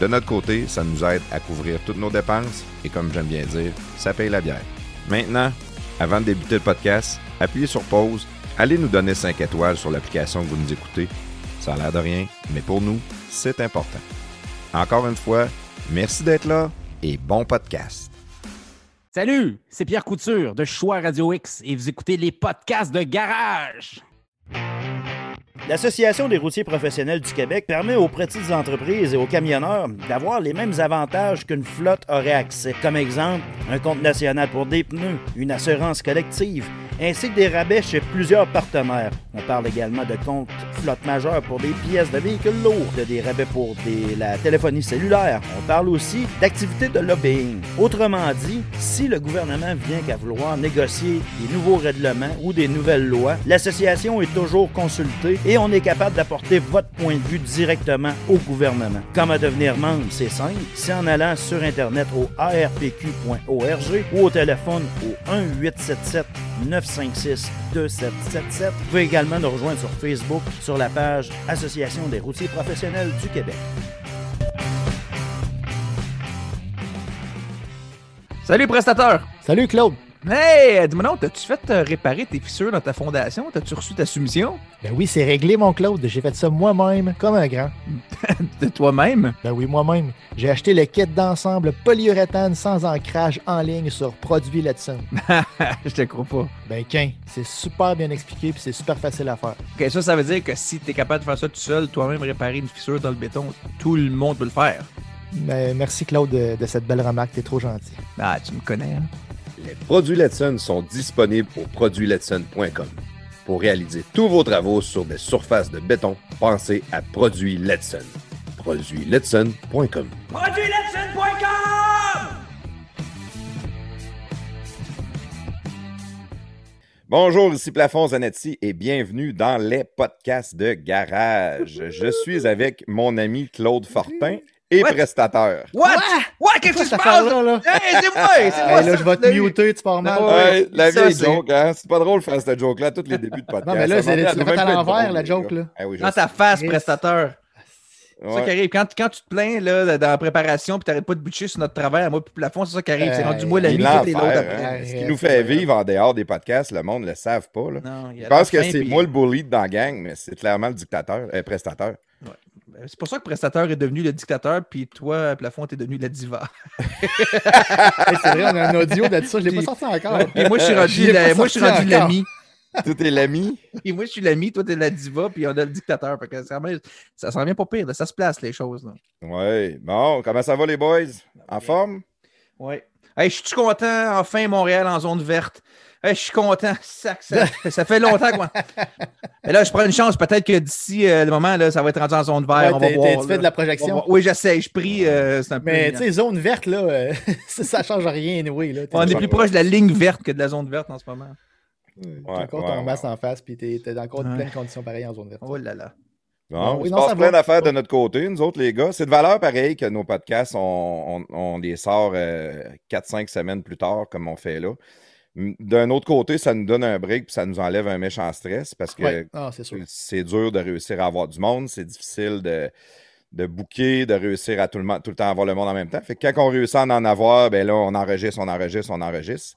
De notre côté, ça nous aide à couvrir toutes nos dépenses et comme j'aime bien dire, ça paye la bière. Maintenant, avant de débuter le podcast, appuyez sur pause, allez nous donner 5 étoiles sur l'application que vous nous écoutez. Ça a l'air de rien, mais pour nous, c'est important. Encore une fois, merci d'être là et bon podcast. Salut, c'est Pierre Couture de Choix Radio X et vous écoutez les podcasts de Garage. L'Association des routiers professionnels du Québec permet aux petites entreprises et aux camionneurs d'avoir les mêmes avantages qu'une flotte aurait accès. Comme exemple, un compte national pour des pneus, une assurance collective, ainsi que des rabais chez plusieurs partenaires. On parle également de comptes flotte majeure pour des pièces de véhicules lourds, de des rabais pour la téléphonie cellulaire. On parle aussi d'activités de lobbying. Autrement dit, si le gouvernement vient qu'à vouloir négocier des nouveaux règlements ou des nouvelles lois, l'association est toujours consultée et on est capable d'apporter votre point de vue directement au gouvernement. Comment devenir membre, c'est simple. C'est en allant sur Internet au arpq.org ou au téléphone au 1-877 956 2777. Vous pouvez également nous rejoindre sur Facebook sur la page Association des routiers professionnels du Québec. Salut prestateur! Salut Claude. Hey, dis-moi non, t'as-tu fait euh, réparer tes fissures dans ta fondation? T'as-tu reçu ta soumission? Ben oui, c'est réglé mon Claude. J'ai fait ça moi-même, comme un grand. De toi-même? Ben oui, moi-même. J'ai acheté le kit d'ensemble polyuréthane sans ancrage en ligne sur Produit Letson. Je te crois pas. Ben qu'un, c'est super bien expliqué puis c'est super facile à faire. Ok, ça, ça veut dire que si t'es capable de faire ça tout seul, toi-même réparer une fissure dans le béton, tout le monde peut le faire. Ben, merci Claude de, de cette belle remarque, t'es trop gentil. Ah, tu me connais, hein? Les produits Letson sont disponibles au produitsletson.com. Pour réaliser tous vos travaux sur des surfaces de béton, pensez à Produits Letson. Produitsletson.com. Bonjour, ici Plafond Zanetti et bienvenue dans les podcasts de Garage. Je suis avec mon ami Claude Fortin et What? prestateur. What? What? Qu'est-ce qui se passe? là? là? Hey, c'est moi! C'est moi! Hey, là, je vais te muter, tu pars mal. Ouais. Ouais, la ça, vieille c'est- joke, hein? C'est pas drôle de faire cette joke-là tous les débuts de podcast. Non, mais là, c'est- tu à l'envers, la joke, là. Ah oui, je Dans ta face, prestateur. C'est ça qui arrive. Quand, quand tu te plains là, dans la préparation puis t'arrêtes pas de butcher sur notre travail, à moi puis plafond, c'est ça qui arrive. c'est Euh, rendu moi l'enfer, tous les autres hein. après. Ce qui nous fait vivre en dehors des podcasts, le monde ne le savent pas. Là. Non, il y a Je pense que la c'est puis- moi le bully dans la gang, mais c'est clairement le dictateur, euh, prestateur. Ben, C'est pour ça que prestateur est devenu le dictateur, puis toi, plafond, t'es devenu la diva. Hey, c'est vrai, on a un audio de ça, je l'ai pas sorti encore. Et moi, je suis rendu, la- moi, je suis rendu l'ami. Tout est l'ami? Et moi, je suis l'ami, toi, t'es la diva, puis on a le dictateur. Fait que ça, ça s'en vient pas pire. là. Ça se place, les choses. Là. Oui. Bon, comment ça va les boys? En forme? Ouais. Hey, je suis content, enfin, Montréal en zone verte? Hey, je suis content. Sac, ça, ça fait longtemps. Quoi. Mais là, je prends une chance. Peut-être que d'ici euh, le moment, là, ça va être rendu en zone verte. Ouais, on va voir. tu fais de la projection. Oui, j'essaie. Je prie. euh, un. Mais tu sais, zone verte, là, euh, ça, ça change rien, anyway. Là. On est plus proche de la ligne verte que de la zone verte en ce moment. Ouais, encore ouais, ton ouais. masque en face, puis t'es t'es encore Ouais. de plein de conditions pareilles en zone verte. Oh là là. Il se non, passe ça plein d'affaires de notre côté, nous autres, les gars. C'est de valeur pareil que nos podcasts, on, on- on les sort 4-5 semaines plus tard, comme on fait là. D'un autre côté, ça nous donne un break puis ça nous enlève un méchant stress parce que Ouais, ah, c'est dur de réussir à avoir du monde, c'est difficile de, de booker, de réussir à tout le, tout le temps avoir le monde en même temps. Fait que quand on réussit à en avoir, ben là, on enregistre, on enregistre, on enregistre.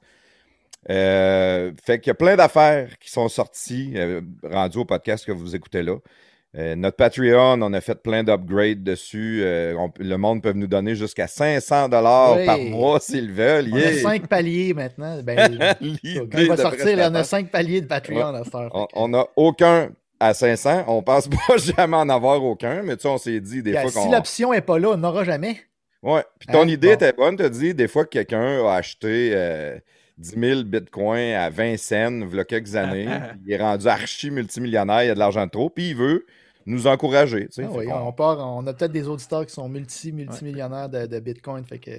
Euh, fait qu'il y a plein d'affaires qui sont sorties, euh, rendues au podcast que vous écoutez là. Euh, notre Patreon, on a fait plein d'upgrades dessus. Euh, on- le monde peut nous donner jusqu'à 500 dollars Oui. par mois s'ils veulent. On a Yeah! cinq paliers maintenant. Ben, quand il va sortir, y en a cinq paliers de Patreon à cette heure. On- On n'a aucun à 500. On pense pas jamais en avoir aucun, mais tu sais, on s'est dit des Puis, fois si l'option n'est pas là, on n'aura jamais. Ouais. Puis ton Hein? idée Bon. était bonne. Tu as dit des fois que quelqu'un a acheté euh, 10 000 bitcoins à 20 cents il y a quelques années. il est rendu archi multimillionnaire, il a de l'argent de trop, puis il veut nous encourager. tu sais. Ah oui, on, part, on a peut-être des auditeurs qui sont multi, multimillionnaires de, de Bitcoin. Fait que,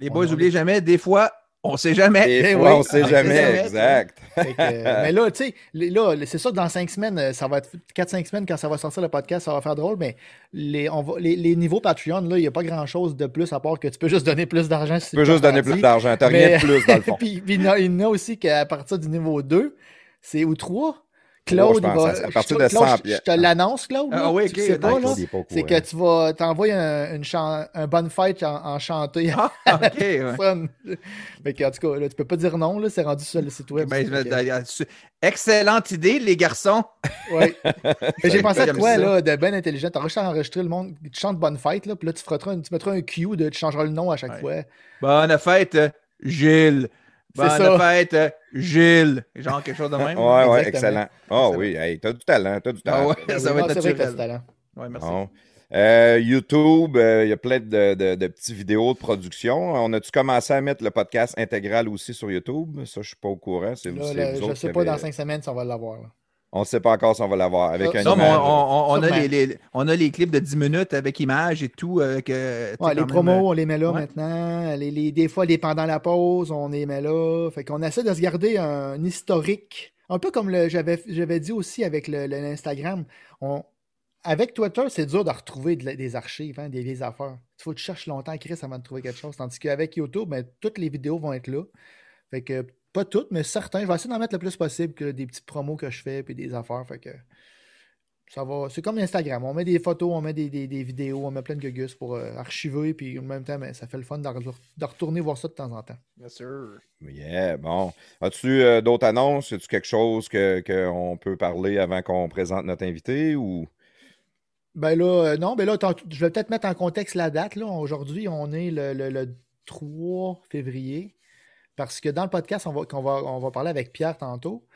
Les boys, n'oubliez jamais, des fois, on sait jamais. Des fois, oui. on sait jamais, exact. fait que, mais là, tu sais, là, c'est sûr que dans cinq semaines, ça va être 4-5 semaines quand ça va sortir le podcast, ça va faire drôle, mais les, on va, les, les niveaux Patreon, là, il n'y a pas grand-chose de plus à part que tu peux juste donner plus d'argent si Tu peux juste donner plus d'argent. T'as rien de plus, dans le fond. puis, puis il y en a- il y en a aussi qu'à partir du niveau 2, c'est ou 3, Trois, Claude, va. à- à partir Claude, de 100 je- te l'annonce, Claude. Ah là, oui, tu ok, sais pas, nice. là? Il est pas au C'est que tu vas t'envoyer un, une chan- un bonne fête en, en chanté. Ah, ok. ouais. Que, en tout cas, là, tu peux pas dire non, là, c'est rendu sur le site web. Ben, que- ben, Excellente idée, les garçons. Mais j'ai pensé à ça. là, de ben intelligent. T'as réussi à enregistrer le monde, tu chantes bonne fête, là, puis là, tu, feras un- tu mettras un cue de tu changeras le nom à chaque Ouais. fois. Bonne fête, euh, Gilles. C'est Bonne ça. fête, euh, Gilles. Genre quelque chose de même. Ouais, ouais, excellent. Ah Excellent. oui, hey, t'as du talent, t'as du Ah talent. ouais, Ben ça va être naturel. talent. Ouais, merci. Bon. Euh, YouTube, euh, il y a plein de, de, de petits vidéos de production. On a-tu commencé à mettre le podcast intégral aussi sur YouTube? Ça, je suis pas au courant. Là, là, je autres sais pas avez- dans cinq semaines si on va l'avoir. On ne sait pas encore si on va l'avoir avec un Non, on, image. on- on a les, les- on a les clips de 10 minutes avec images et tout. Avec, euh, Ouais, les promos, même, on les met là ouais. maintenant. Les, les- des fois, les pendant la pause, on les met là. Fait qu'on essaie de se garder un, historique. Un peu comme le- j'avais dit aussi avec le- le- l'Instagram. Avec Twitter, c'est dur de retrouver de des archives, hein, des vieilles affaires. Il faut que tu cherches longtemps, Chris, avant de trouver quelque chose. Tandis qu'avec YouTube, ben, toutes les vidéos vont être là. Fait que, pas toutes, mais certains. Je vais essayer d'en mettre le plus possible que des petits promos que je fais puis des affaires. Fait que ça va. C'est comme Instagram. On met des photos, on met des, des- des vidéos, on met plein de gugus pour euh, archiver. Puis en même temps, ben, ça fait le fun de, re- de retourner voir ça de temps en temps. Bien sûr. Yeah, bon. As-tu euh, d'autres annonces? As-tu quelque chose que- qu'on peut parler avant qu'on présente notre invité ou? Ben là, euh, non, ben là, je vais peut-être mettre en contexte la date. Là. Aujourd'hui, on est le, le- le 3 février. Parce que dans le podcast, on va, va, on va parler avec Pierre tantôt.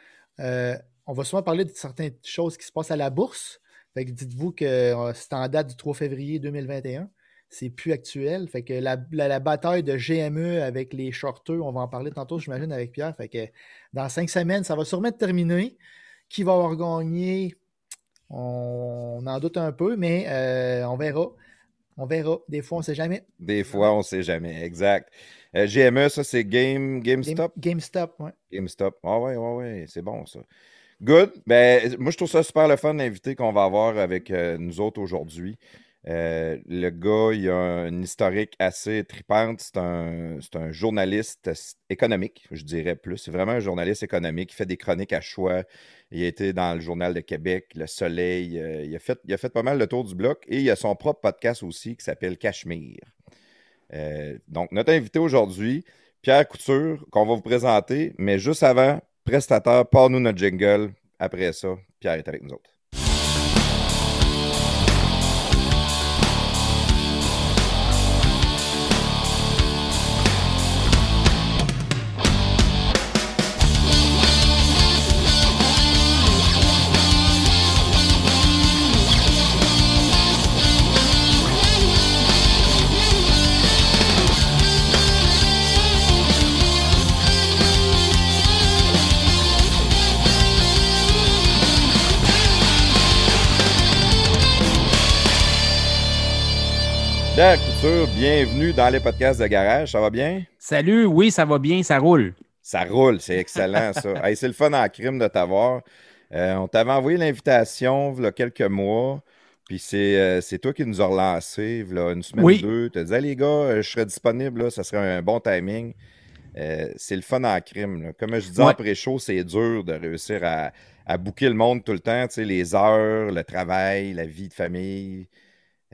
euh, on va souvent parler de certaines choses qui se passent à la bourse. Fait que dites-vous que euh, c'est en date du 3 février 2021. C'est plus actuel. Fait que la, la- bataille de GME avec les shorteux, on va en parler tantôt, j'imagine, avec Pierre. Fait que dans cinq semaines, ça va sûrement être terminé. Qui va avoir gagné? On, on en doute un peu, mais euh, on verra. On verra. Des fois, on ne sait jamais. Des fois, on ne sait jamais. Exact. Euh, GME, ça, c'est Game, Game- GameStop? GameStop, ouais. GameStop. Ah ouais, ouais, ouais, c'est bon ça. Good. Ben, moi, je trouve ça super le fun, l'invité qu'on va avoir avec euh, nous autres aujourd'hui. Euh, le gars, il a un historique assez tripante. C'est un, un journaliste économique, je dirais plus. C'est vraiment un journaliste économique. Il fait des chroniques à choix. Il a été dans le Journal de Québec, Le Soleil. euh, il, a fait, il a fait pas mal le tour du bloc. Et il a son propre podcast aussi qui s'appelle Cachemire. Euh, donc, notre invité aujourd'hui, Pierre Couture, qu'on va vous présenter. Mais juste avant, prestataire, parle-nous notre jingle. Après ça, Pierre est avec nous autres. Pierre Couture, bienvenue dans les podcasts de garage. Ça va bien? Salut, oui, ça va bien, ça roule. Ça roule, c'est excellent ça. Hey, c'est le fun en crime de t'avoir. Euh, on t'avait envoyé l'invitation il y a quelques mois, puis c'est euh, c'est toi qui nous as relancé a une semaine Oui. ou deux. Tu as dit, Ah, les gars, euh, je serais disponible, là, ça serait un bon timing. Euh, c'est le fun en crime. là. Comme je disais Ouais. pré-show, c'est dur de réussir à, à booker le monde tout le temps, tu sais, les heures, le travail, la vie de famille.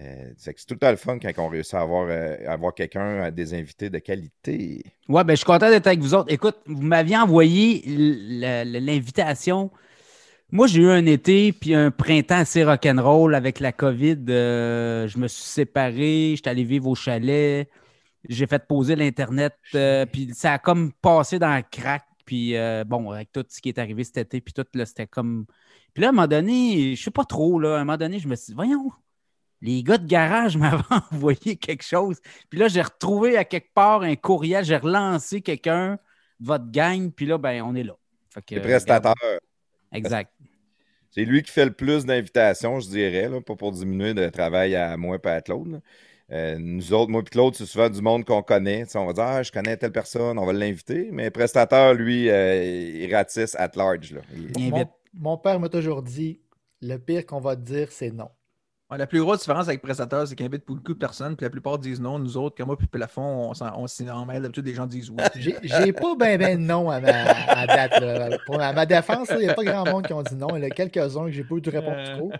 Euh, c'est tout le temps le fun quand on réussit à avoir, euh, avoir quelqu'un, à des invités de qualité. Ouais, ben, je suis content d'être avec vous autres. Écoute, vous m'aviez envoyé l'invitation. Moi, j'ai eu un été puis un printemps assez rock'n'roll avec la COVID. Euh, je me suis séparé, j'étais allé vivre au chalet, j'ai fait poser l'Internet, euh, puis ça a comme passé dans le crack. Puis euh, bon, avec tout ce qui est arrivé cet été, puis tout, là, c'était comme. Puis là, à un moment donné, je sais pas trop, là, à un moment donné, je me suis dit, voyons, les gars de garage m'avaient envoyé quelque chose. Puis là, j'ai retrouvé à quelque part un courriel, j'ai relancé quelqu'un de votre gang, puis là, ben, on est là. Fait que, Les prestataires. Exact. C'est lui qui fait le plus d'invitations, je dirais, là, pas pour diminuer de travail à moi et à Claude. Euh, nous autres, moi et Claude, c'est souvent du monde qu'on connaît. On va dire Ah, je connais telle personne, on va l'inviter. Mais le prestateur, lui, euh, il ratisse at large. Là. Il- Mon, mon père m'a toujours dit le pire qu'on va te dire, c'est non. Ouais, la plus grosse différence avec prestataire, c'est qu'il invite beaucoup de personnes, puis la plupart disent non. Nous autres, comme moi, puis Plafond, on s'y en mêle. D'habitude, les gens disent oui. J'ai pas ben ben de non à ma à date. là. Pour, à ma défense, il n'y a pas grand monde qui ont dit non. Il y en a quelques-uns que j'ai pas eu de réponse trop.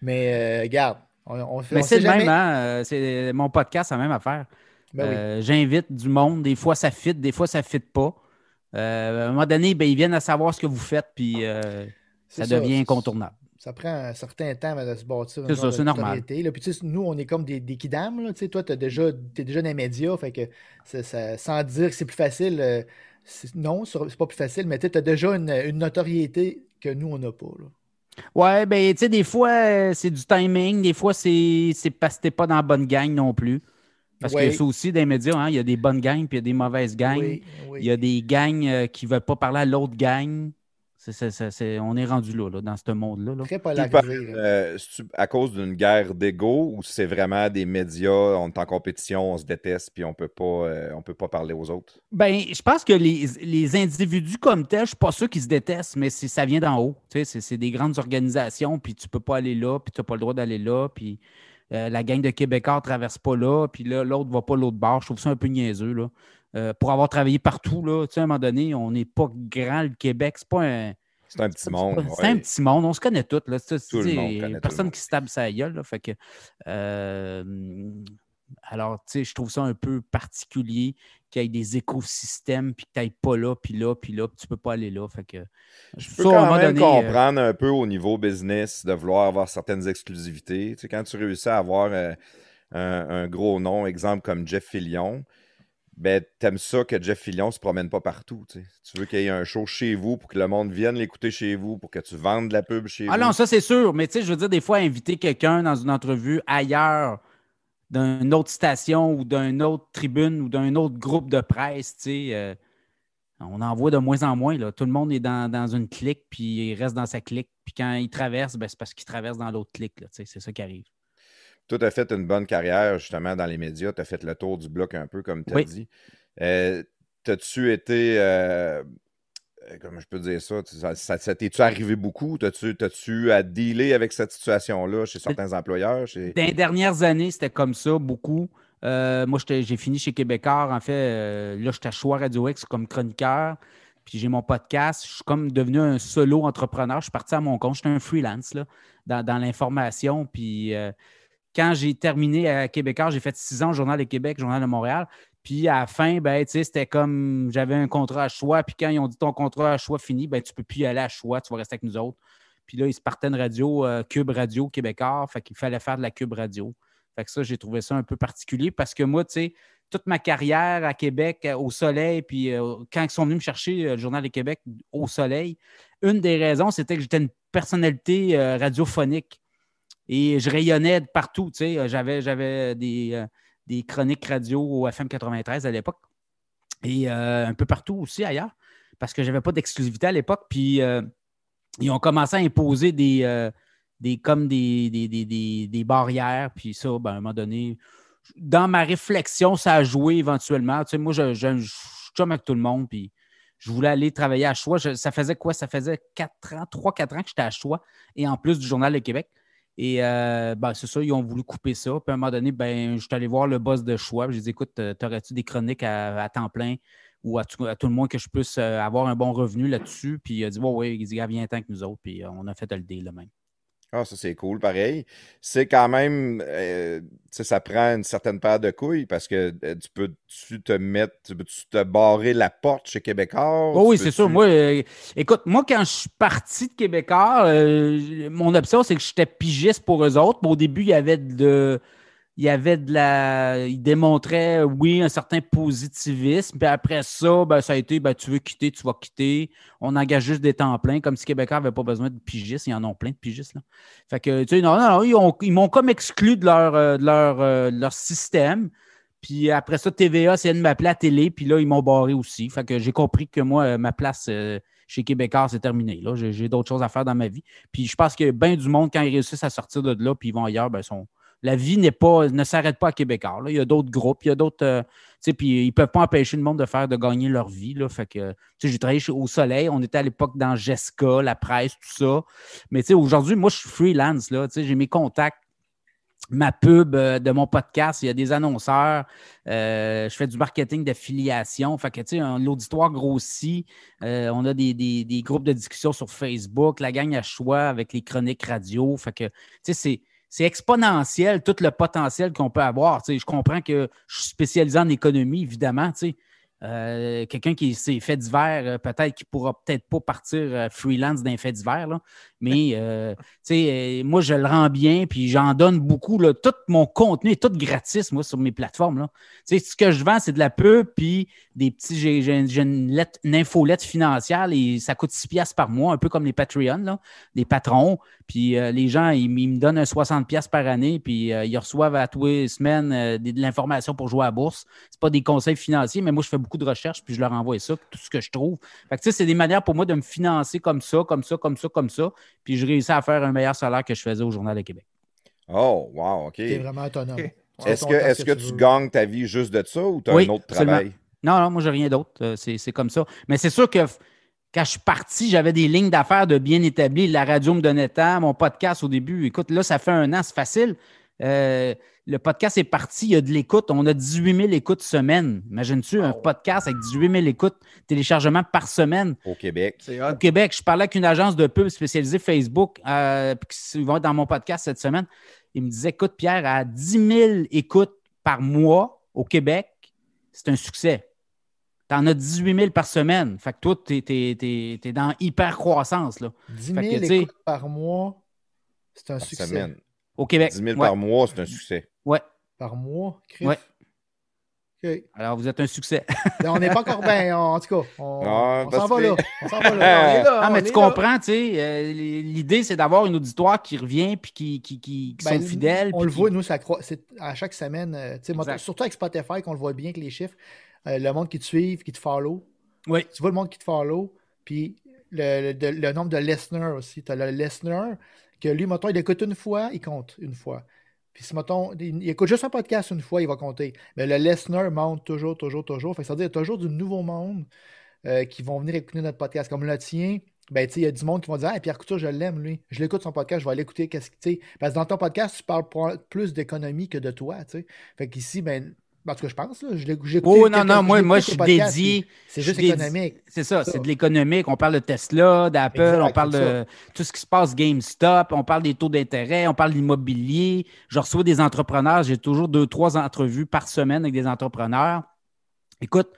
Mais euh, regarde, on, on fait Mais on c'est le même, hein? euh, C'est mon podcast, c'est la même affaire. Ben oui. Euh, J'invite du monde. Des fois, ça fit, des fois, ça fit pas. Euh, à un moment donné, ben, ils viennent à savoir ce que vous faites, puis euh, ça, devient incontournable. Ça prend un certain temps de se bâtir. une C'est ça, c'est normal. notoriété, là. Puis tu sais, nous, on est comme des, des kidams. Là. Toi, tu es déjà, t'es déjà dans les médias. Fait que ça- sans dire que c'est plus facile, euh, non, c'est pas plus facile, mais tu as déjà une, une notoriété que nous, on n'a pas. là. Ouais, ben, tu sais, des fois, euh, c'est du timing. Des fois, c'est parce que t'es pas dans la bonne gang non plus. Parce Ouais. que ça aussi, dans les médias, hein, il y a des bonnes gangs puis il y a des mauvaises gangs. Oui, oui. Il y a des gangs euh, qui ne veulent pas parler à l'autre gang. C'est- c'est- c'est- c'est- on est rendu là, là, dans ce monde-là. là. Très polarisé. là. euh, à cause d'une guerre d'ego ou c'est vraiment des médias, on est en compétition, on se déteste, puis on peut pas, euh, on peut pas parler aux autres? Ben, je pense que les, les individus comme tels, je suis pas sûr qu'ils se détestent, mais c'est- ça vient d'en haut. Tu sais, c'est c'est des grandes organisations, puis tu peux pas aller là, puis tu n'as pas le droit d'aller là, puis euh, la gang de Québécois ne traverse pas là, puis là, l'autre va pas l'autre bord. Je trouve ça un peu niaiseux. Là. Euh, pour avoir travaillé partout, là, tu sais, à un moment donné, on n'est pas grand, le Québec. C'est pas un. C'est un petit monde. ouais. C'est un petit monde, on se connaît tous. Là. C'est- Tout le monde connaît personne qui se tape sa gueule. Là, fait que, euh, alors, tu sais, je trouve ça un peu particulier qu'il y ait des écosystèmes, puis que tu n'ailles pas là, puis là, puis là, puis tu peux pas aller là. Fait que, Je peux quand même donné, euh, comprendre un peu au niveau business de vouloir avoir certaines exclusivités. Tu sais, quand tu réussis à avoir euh, un, un gros nom, exemple comme Jeff Fillion, ben, t'aimes ça que Jeff Fillion se promène pas partout. Tu, veux qu'il y ait un show chez vous pour que le monde vienne l'écouter chez vous, pour que tu vendes de la pub chez Ah vous? non, ça c'est sûr, mais tu sais, je veux dire, des fois, inviter quelqu'un dans une entrevue ailleurs, d'une autre station ou d'une autre tribune ou d'un autre groupe de presse, tu sais, euh, on en voit de moins en moins. Là. Tout le monde est dans, dans une clique, puis il reste dans sa clique. Puis quand il traverse, ben, c'est parce qu'il traverse dans l'autre clique. C'est ça qui arrive. Toi, tu as fait une bonne carrière justement dans les médias. Tu as fait le tour du bloc un peu, comme tu as Oui. dit. Euh, T'as-tu été. euh, euh, comment je peux dire ça? Ça, ça- ça t'es-tu arrivé beaucoup? T'as-tu à dealer avec cette situation-là chez certains employeurs? Chez... Dans les dernières années, c'était comme ça, beaucoup. Euh, moi, j'ai fini chez Québécois. En fait, euh, là, j'étais à Choix Radio X comme chroniqueur. Puis j'ai mon podcast. Je suis comme devenu un solo entrepreneur. Je suis parti à mon compte. J'étais un freelance là, dans, dans l'information. Puis euh, quand j'ai terminé à Québécois, j'ai fait six ans au Journal de Québec, Journal de Montréal. Puis à la fin, ben, c'était comme j'avais un contrat à choix. Puis quand ils ont dit ton contrat à choix fini, ben, tu ne peux plus y aller à choix, tu vas rester avec nous autres. Puis là, ils se partaient une radio, euh, Cube Radio Québécois. Fait qu'il fallait faire de la Cube Radio. Fait que ça, j'ai trouvé ça un peu particulier parce que moi, tu sais, toute ma carrière à Québec, euh, au soleil, puis euh, quand ils sont venus me chercher le Journal de Québec au soleil, une des raisons, c'était que j'étais une personnalité radiophonique. Et je rayonnais de partout, tu sais. J'avais, j'avais des, euh, des chroniques radio au FM 93 à l'époque. Et euh, un peu partout aussi ailleurs, parce que je n'avais pas d'exclusivité à l'époque. Puis euh, ils ont commencé à imposer des, euh, des comme des, des, barrières. Puis ça, ben, à un moment donné, dans ma réflexion, ça a joué éventuellement. Tu sais, moi, je, je, je suis chum avec tout le monde. Puis je voulais aller travailler à Choix. Je- ça faisait quoi? Ça faisait 4 ans, 3-4 ans que j'étais à Choix. Et en plus du Journal de Québec. Et euh, ben, c'est ça, ils ont voulu couper ça. Puis à un moment donné, ben, je suis allé voir le boss de choix. J'ai dit écoute, euh, t'aurais-tu des chroniques à, temps plein ou à tout, le moins que je puisse euh, avoir un bon revenu là-dessus? Puis il a dit ouais, ouais, il dit gars, viens tant que nous autres. Puis on a fait le deal là même. Ah, ça, c'est cool, pareil. C'est quand même, euh, ça prend une certaine paire de couilles parce que euh, tu peux-tu te mettre, tu peux-tu te barrer la porte chez Québécois? Oh oui, c'est sûr. Moi, euh, écoute, moi, quand je suis parti de Québécois, mon option, c'est que j'étais pigiste pour eux autres. Au début, il y avait de. Il y avait de la. Il démontrait, oui, un certain positivisme. Puis après ça, ben, ça a été ben, tu veux quitter, tu vas quitter. On engage juste des temps pleins, comme si Québécois n'avait pas besoin de pigistes. Ils en ont plein de pigistes. Là. Fait que, tu sais, non, non, non, ils, ont- ils m'ont comme exclu de leur, euh, de leur, euh, leur système. Puis après ça, TVA essayait de m'appeler à télé, puis là, ils m'ont barré aussi. Fait que j'ai compris que moi, euh, ma place, chez Québécois, c'est terminé. Là, j'ai, d'autres choses à faire dans ma vie. Puis je pense a bien du monde, quand ils réussissent à sortir de là, puis ils vont ailleurs, ben, sont, la vie n'est pas, ne s'arrête pas à Québécois. Là. Il y a d'autres groupes, il y a d'autres. euh, puis ils ne peuvent pas empêcher le monde de faire, de gagner leur vie. Là. Fait que, j'ai travaillé au Soleil. On était à l'époque dans Jessica, la presse, tout ça. Mais aujourd'hui, moi, je suis freelance. J'ai mes contacts ma pub euh, de mon podcast, il y a des annonceurs, euh, je fais du marketing d'affiliation. Fait que, tu sais, l'auditoire grossit. On a des, des- des groupes de discussion sur Facebook, la gang à choix avec les chroniques radio. Fait que, tu sais, c'est. C'est exponentiel tout le potentiel qu'on peut avoir. Je comprends que je suis spécialisé en économie, évidemment. Euh, Quelqu'un qui s'est fait divers, euh, peut-être qu'il ne pourra peut-être pas partir euh, freelance d'un fait divers. Mais euh, tu sais, euh, moi, je le rends bien, puis j'en donne beaucoup. Là. Tout mon contenu est tout gratis, moi, sur mes plateformes. Là. Tu sais, ce que je vends, c'est de la pub, puis des petits. J'ai, une, lettre- une infolette financière et ça coûte 6 piastres par mois, un peu comme les Patreon, là, des patrons. Puis euh, les gens, ils, me donnent un 60 piastres par année, puis ils reçoivent à tous les semaines de l'information pour jouer à la bourse. C'est pas des conseils financiers, mais moi, je fais beaucoup de recherches, puis je leur envoie ça, tout ce que je trouve. Fait que, c'est des manières pour moi de me financer comme ça, comme ça, comme ça, comme ça. Puis je réussis à faire un meilleur salaire que je faisais au Journal de Québec. Oh, wow, OK. T'es vraiment autonome. Est-ce que, est-ce que que tu tu gagnes ta vie juste de ça ou tu as Oui, un autre absolument. travail? Non, non, moi, j'ai rien d'autre. Euh, C'est c'est comme ça. Mais c'est sûr que quand je suis parti, j'avais des lignes d'affaires de bien établies. La radio me donnait temps, mon podcast au début. Écoute, là, ça fait un an, c'est facile. Euh, le podcast est parti, il y a de l'écoute. On a 18 000 écoutes semaine. Imagines-tu un podcast avec 18 000 écoutes, téléchargements par semaine? Au Québec. Au. Québec, je parlais avec une agence de pub spécialisée Facebook, euh, qui- vont être dans mon podcast cette semaine. Ils me disaient Écoute, Pierre, à 10 000 écoutes par mois au Québec, c'est un succès. Tu en as 18 000 par semaine. Fait que toi, tu es, dans hyper croissance là, 10 Fait 000 que, tu sais- écoutes par mois, c'est un Par succès. semaine. Au Québec. 10 000 Ouais. par mois, c'est un succès. Ouais. Par mois, Chris? Ouais. OK. Alors, vous êtes un succès. Ben, on n'est pas encore bien, en tout cas. On, Ah, on s'en va là. On s'en va là. Ah, mais tu là. comprends, tu sais, euh, l'idée, c'est d'avoir une auditoire qui revient puis qui, qui, qui- qui Ben, sont fidèles. On le qui- voit, nous, ça croît. À chaque semaine, euh, moi, surtout avec Spotify, qu'on le voit bien que les chiffres, euh, le monde qui te suit, qui te follow. Oui. Tu vois le monde qui te follow, puis le, le nombre de listeners aussi. Tu as le listener que lui, mettons, il écoute une fois, il compte une fois. Puis si, mettons, il, il écoute juste un podcast une fois, il va compter. Mais le listener monte toujours, toujours, toujours. Fait que ça veut dire qu'il y a toujours du nouveau monde euh, qui vont venir écouter notre podcast. Comme le tien, ben, il y a du monde qui vont dire Ah, Pierre Couture, je l'aime, lui. Je l'écoute son podcast, je vais aller écouter. Qu'est-ce que. Parce que dans ton podcast, tu parles plus d'économie que de toi. Fait qu'ici, ben, en tout cas, je pense, là, je l'ai Oh, non, non, moi, moi, je suis dédié. C'est juste économique. C'est ça, Ça. c'est de l'économique. On parle de Tesla, d'Apple, on parle de tout ce qui se passe GameStop, on parle des taux d'intérêt, on parle d'immobilier. Je reçois des entrepreneurs. J'ai toujours deux, trois entrevues par semaine avec des entrepreneurs. Écoute,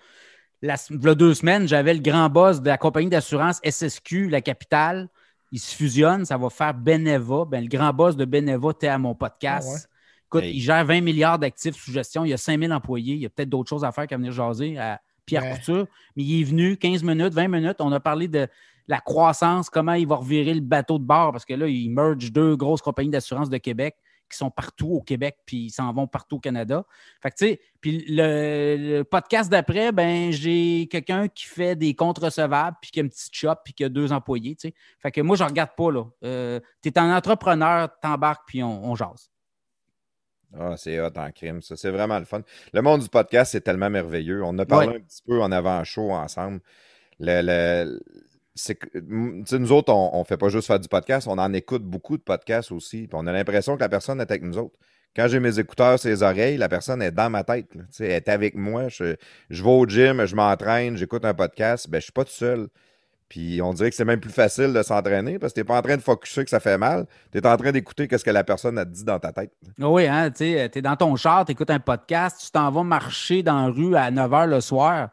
la, il y a deux semaines, j'avais le grand boss de la compagnie d'assurance SSQ, la capitale. Ils se fusionnent, ça va faire Beneva. Ben, le grand boss de Beneva était à mon podcast. Ah ouais. Écoute, Hey. il gère 20 milliards d'actifs sous gestion. Il y a 5000 employés. Il y a peut-être d'autres choses à faire qu'à venir jaser à Pierre Ouais. Couture. Mais il est venu 15 minutes, 20 minutes. On a parlé de la croissance, comment il va revirer le bateau de bord, parce que là, il merge deux grosses compagnies d'assurance de Québec qui sont partout au Québec, puis ils s'en vont partout au Canada. Fait que, tu sais, puis le, le podcast d'après, ben, j'ai quelqu'un qui fait des comptes recevables, puis qui a une petite shop, puis qui a deux employés, tu sais. Fait que moi, je regarde pas, là. tu es un entrepreneur, t'embarques, puis on, on jase. Ah, c'est hot en crime, ça. C'est vraiment le fun. Le monde du podcast, c'est tellement merveilleux. On a parlé Ouais. un petit peu en avant-show ensemble. Le, le- nous autres, on ne fait pas juste faire du podcast, on en écoute beaucoup de podcasts aussi. Puis on a l'impression que la personne est avec nous autres. Quand j'ai mes écouteurs sur les oreilles, la personne est dans ma tête. là. Elle est avec moi. Je, je vais au gym, je m'entraîne, j'écoute un podcast. Ben, je ne suis pas tout seul. Puis on dirait que c'est même plus facile de s'entraîner parce que tu n'es pas en train de focusser que ça fait mal. Tu es en train d'écouter ce que la personne a dit dans ta tête. Ah Oui, hein, tu es dans ton char, tu écoutes un podcast, tu t'en vas marcher dans la rue à 9 h le soir.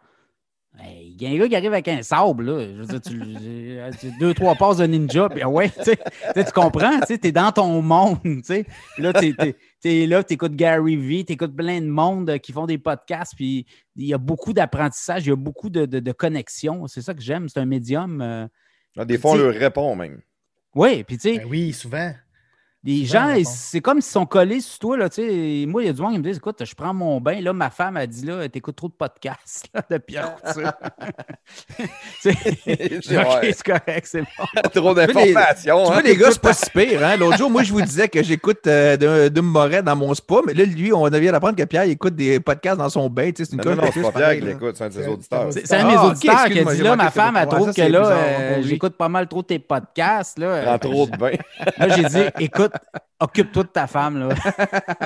Il y a un gars qui arrive avec un sable, là. Je veux dire, tu, euh, deux, trois passes de ninja, puis ouais, tu comprends, tu es dans ton monde, Là, tu es, là, tu écoutes Gary Vee, tu écoutes plein de monde qui font des podcasts, puis il y a beaucoup d'apprentissage, il y a beaucoup de, de, de connexions. C'est ça que j'aime, c'est un médium. euh, Ah, des fois, on leur répond même. Oui, puis tu sais, Ben oui, souvent. Les gens, c'est comme s'ils sont collés sur toi. Là, tu sais. moi, il y a du monde qui me dit Écoute, je prends mon bain. Là, ma femme a dit là, T'écoutes trop de podcasts là, de Pierre Couture. C'est- Ouais. ok, c'est correct, c'est bon. Trop Tu vois, d'informations. Tu hein. vois, les gars, c'est pas si pire. Hein? L'autre jour, moi, je vous disais que j'écoute euh, Moret dans mon spa, mais là, lui, on vient d'apprendre que Pierre il écoute des podcasts dans son bain. tu sais, C'est une Non, non, c'est pas Pierre qui l'écoute, c'est un de ses auditeurs. c'est- un de mes Ah, auditeurs qui a dit là, ma femme, elle trouve que là, j'écoute pas mal trop tes podcasts. Là, Prends trop de bain. Là, j'ai dit, écoute, occupe-toi de ta femme.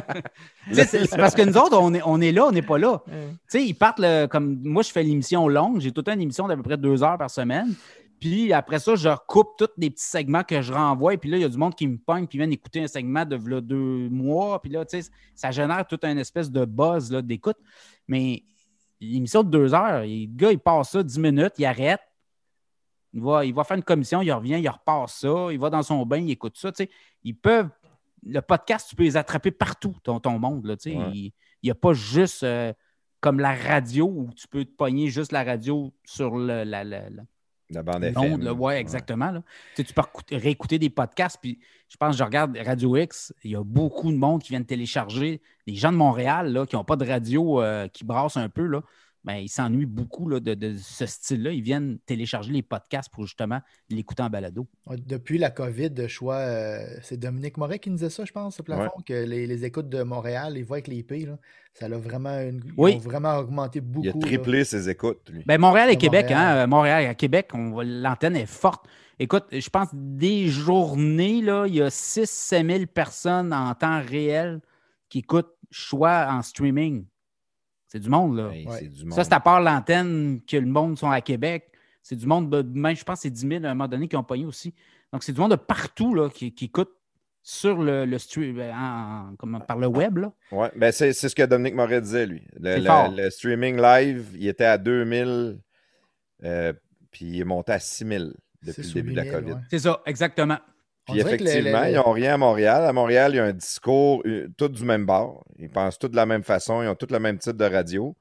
C'est c'est parce que nous autres, on est, on est là, on n'est pas là. Tu sais, ils partent le- comme moi, je fais l'émission longue. J'ai toute une émission d'à peu près deux heures par semaine. Puis après ça, je recoupe tous les petits segments que je renvoie. Puis là, il y a du monde qui me pogne puis viennent écouter un segment de deux mois. Puis là, tu sais, ça génère toute une espèce de buzz là, d'écoute. Mais l'émission de deux heures, le gars, il passe ça dix minutes, il arrête. Il va, il va faire une commission, il revient, il repasse ça, il va dans son bain, il écoute ça. Ils peuvent. Le podcast, tu peux les attraper partout, ton, ton monde. Là. Ouais. Il n'y a pas juste euh, comme la radio où tu peux te pogner juste la radio sur le, la, la- la- La bande l'onde, FM. là. Ouais, exactement. là. Tu, sais, tu peux réécouter des podcasts. Puis je pense, je regarde Radio X, il y a beaucoup de monde qui viennent télécharger. Les gens de Montréal là, qui n'ont pas de radio, euh, qui brassent un peu, là, ben, ils s'ennuient beaucoup là, de, de ce style-là. Ils viennent télécharger les podcasts pour justement l'écouter en balado. Depuis la COVID, je vois, euh, c'est Dominique Moret qui nous disait ça, je pense, au plafond, que les, les écoutes de Montréal, les voix avec les IP, là, ça a vraiment, une, ils Oui. ont vraiment augmenté beaucoup. Il a là. triplé ses écoutes, lui. Ben, Montréal et Québec, Montréal. hein, Montréal à Québec, l'antenne est forte. Écoute, je pense des journées, là, il y a 6-7 000 personnes en temps réel qui écoutent choix en streaming. C'est du monde, là. Hey, Ouais. C'est du monde. Ça, c'est à part l'antenne que le monde sont à Québec. C'est du monde, de- même je pense que c'est 10 000 à un moment donné qui ont pogné aussi. Donc, c'est du monde de partout là, qui, qui écoute sur le, le stream, en- en- comment- par le web. Là. Ouais, ben c'est c'est ce que Dominique Moret disait, lui. Le, C'est le- fort. le streaming live, il était à 2000, euh, puis il est monté à 6000 depuis le début de la 8000, COVID. ouais. C'est ça, exactement. Puis effectivement, le- le- ils n'ont rien à Montréal. À Montréal, il y a un discours euh, tout du même bord. Ils pensent tous de la même façon. Ils ont tous le même type de radio.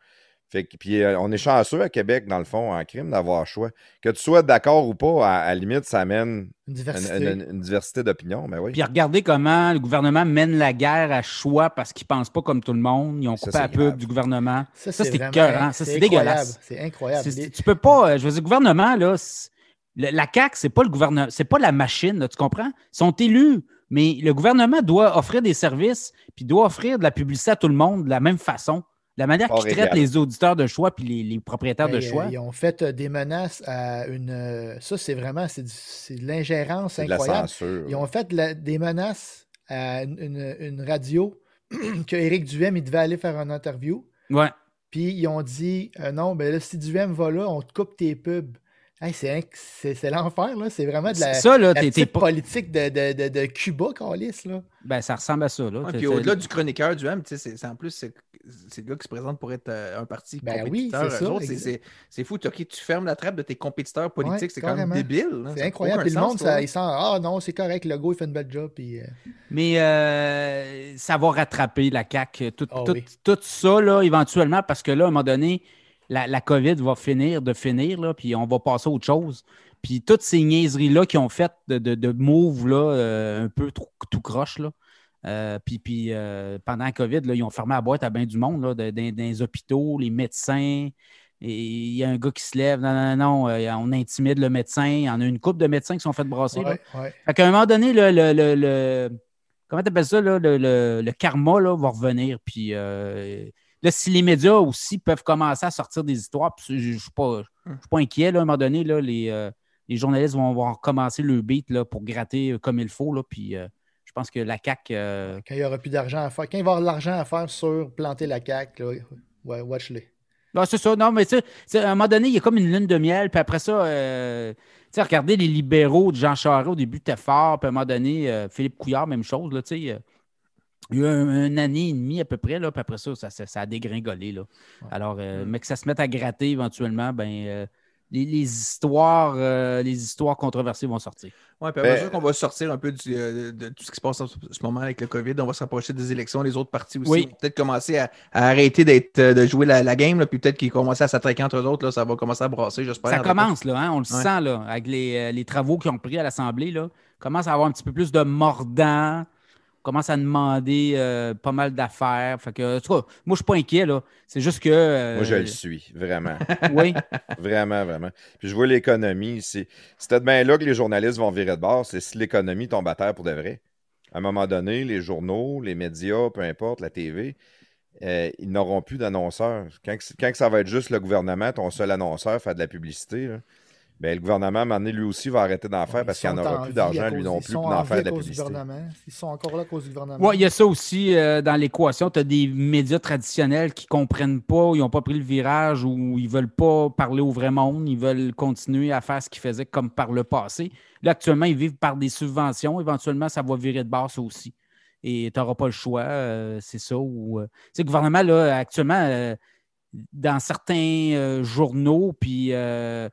Fait que, puis euh, on est chanceux à Québec, dans le fond, en crime, d'avoir choix. Que tu sois d'accord ou pas, à, limite, ça amène une diversité. une- une diversité d'opinions. Mais oui. Puis regardez comment le gouvernement mène la guerre à choix parce qu'ils ne pensent pas comme tout le monde. Ils ont coupé la pub du gouvernement. Ça, c'est écœurant. Ça, c'est incroyable. dégueulasse. C'est incroyable. Tu peux pas. euh, Je veux dire, le gouvernement, là, c'est- le- la CAQ, c'est pas le gouvernement, c'est pas la machine, là, tu comprends? Ils sont élus, mais le gouvernement doit offrir des services, puis doit offrir de la publicité à tout le monde de la même façon. De la manière qu'ils traitent les auditeurs de choix puis les, les propriétaires de choix. euh, Ils ont fait euh, des menaces à une. euh, Ça, c'est vraiment c'est de l'ingérence C'est de la incroyable. Ils ont fait la- des menaces à une, une- une radio que Éric Duhem il devait aller faire une interview. Ouais. Puis ils ont dit euh, non, ben là, si Duhem va là, on te coupe tes pubs. Hey, c'est l'enfer, là. C'est vraiment de la, ça, là, la t'es- t'es petite pas- politique de, de, de, de Cuba, Calis, là. Ben, ça ressemble à ça. Là. Ouais, puis au-delà du chroniqueur du M, c'est en plus, c'est le gars qui se présente pour être euh, un parti Ben oui, compétiteur. c'est Eux ça, autres, c'est-. C'est fou. tu- fermes la trappe de tes compétiteurs politiques, Ouais, c'est quand même débile. C'est incroyable. Puis le sens, monde, toi. ça, il sent Ah non, c'est correct, le go, il fait une belle job. Puis, euh, Mais euh, ça va rattraper la CAQ. Tout, Ah tout- oui. tout ça, là, éventuellement, parce que là, à un moment donné, la, la COVID va finir de finir, là, puis on va passer à autre chose. Puis toutes ces niaiseries-là qui ont fait de, de, de moves là, euh, un peu tout croche, là. Euh, puis puis, euh, pendant la COVID, là, ils ont fermé la boîte à bien du monde, là, de- dans, dans les hôpitaux, les médecins. Et il y a un gars qui se lève, non, non, non, euh, on intimide le médecin. Il y en a une couple de médecins qui sont fait brasser. là. ouais, ouais. Fait qu'à un moment donné, le, le, le, le- comment tu appelles ça, là, le, karma là, va revenir. Puis là, si les médias aussi peuvent commencer à sortir des histoires, je ne suis pas, suis pas inquiet, là, à un moment donné, là, les, euh, les journalistes vont, vont recommencer le beat là, pour gratter euh, comme il faut. Là, puis euh, je pense que la CAQ. euh, Quand il n'y aura plus d'argent à faire, quand il va y avoir de l'argent à faire sur planter la CAQ, ouais, watch-les. Ah, c'est ça, non, mais tu sais, à un moment donné, il y a comme une lune de miel, puis après ça, tu sais, regardez les libéraux de Jean Charest, au début, c'était fort, puis à un moment donné, Philippe Couillard, même chose, là, tu sais, il y a eu un- une année et demie à peu près, là, puis après ça, ça, ça- ça a dégringolé, là. Alors, euh, mais que ça se mette à gratter éventuellement, ben, euh, les, les histoires, euh, les histoires controversées vont sortir. Ouais, puis à Ben- mesure qu'on va sortir un peu du, euh, de tout ce qui se passe en ce moment avec le COVID, on va se rapprocher des élections, les autres partis aussi Oui. vont peut-être commencer à, à arrêter d'être, de jouer la, la game, là, puis peut-être qu'ils commencent à s'attraquer entre eux autres, là, ça va commencer à brasser, j'espère. Ça commence, là, hein, on le Ouais. sent, là, avec les, les travaux qu'ils ont pris à l'Assemblée, là, commence à avoir un petit peu plus de mordant. Commence à demander euh, pas mal d'affaires. Fait que, en tout cas, moi, je suis pas inquiet, là. C'est juste que. euh, Moi, je le suis, vraiment. Oui. Vraiment, vraiment. Puis je vois l'économie. C'est c'est peut-être bien là que les journalistes vont virer de bord. C'est si l'économie tombe à terre pour de vrai. À un moment donné, les journaux, les médias, peu importe, la TV, euh, ils n'auront plus d'annonceurs. Quand, que- quand ça va être juste le gouvernement, ton seul annonceur, fait de la publicité, là, ben, le gouvernement, à un moment donné, lui aussi, va arrêter d'en faire parce qu'il n'y en sont aura en plus d'argent, lui non ils plus, sont pour en faire de la cause du publicité. gouvernement. Ils sont encore là à cause du gouvernement. Ouais, il y a ça aussi euh, dans l'équation. Tu as des médias traditionnels qui ne comprennent pas, ils n'ont pas pris le virage ou ils ne veulent pas parler au vrai monde, ils veulent continuer à faire ce qu'ils faisaient comme par le passé. Là, actuellement, ils vivent par des subventions. Éventuellement, ça va virer de base ça aussi. Et tu n'auras pas le choix. euh, c'est ça. Ou, euh, le gouvernement, là, actuellement, euh, dans certains euh, journaux, puis euh,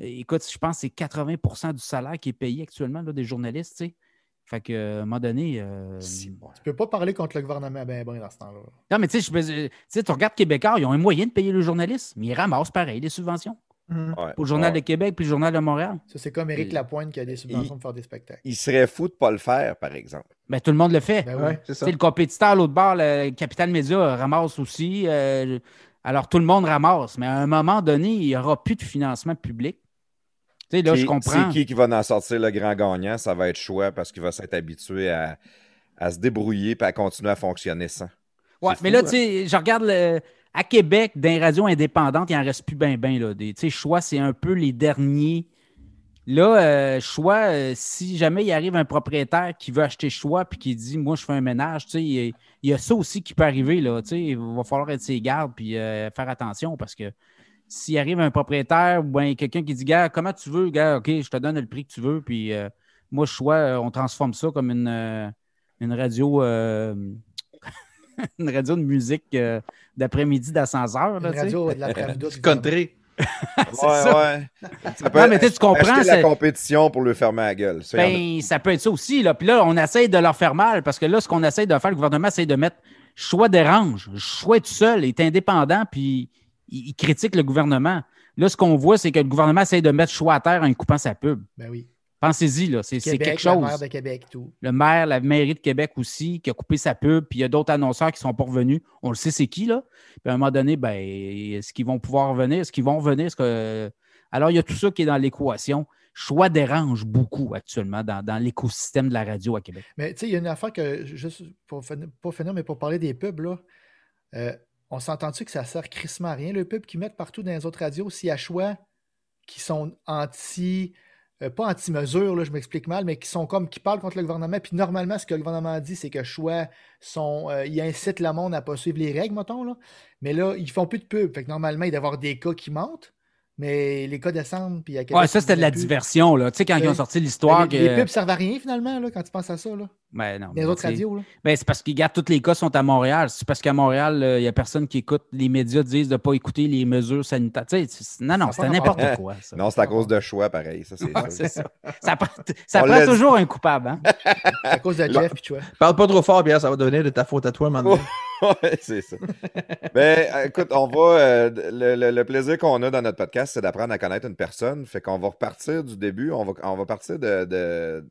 écoute, je pense que c'est 80% du salaire qui est payé actuellement là, des journalistes. tu sais. Fait que, à un moment donné. euh, Si, bon. Tu peux pas parler contre le gouvernement ben ben dans ce temps-là. non, mais tu sais, tu regardes Québécois, ils ont un moyen de payer le journaliste, mais ils ramassent pareil les subventions. Mhm. Ouais, Pour le Journal ouais. de Québec puis le Journal de Montréal. Ça, c'est comme Éric Lapointe qui a des subventions pour faire des spectacles. Il serait fou de ne pas le faire, par exemple. Ben, tout le monde le fait. Ben Ouais, c'est ça. le compétiteur à l'autre bord, le Capital Média, ramasse aussi. euh, alors, tout le monde ramasse. Mais à un moment donné, il n'y aura plus de financement public. Tu sais, là, Qui- je comprends. C'est qui qui va en sortir le grand gagnant? Ça va être choix parce qu'il va s'être habitué à, à se débrouiller et à continuer à fonctionner sans. Ouais, mais fou, là, hein? tu sais, je regarde le- à Québec, dans les radios indépendantes, il n'en reste plus bien, bien. Tu sais, Choix, c'est un peu les derniers. Là, euh, Choix, euh, si jamais il arrive un propriétaire qui veut acheter Choix puis qui dit Moi, je fais un ménage, tu sais, il y, a- ça aussi qui peut arriver. Là, tu sais, il va falloir être ses gardes puis euh, faire attention parce que s'il arrive un propriétaire ou ben, quelqu'un qui dit Gars, comment tu veux, gars, OK, je te donne le prix que tu veux, puis euh, moi, Choix, euh, on transforme ça comme une, euh, une radio. euh, une radio de musique euh, d'après-midi d'ascenseur. là, Une tu sais. radio de l'après-midi. Du country. C'est ouais, ça. ouais. Ça peut Non, mais tu sais, tu comprends, acheter la c'est- compétition pour lui fermer la gueule. Ça, a- Ben, ça peut être ça aussi. Là. Puis là, on essaye de leur faire mal parce que là, ce qu'on essaye de faire, le gouvernement essaye de mettre choix dérange. Choix tout seul, est indépendant, puis il, il critique le gouvernement. Là, ce qu'on voit, c'est que le gouvernement essaye de mettre choix à terre en coupant sa pub. Ben oui. Pensez-y, là, c'est quelque chose. maire de Québec, tout. Le maire, la mairie de Québec aussi, qui a coupé sa pub, puis il y a d'autres annonceurs qui sont pas revenus. On le sait, c'est qui, là? Puis à un moment donné, ben, est-ce qu'ils vont pouvoir revenir? Est-ce qu'ils vont revenir? Que... Alors, il y a tout ça qui est dans l'équation. Choix dérange beaucoup actuellement dans, dans l'écosystème de la radio à Québec. Mais tu sais, il y a une affaire que, juste pour finir, pas finir, mais pour parler des pubs, là, euh, on s'entend-tu que ça sert crissement à rien, le pub qu'ils mettent partout dans les autres radios, s'il y a choix qui sont anti, euh, pas anti-mesure, je m'explique mal, mais qui sont comme, qui parlent contre le gouvernement, puis normalement, ce que le gouvernement dit, c'est que choix sont, euh, ils incitent le monde à pas suivre les règles, mettons, là. Mais là, ils font plus de pub. Fait que normalement, il doit y avoir des cas qui montent, mais les cas descendent, puis à Québec, Ouais, ça, c'était de la plus. diversion, là. Tu sais, quand ils ont Oui. sorti l'histoire Mais que. Les, les pubs servent à rien, finalement, là, quand tu penses à ça, là. Ben, non, Les mais autres radios, là? Ben, c'est parce qu'ils gardent tous les cas sont à Montréal. C'est parce qu'à Montréal, il n'y a personne qui écoute. Les médias disent de ne pas écouter les mesures sanitaires. C'est- non, non, pas n'importe quoi. Ça. Non, c'est à cause de choix, pareil. Ça, c'est c'est ça. Ça prend, ça prend toujours un coupable. Hein? C'est à cause de Jeff, puis tu vois. Parle pas trop fort, Pierre, ça va devenir de ta faute à toi, maintenant. Ouais, c'est ça. ben, euh, écoute, on va. euh, le, le- le plaisir qu'on a dans notre podcast, c'est d'apprendre à connaître une personne. Fait qu'on va repartir du début. On va, on va partir de, de,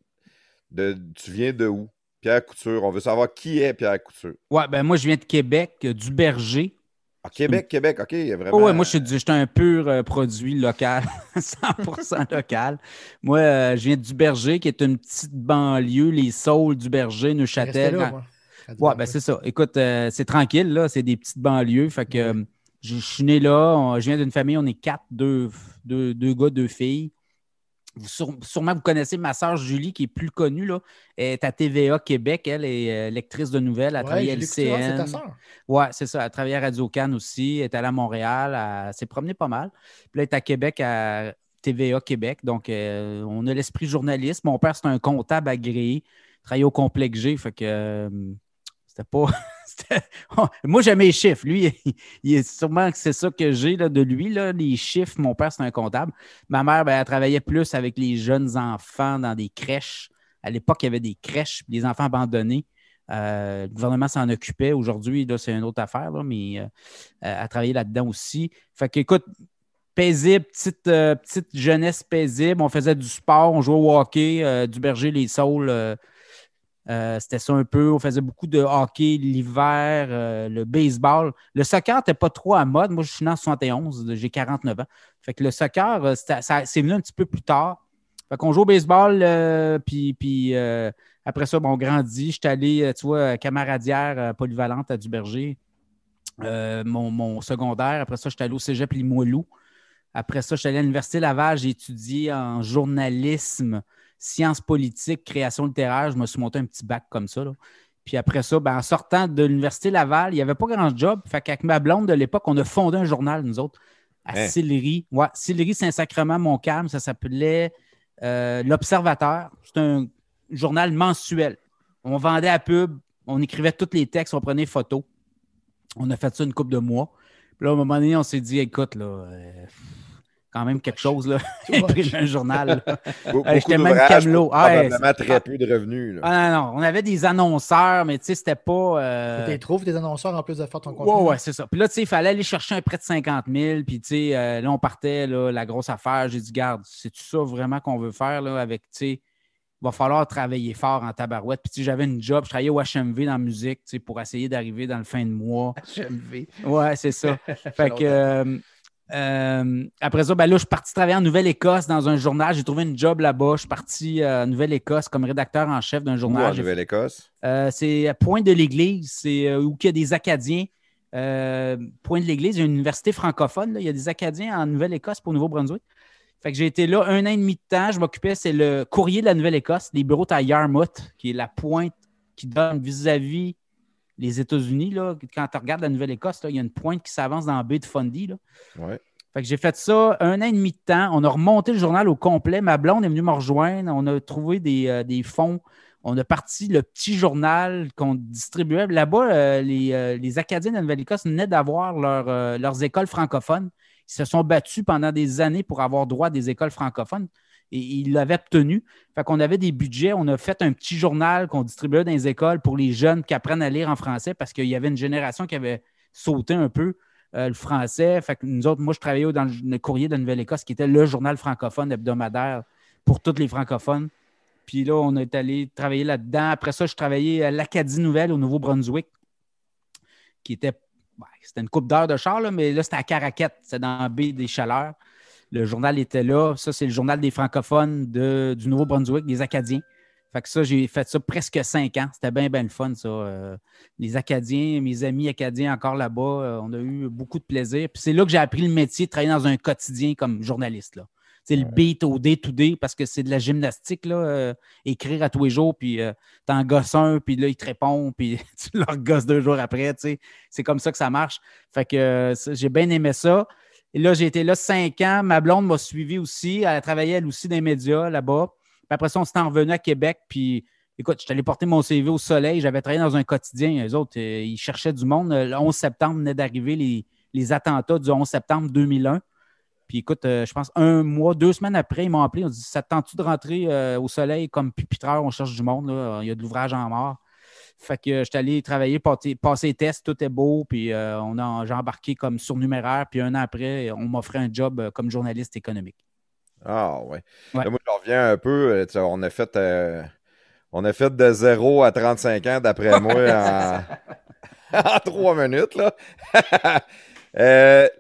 de- Tu viens de où? Pierre Couture. On veut savoir qui est Pierre Couture. Ouais, ben moi, je viens de Québec, euh, du Berger. Ah, Québec, Québec, OK. Vraiment. Oh, ouais, moi, je suis, du- je suis un pur euh, produit local, 100% local. Moi, euh, je viens du Berger, qui est une petite banlieue, les Saules du Berger, Neuchâtel. là, Ouais, ben c'est ça. Écoute, euh, c'est tranquille, là. C'est des petites banlieues. Fait que euh, je, je suis né là. on- je viens d'une famille, on est quatre, deux, deux, deux gars, deux filles. Vous, sûre- sûrement, vous connaissez ma sœur Julie, qui est plus connue, là. Elle est à TVA Québec. Elle est euh, lectrice de nouvelles. Elle a Ouais, travaillé à Julie Couture, c'est ta LCN. sœur. Ouais, c'est ça. Elle a travaillé à Radio Cannes aussi. Elle est allée à Montréal. Elle s'est promenée pas mal. Puis là, elle est à Québec, à TVA Québec. Donc, euh, on a l'esprit journaliste. Mon père, c'est un comptable agréé. Il travaillait au complexe G. Fait que euh, c'était pas. c'était- Moi, j'aime les chiffres. Lui, il est sûrement que c'est ça que j'ai de lui. Là, les chiffres, mon père, c'est un comptable. Ma mère, ben, elle travaillait plus avec les jeunes enfants dans des crèches. À l'époque, il y avait des crèches, des enfants abandonnés. Euh, le gouvernement s'en occupait. Aujourd'hui, c'est une autre affaire, mais euh, elle travaillait là-dedans aussi. Fait que, écoute, paisible, petite, euh, petite jeunesse paisible. On faisait du sport, on jouait au hockey, euh, du berger, les saules. Euh, c'était ça un peu. On faisait beaucoup de hockey l'hiver, euh, le baseball. Le soccer n'était pas trop à mode. Moi, je suis né en 71, j'ai 49 ans. Fait que le soccer, euh, c'est venu un petit peu plus tard. Fait qu'on joue au baseball, puis, puis après ça, bon, on grandit. J'étais allé, tu vois, camaradière polyvalente à Duberger, mon, mon, secondaire. Après ça, j'étais allé au cégep Limoilou. Après ça, j'étais allé à l'Université Laval. J'ai étudié en journalisme sciences politiques, création littéraire. Je me suis monté un petit bac comme ça. Puis après ça, ben, en sortant de l'Université Laval, il n'y avait pas grand job. Fait qu'avec ma blonde de l'époque, on a fondé un journal, nous autres, à hein? Sillery. Ouais, Sillery Saint-Sacrement, Montcalm. Ça s'appelait euh, L'Observateur. C'est un journal mensuel. On vendait à pub, on écrivait tous les textes, on prenait photos. On a fait ça une couple de mois. Puis là, à un moment donné, on s'est dit, écoute, là, euh, quand même quelque chose, là. Imprimer un journal. J'étais même camelot. Ah, probablement très peu de revenus. Ah, non, non, on avait des annonceurs, mais tu sais, c'était pas. Euh... Tu trouves des annonceurs en plus de faire ton contenu? Ouais, ouais, c'est ça. Puis là, tu sais, il fallait aller chercher un prêt de 50 000. Puis tu sais, euh, là, on partait, là, la grosse affaire. J'ai dit, garde, c'est-tu ça vraiment qu'on veut faire, là, avec, tu sais, il va falloir travailler fort en tabarouette. Puis, j'avais une job, je travaillais au HMV dans la musique, tu sais, pour essayer d'arriver dans le fin de mois. HMV. Ouais, c'est ça. fait que, euh, après ça, ben là, je suis parti travailler en Nouvelle-Écosse dans un journal. J'ai trouvé une job là-bas. Je suis parti euh, en Nouvelle-Écosse comme rédacteur en chef d'un journal. en Nouvelle-Écosse? Euh, c'est Point de l'Église. C'est où il y a des Acadiens. Point de l'Église, il y a une université francophone. Il y a des Acadiens en Nouvelle-Écosse pour Nouveau-Brunswick. Fait que j'ai été là un an et demi de temps. Je m'occupais, c'est le courrier de la Nouvelle-Écosse. Les bureaux à Yarmouth, qui est la pointe qui donne vis-à-vis les États-Unis, là, quand tu regardes la Nouvelle-Écosse, il y a une pointe qui s'avance dans la baie de Fundy. Là. Fait que j'ai fait ça un an et demi de temps. On a remonté le journal au complet. Ma blonde est venue me rejoindre. On a trouvé des, euh, fonds. On a parti le petit journal qu'on distribuait. Là-bas, euh, euh, les, Acadiens de la Nouvelle-Écosse venaient d'avoir leurs écoles francophones. Ils se sont battus pendant des années pour avoir droit à des écoles francophones et il l'avait obtenu. Fait qu'on avait des budgets. On a fait un petit journal qu'on distribuait dans les écoles pour les jeunes qui apprennent à lire en français parce qu'il y avait une génération qui avait sauté un peu euh, le français. Fait que nous autres, moi, je travaillais dans le courrier de Nouvelle-Écosse qui était le journal francophone hebdomadaire pour tous les francophones. Puis là, on est allé travailler là-dedans. Après ça, je travaillais à l'Acadie Nouvelle au Nouveau-Brunswick, qui était. c'était une coupe d'heure de char, mais là, c'était à Caraquette, c'est dans baie des Chaleurs. Le journal était là. Ça, c'est le journal des francophones du Nouveau-Brunswick, des Acadiens. Fait que ça, j'ai fait ça presque cinq ans. C'était bien, bien le fun, ça. Euh, les Acadiens, mes amis acadiens encore là-bas, euh, on a eu beaucoup de plaisir. Puis c'est là que j'ai appris le métier de travailler dans un quotidien comme journaliste. C'est le beat au day-to-day parce que c'est de la gymnastique, là, euh, écrire à tous les jours, puis t'en gosses un, puis là, il te répond, puis tu leur gosses deux jours après, C'est comme ça que ça marche. Fait que j'ai bien aimé ça. Et là, j'ai été là cinq ans. Ma blonde m'a suivi aussi. Elle a travaillé, elle aussi, dans les médias là-bas. Puis après ça, on s'est revenu à Québec. Puis écoute, je suis allé porter mon CV au soleil. J'avais travaillé dans un quotidien. Les autres, euh, ils cherchaient du monde. Le 11 septembre venait d'arriver les, attentats du 11 septembre 2001. Puis écoute, euh, je pense un mois, deux semaines après, ils m'ont appelé. On dit Ça tente-tu de rentrer euh, au soleil comme pupitreur? On cherche du monde. Il y a de l'ouvrage en mort. Fait que j'étais allé travailler, passer les tests, tout est beau, puis euh, on a, j'ai embarqué comme surnuméraire, puis un an après, on m'offrait un job euh, comme journaliste économique. Ah ouais. moi, je reviens un peu. Euh, on a fait on a fait de 0 à 35 ans, d'après moi, en, en 3 minutes. Là.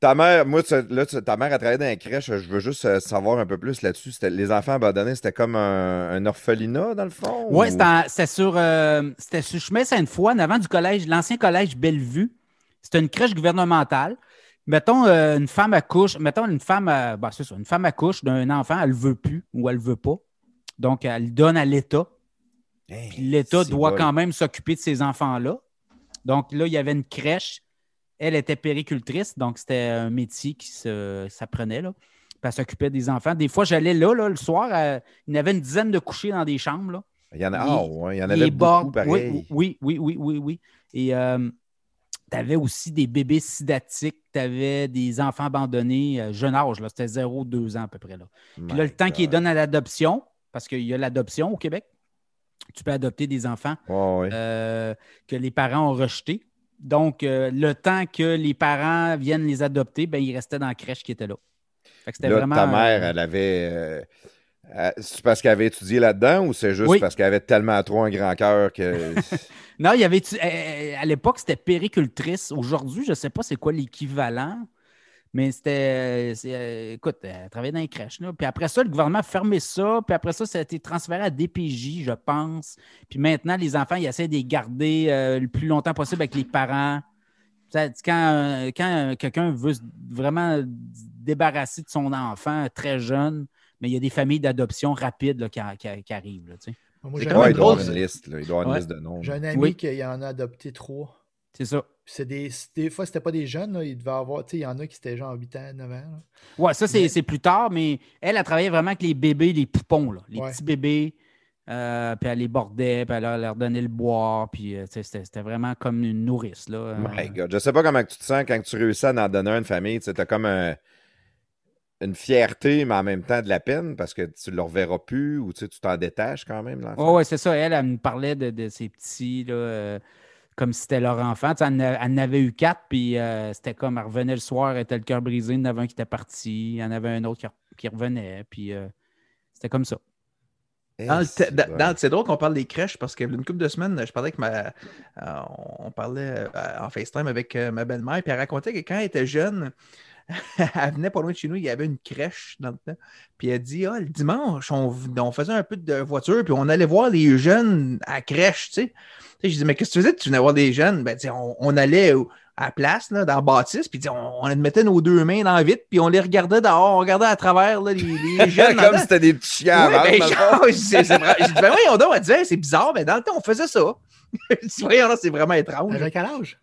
Ta mère, moi, là, ta mère a travaillé dans la crèche. Je veux juste euh, savoir un peu plus là-dessus. Les enfants abandonnés, c'était comme un, orphelinat, dans le fond? Oui, c'était sur, euh, c'était sur chemin Sainte-Foy, en avant du collège, l'ancien collège Bellevue. C'était une crèche gouvernementale. Mettons, euh, une femme accouche, mettons, une femme, bah, c'est ça, une femme accouche d'un enfant, elle ne veut plus ou elle ne veut pas. Donc, elle donne à l'État. L'État doit quand même s'occuper de ces enfants-là. Donc, là, il y avait une crèche elle était péricultrice, donc c'était un métier qui s'apprenait. Là. elle s'occupait des enfants. Des fois, j'allais là, le soir, euh, il y avait une dizaine de couchés dans des chambres. Il y en, a, ah, il y en avait beaucoup, pareil. Oui, oui, oui, oui, oui. Et euh, tu avais aussi des bébés sidatiques, tu avais des enfants abandonnés, euh, jeune âge, c'était 0-2 ans à peu près. Là. Puis là, le temps qu'ils donnent à l'adoption, parce qu'il y a l'adoption au Québec, tu peux adopter des enfants que les parents ont rejetés. Donc, euh, le temps que les parents viennent les adopter, ben, ils restaient dans la crèche qui était là. Fait vraiment, ta mère, euh, elle avait. Euh, c'est parce qu'elle avait étudié là-dedans ou c'est juste Oui. parce qu'elle avait tellement trop un grand cœur que. Non, il y avait. À l'époque, c'était péricultrice. Aujourd'hui, je ne sais pas c'est quoi l'équivalent. Mais c'était. c'est, euh, écoute, elle travaillait dans les crèches. Là. Puis après ça, le gouvernement a fermé ça. Puis après ça, ça a été transféré à DPJ, je pense. Puis maintenant, les enfants, ils essaient de les garder euh, le plus longtemps possible avec les parents. Ça, Quand, euh, quand euh, quelqu'un veut vraiment se débarrasser de son enfant très jeune, mais il y a des familles d'adoption rapides là, qui, qui- qui arrivent. là, tu sais. Moi, j'ai Ouais, il doit avoir une liste. là. Il doit y avoir une Ouais. liste de noms. j'ai un ami Oui. qui en a adopté trois. C'est ça. Des, des fois, c'était pas des jeunes. là, il devait avoir. Tu sais, il y en a qui étaient genre 8 ans, 9 ans. là. Ouais, ça, c'est Mais- plus tard, mais elle, elle travaillait vraiment avec les bébés, les poupons, là, les Ouais. petits bébés. euh, puis elle les bordait, puis elle leur, donnait le boire. Puis euh, tu sais, c'était vraiment comme une nourrice. Là. Euh, My God. Je sais pas comment tu te sens quand tu réussis à en donner à une famille. Tu as comme un- une fierté, mais en même temps de la peine parce que tu ne le reverras plus ou tu t'en détaches quand même. Ouais, ouais, c'est ça. Elle, elle me parlait de, de ses petits, là, euh, comme si c'était leur enfant. Tu sais, elle, en a- elle en avait eu quatre, puis euh, c'était comme, elle revenait le soir, elle était le cœur brisé, il y en avait un qui était parti, il y en avait un autre qui, re- qui revenait, puis euh, c'était comme ça. Dans le c'est drôle qu'on parle des crèches parce que une couple de semaines, je parlais avec ma. euh, on parlait en FaceTime avec ma belle-mère, puis elle racontait que quand elle était jeune, elle venait pas loin de chez nous, il y avait une crèche dans le temps. Puis elle dit Ah, le dimanche, on, on faisait un peu de voiture, puis on allait voir les jeunes à la crèche, tu sais. Je dis, mais qu'est-ce que tu faisais? Tu venais voir des jeunes? Ben, on, on allait à la place, là, dans la bâtisse, puis on, on mettait nos deux mains dans la vitre, puis on les regardait dehors, on regardait à travers là, les, les jeunes. comme si c'était des petits chiens Oui, vendre, ben, le. J'ai dit, ben voyons donc, elle disait, Hey, c'est bizarre, mais dans le temps, on faisait ça. Je dis, voyons, là, c'est vraiment étrange. Elle avait quel âge?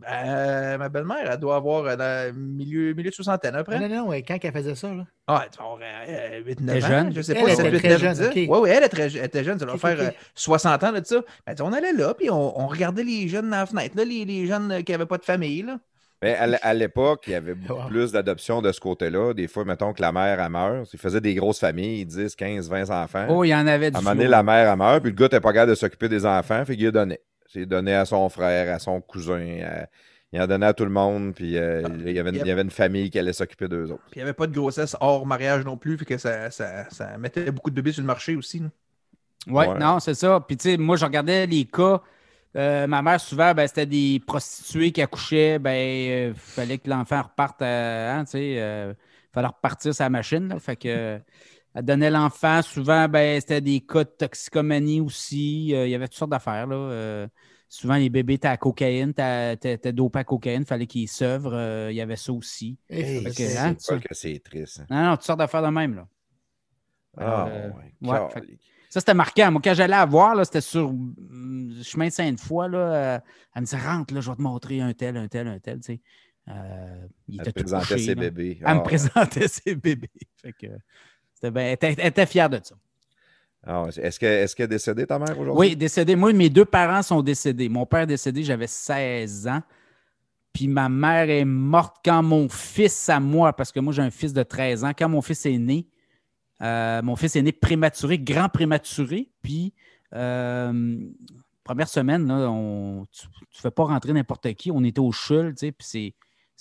Ben, ma belle-mère, elle doit avoir euh, milieu, milieu de soixantaine, à peu près. Non, non, non, ouais, quand elle faisait ça, là. Ah, elle doit avoir euh, 8, 9 Elle ans, jeune. je sais Elle pas. était 7, 8, très 9, jeune, 10. ok. Oui, oui, elle, très- elle était jeune, ça doit faire ok. euh, 60 ans de ça. Ben, on allait là, puis on, on regardait les jeunes dans la fenêtre, là, les, les jeunes euh, qui n'avaient pas de famille. Là. Mais à, l'époque, il y avait beaucoup Wow. plus d'adoption de ce côté-là. Des fois, mettons que la mère, elle meurt. Ils faisaient des grosses familles, 10, 15, 20 enfants. Oh, il y en avait du à un moment donné, flou. la mère, elle meurt, puis le gars n'était pas capable de s'occuper des enfants, fait qu'il a donné. Il a donné à son frère, à son cousin, à- il a donné à tout le monde, puis euh, Ah, il, y avait une, il y avait une famille qui allait s'occuper d'eux autres. Puis il n'y avait pas de grossesse hors mariage non plus, fait que ça, ça, ça mettait beaucoup de bébés sur le marché aussi. là. Ouais, non, c'est ça. Puis, tu sais, moi, je regardais les cas. Euh, ma mère, souvent, ben, c'était des prostituées qui accouchaient. Ben, il fallait que l'enfant reparte. euh, hein, tu sais, euh, fallait repartir sa machine. là. fait que, euh, elle donnait l'enfant. Souvent, ben, c'était des cas de toxicomanie aussi. Euh, il y avait toutes sortes d'affaires. là. Euh, souvent, les bébés étaient à cocaïne, t'as- t'étais t'étais dopé à cocaïne. fallait qu'ils s'œuvrent. Euh, il y avait ça aussi. Hey, que- c'est hein, pas ça. que c'est triste. hein. Non, non, toutes sortes d'affaires de même. Là. Ah, Euh, ouais. Ça, c'était marquant. Moi, quand j'allais la voir, là, c'était sur le chemin de Sainte-Foy. Là, elle me disait Rentre, là, je vais te montrer un tel, un tel, un tel. Tu sais. Euh, il Elle était tout présentait couché, ses là. bébés. Elle me Ah, présentait ses bébés. Fait que, elle, était, elle était fière de ça. ah. Est-ce que- qu'elle est décédée, ta mère, aujourd'hui? Oui, décédé. Moi, mes deux parents sont décédés. Mon père est décédé, j'avais 16 ans. Puis ma mère est morte quand mon fils à moi, parce que moi, j'ai un fils de 13 ans, quand mon fils est né. Euh, mon fils est né prématuré, grand prématuré. Puis, euh, première semaine, là, on, tu ne fais pas rentrer n'importe qui. On était au CHUL, tu sais, puis c'est,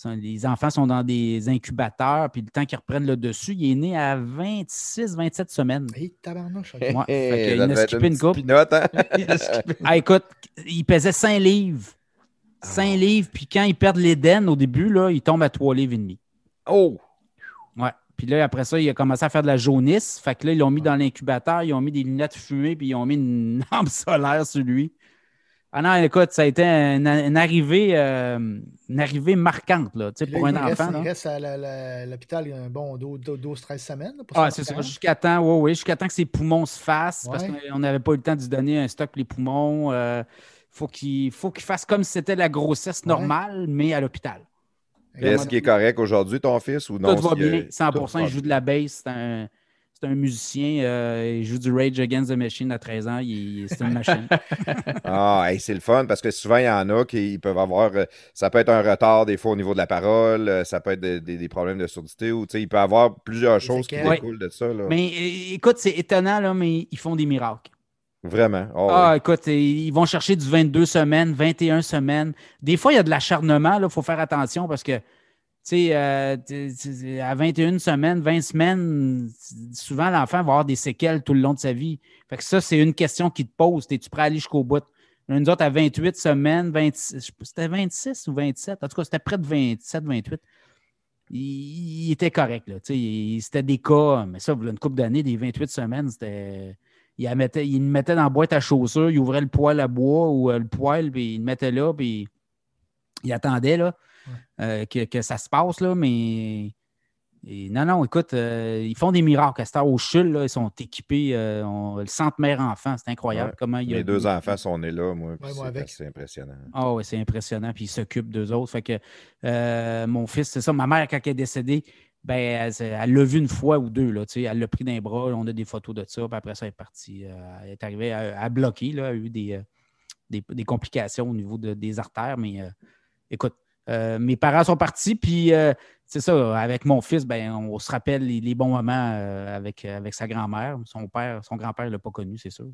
les enfants sont dans des incubateurs, puis le temps qu'ils reprennent le dessus, il est né à 26, 27 semaines. Hey, tabarnouche. Ouais, Hey, en a skippé une couple. pinotte, hein? Ah, écoute, il pesait 5 livres. 5 Ah. livres, puis quand ils perdent l'Éden au début, là, il tombe à 3 livres et demi. Oh! Ouais. Puis là, après ça, il a commencé à faire de la jaunisse. Fait que là, ils l'ont mis dans l'incubateur, ils ont mis des lunettes fumées, puis ils ont mis une lampe solaire sur lui. Ah non, écoute, ça a été une, une arrivée, euh, une arrivée marquante, là, pour un il reste, enfant. il là. reste à la- la- l'hôpital un bon 12-13 semaines. là, pour Ah, c'est ça, jusqu'à temps, oui, oui, jusqu'à temps que ses poumons se fassent, parce qu'on n'avait pas eu le temps de lui donner un stock pour les poumons. euh, faut qu'il faut qu'il fasse comme si c'était la grossesse Ouais. normale, mais à l'hôpital. Est-ce qu'il est correct aujourd'hui, ton fils, ou non? Tout va y a- bien, 100%. Tout va il joue de la bass. C'est un, c'est un musicien. euh, il joue du Rage Against the Machine à 13 ans. il- c'est une machine. Ah, hey, c'est le fun parce que souvent, il y en a qui peuvent avoir. euh, ça peut être un retard des fois au niveau de la parole, euh, ça peut être des, des- des problèmes de surdité ou tu sais, il peut y avoir plusieurs choses qui découlent de ça. Là. mais écoute, c'est étonnant, là, mais ils font des miracles. Vraiment? Oh, Ah, oui. écoute, ils vont chercher du 22 semaines, 21 semaines. Des fois, il y a de l'acharnement. Il faut faire attention parce que, sais, euh, t- t- à 21 semaines, 20 semaines, souvent l'enfant va avoir des séquelles tout le long de sa vie. Fait que ça, c'est une question qui te pose. Es-tu prêt à aller jusqu'au bout? Là, Nous autres, à 28 semaines, 26, je sais pas, c'était 26 ou 27, en tout cas, c'était près de 27, 28. Il, était correct, là. tu sais, C'était des cas, mais ça, une couple d'années, des 28 semaines, c'était. Il, mettait, il le mettait dans la boîte à chaussures, il ouvrait le poêle à bois ou euh, le poêle, puis il le mettait là, puis il attendait là, euh, que, que ça se passe, là, mais. et non, non, écoute, euh, ils font des miracles. À cette heure, au CHUL, là, ils sont équipés. euh, on- le centre mère-enfant, c'est incroyable Ouais. comment il y a. Mes deux enfants sont nés là, moi. puis Ouais, moi c'est impressionnant. Ah oui, c'est impressionnant. Puis ils s'occupent d'eux autres. Fait que euh, mon fils, c'est ça. Ma mère, quand elle est décédée, ben, elle l'a vu une fois ou deux. Là, tu sais. elle l'a pris d'un bras. On a des photos de ça. Puis après ça, elle est partie. euh, elle est arrivée à, à bloquer. Là, elle a eu des, euh, des, des complications au niveau de- des artères. Mais euh, écoute, euh, mes parents sont partis. Puis euh, c'est ça, avec mon fils, ben, on se rappelle les, les bons moments euh, avec, avec sa grand-mère. Son père, son grand-père ne l'a pas connu, c'est sûr.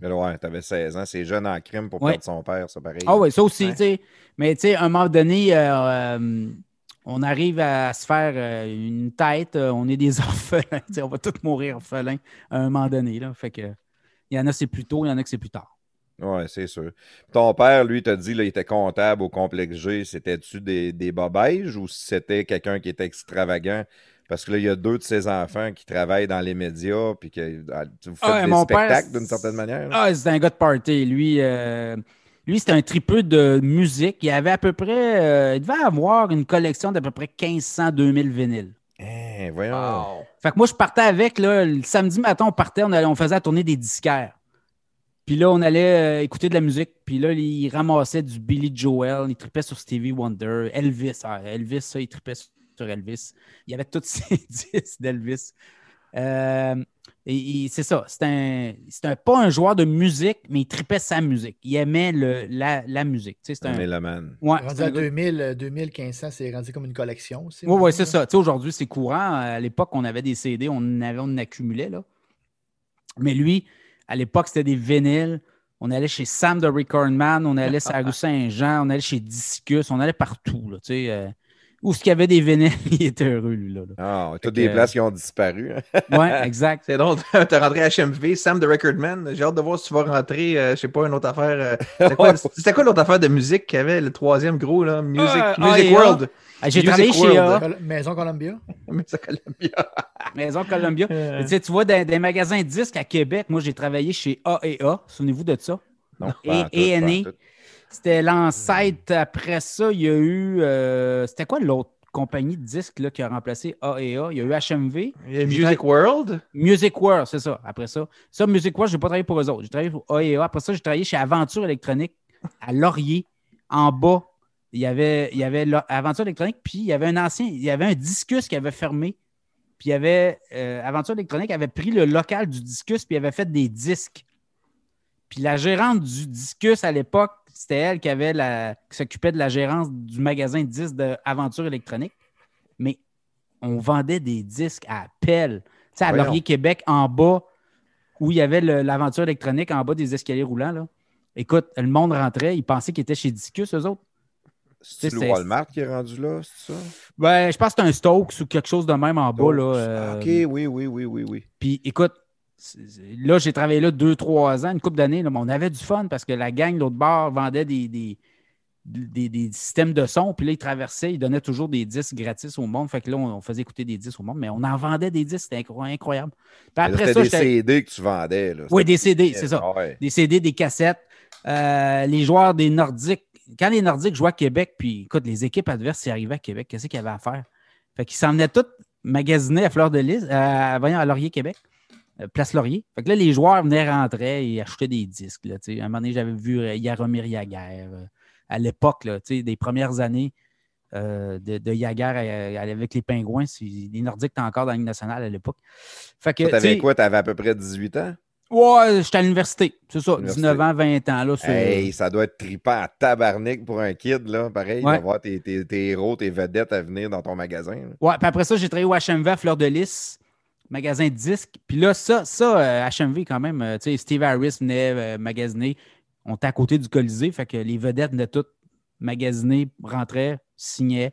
Mais ouais, t'avais 16 ans. C'est jeune en crime pour Ouais. perdre son père, ça pareil. Ah oui, ça aussi, Ouais. tu sais. Mais tu sais, à un moment donné, euh, euh, on arrive à se faire euh, une tête, euh, on est des orphelins, tu sais, on va tous mourir orphelins à un moment donné. Là. Fait que il y en a c'est plus tôt, il y en a que c'est plus tard. Oui, c'est sûr. Ton père, lui, t'a dit, là, il était comptable au complexe G. C'était-tu des, des bobèges ou c'était quelqu'un qui était extravagant? Parce que là, il y a deux de ses enfants qui travaillent dans les médias, puis que ah, vous faites Ah, des spectacles d'une certaine manière. Ah, c'est un gars de party. Lui, euh, lui c'était un tripeux de musique. Il avait à peu près, euh, il devait avoir une collection d'à peu près 1500-2000 vinyles. Hein, voyons. Fait que moi, je partais avec, là, le samedi matin, on partait, on, allait- on faisait la tournée des disquaires. Puis là, on allait euh, écouter de la musique. Puis là, il ramassait du Billy Joel, il tripait sur Stevie Wonder, Elvis. Ah, Elvis, ça, il tripait sur Elvis. Il y avait tous ces disques d'Elvis. Euh, et, et c'est ça, c'est un, c'est un- pas un joueur de musique, mais il tripait sa musique. Il aimait le, la, la musique. Tu sais, c'est Un un, mélomane. ouais, Rendu à gars- 2000, euh, 2500, c'est rendu comme une collection aussi. oui, oui, maintenant, c'est ça. Tu sais, aujourd'hui, c'est courant. À l'époque, on avait des CD, on en avait, on en accumulait, là. Mais lui, à l'époque, c'était des vinyles. On allait chez Sam de Record Man, on allait la rue Saint-Jean, on allait chez Discus, on allait partout, là, tu sais. Euh, où est-ce qu'il y avait des vinyles, il était heureux, lui, là. là. Ah, toutes des places qui ont disparu. hein. Ouais, exact. C'est drôle, t'as rentré à HMV, Sam de Recordman. J'ai hâte de voir si tu vas rentrer, euh, je sais pas, une autre affaire. euh, C'était quoi, l'autre affaire de musique qu'il y avait, le troisième gros, là? Music, Ah, Music ah, World? Ah, J'ai Music travaillé chez Maison Columbia. Mais ça colle bien. Maison Columbia. Euh, Tu sais, tu vois, dans des magasins de disques à Québec, moi, j'ai travaillé chez A&A. Souvenez-vous de ça? Non, Et- C'était l'ancêtre. Après ça, il y a eu. euh, C'était quoi l'autre compagnie de disques là, qui a remplacé A&A? Il y a eu HMV. A Music World. Music World, c'est ça. Après ça. Ça, Music World, je n'ai pas travaillé pour eux autres. J'ai travaillé pour A&A. Après ça, j'ai travaillé chez Aventure électronique à Laurier. En bas, il y avait, il y avait Aventure électronique, puis il y avait un ancien, il y avait un discus qui avait fermé. Puis il y avait euh, Aventure électronique avait pris le local du discus, puis il avait fait des disques. Puis la gérante du discus à l'époque, c'était elle qui avait la, qui s'occupait de la gérance du magasin de disques d'Aventure électronique. Mais on vendait des disques à pelle. Tu sais, à. Laurier, Québec, en bas, où il y avait l'aventure électronique, en bas des escaliers roulants. Là. Écoute, le monde rentrait, ils pensaient qu'ils étaient chez Discus, eux autres. C'est le Walmart qui est rendu là, c'est ça? Ben, je pense que c'est un Stokes ou quelque chose de même en bas. Là, Ah, euh, Ok, oui, oui, oui, oui, oui. Puis écoute, là, j'ai travaillé là deux, trois ans, une couple d'années. mais on avait du fun parce que la gang, l'autre bord, vendait des, des, des- des systèmes de son. Puis là, ils traversaient, ils donnaient toujours des disques gratis au monde. Fait que là, on, on faisait écouter des disques au monde, mais on en vendait des disques. C'était incro- incroyable. Puis là, après C'était ça, des CD que tu vendais. Là. Oui, des CD, c'est ça. Ouais. Des CD, des cassettes. Euh, les joueurs des Nordiques, quand les Nordiques jouaient à Québec, puis écoute, les équipes adverses y arrivaient à Québec, qu'est-ce qu'il y avait à faire? Fait qu'ils s'en venaient tous magasiner à Fleur de Lys, euh, voyons, à Laurier, Québec, Place Laurier. Fait que là, les joueurs venaient, rentraient et achetaient des disques. Là, à un moment donné, j'avais vu euh, Yaromir Yaguer euh, à l'époque, des premières années euh, de, de euh, avec les Pingouins. Les Nordiques étaient encore dans la Ligue nationale à l'époque. Fait que, T'avais quoi? T'avais à peu près 18 ans? Ouais, j'étais à l'université, c'est ça, Université. 19 ans, 20 ans. Là, Hey, ça doit être trippant à tabarnak pour un kid, là. Pareil, Ouais. d'avoir tes, tes- tes héros, tes vedettes à venir dans ton magasin. là. Ouais, puis après ça, j'ai travaillé au HMV à Fleur de Lys, magasin de disques. Puis là, ça, ça euh, HMV quand même, euh, tu sais, Steve Harris venait euh, magasiner. On était à côté du Colisée, fait que les vedettes venaient toutes magasiner, rentraient, signaient.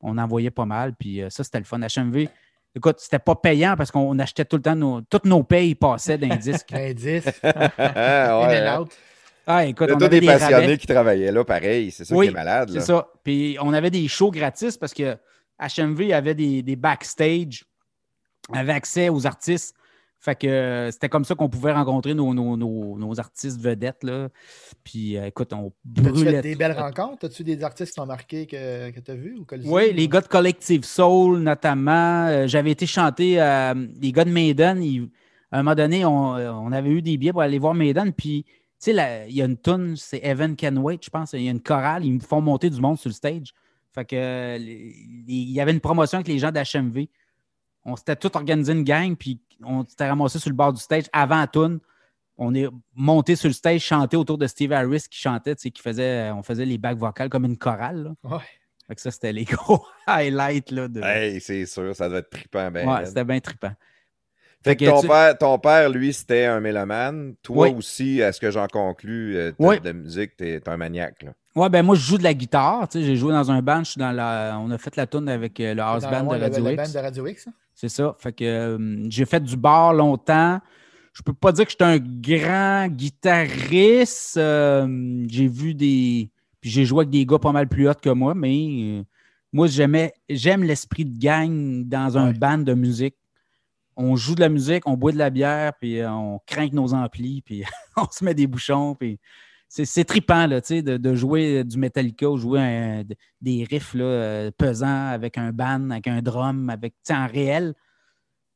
on envoyait pas mal. Puis euh, ça, c'était le fun. HMV, écoute, c'était pas payant parce qu'on achetait tout le temps, nos, toutes nos payes passaient d'un disque. Un disque, ouais, in and out. Ah, écoute, on tous avait des des passionnés rabais. qui travaillaient là, pareil. C'est ça Oui, qui est malade. C'est ça. Puis on avait des shows gratis parce que HMV avait des, des backstage, avait accès aux artistes. Fait que euh, c'était comme ça qu'on pouvait rencontrer nos, nos- nos- nos artistes vedettes. Là. Puis euh, écoute, on brûlait. des belles rencontres? As-tu des artistes qui t'ont marqué que, que tu as vu? Oui, les gars de Collective Soul, notamment. Euh, J'avais été chanter euh, les gars de Maiden. ils- à un moment donné, on, on avait eu des billets pour aller voir Maiden. Puis, tu sais, il y a une tune, c'est Evan Can Wait, je pense. Il y a une chorale. Ils me font monter du monde sur le stage. Fait que, il y avait une promotion avec les gens d'HMV. On s'était tous organisé une gang, puis on s'était ramassé sur le bord du stage avant la tune. On est monté sur le stage, chanté autour de Steve Harris qui chantait, tu sais, qui faisait, on faisait les bacs vocales comme une chorale. là. Ouais. Fait que ça, c'était les gros highlights là, de. Hey, c'est sûr, ça doit être trippant. Ben, ouais, c'était bien trippant. Fait que Fait que ton, tu- père, ton père, lui, c'était un mélomane. Toi Oui. aussi, à ce que j'en conclus, euh, Oui. de musique, t'es t'es un maniaque. Là. Ouais, ben moi, je joue de la guitare. tu sais, J'ai joué dans un band. je suis dans la... On a fait la tune avec euh, le house Dans- band ouais, de le- Radio le X. band de Radio X. hein? C'est ça. Fait que euh, j'ai fait du bar longtemps. Je peux pas dire que j'étais un grand guitariste. Euh, j'ai vu des. Puis j'ai joué avec des gars pas mal plus hauts que moi, mais euh, moi, j'aimais, j'aime l'esprit de gang dans un Ouais. band de musique. On joue de la musique, on boit de la bière, puis on craint nos amplis, puis on se met des bouchons, puis c'est, c'est trippant là, de, de jouer du Metallica ou jouer un- des riffs là, euh, pesants avec un band, avec un drum, avec, en réel.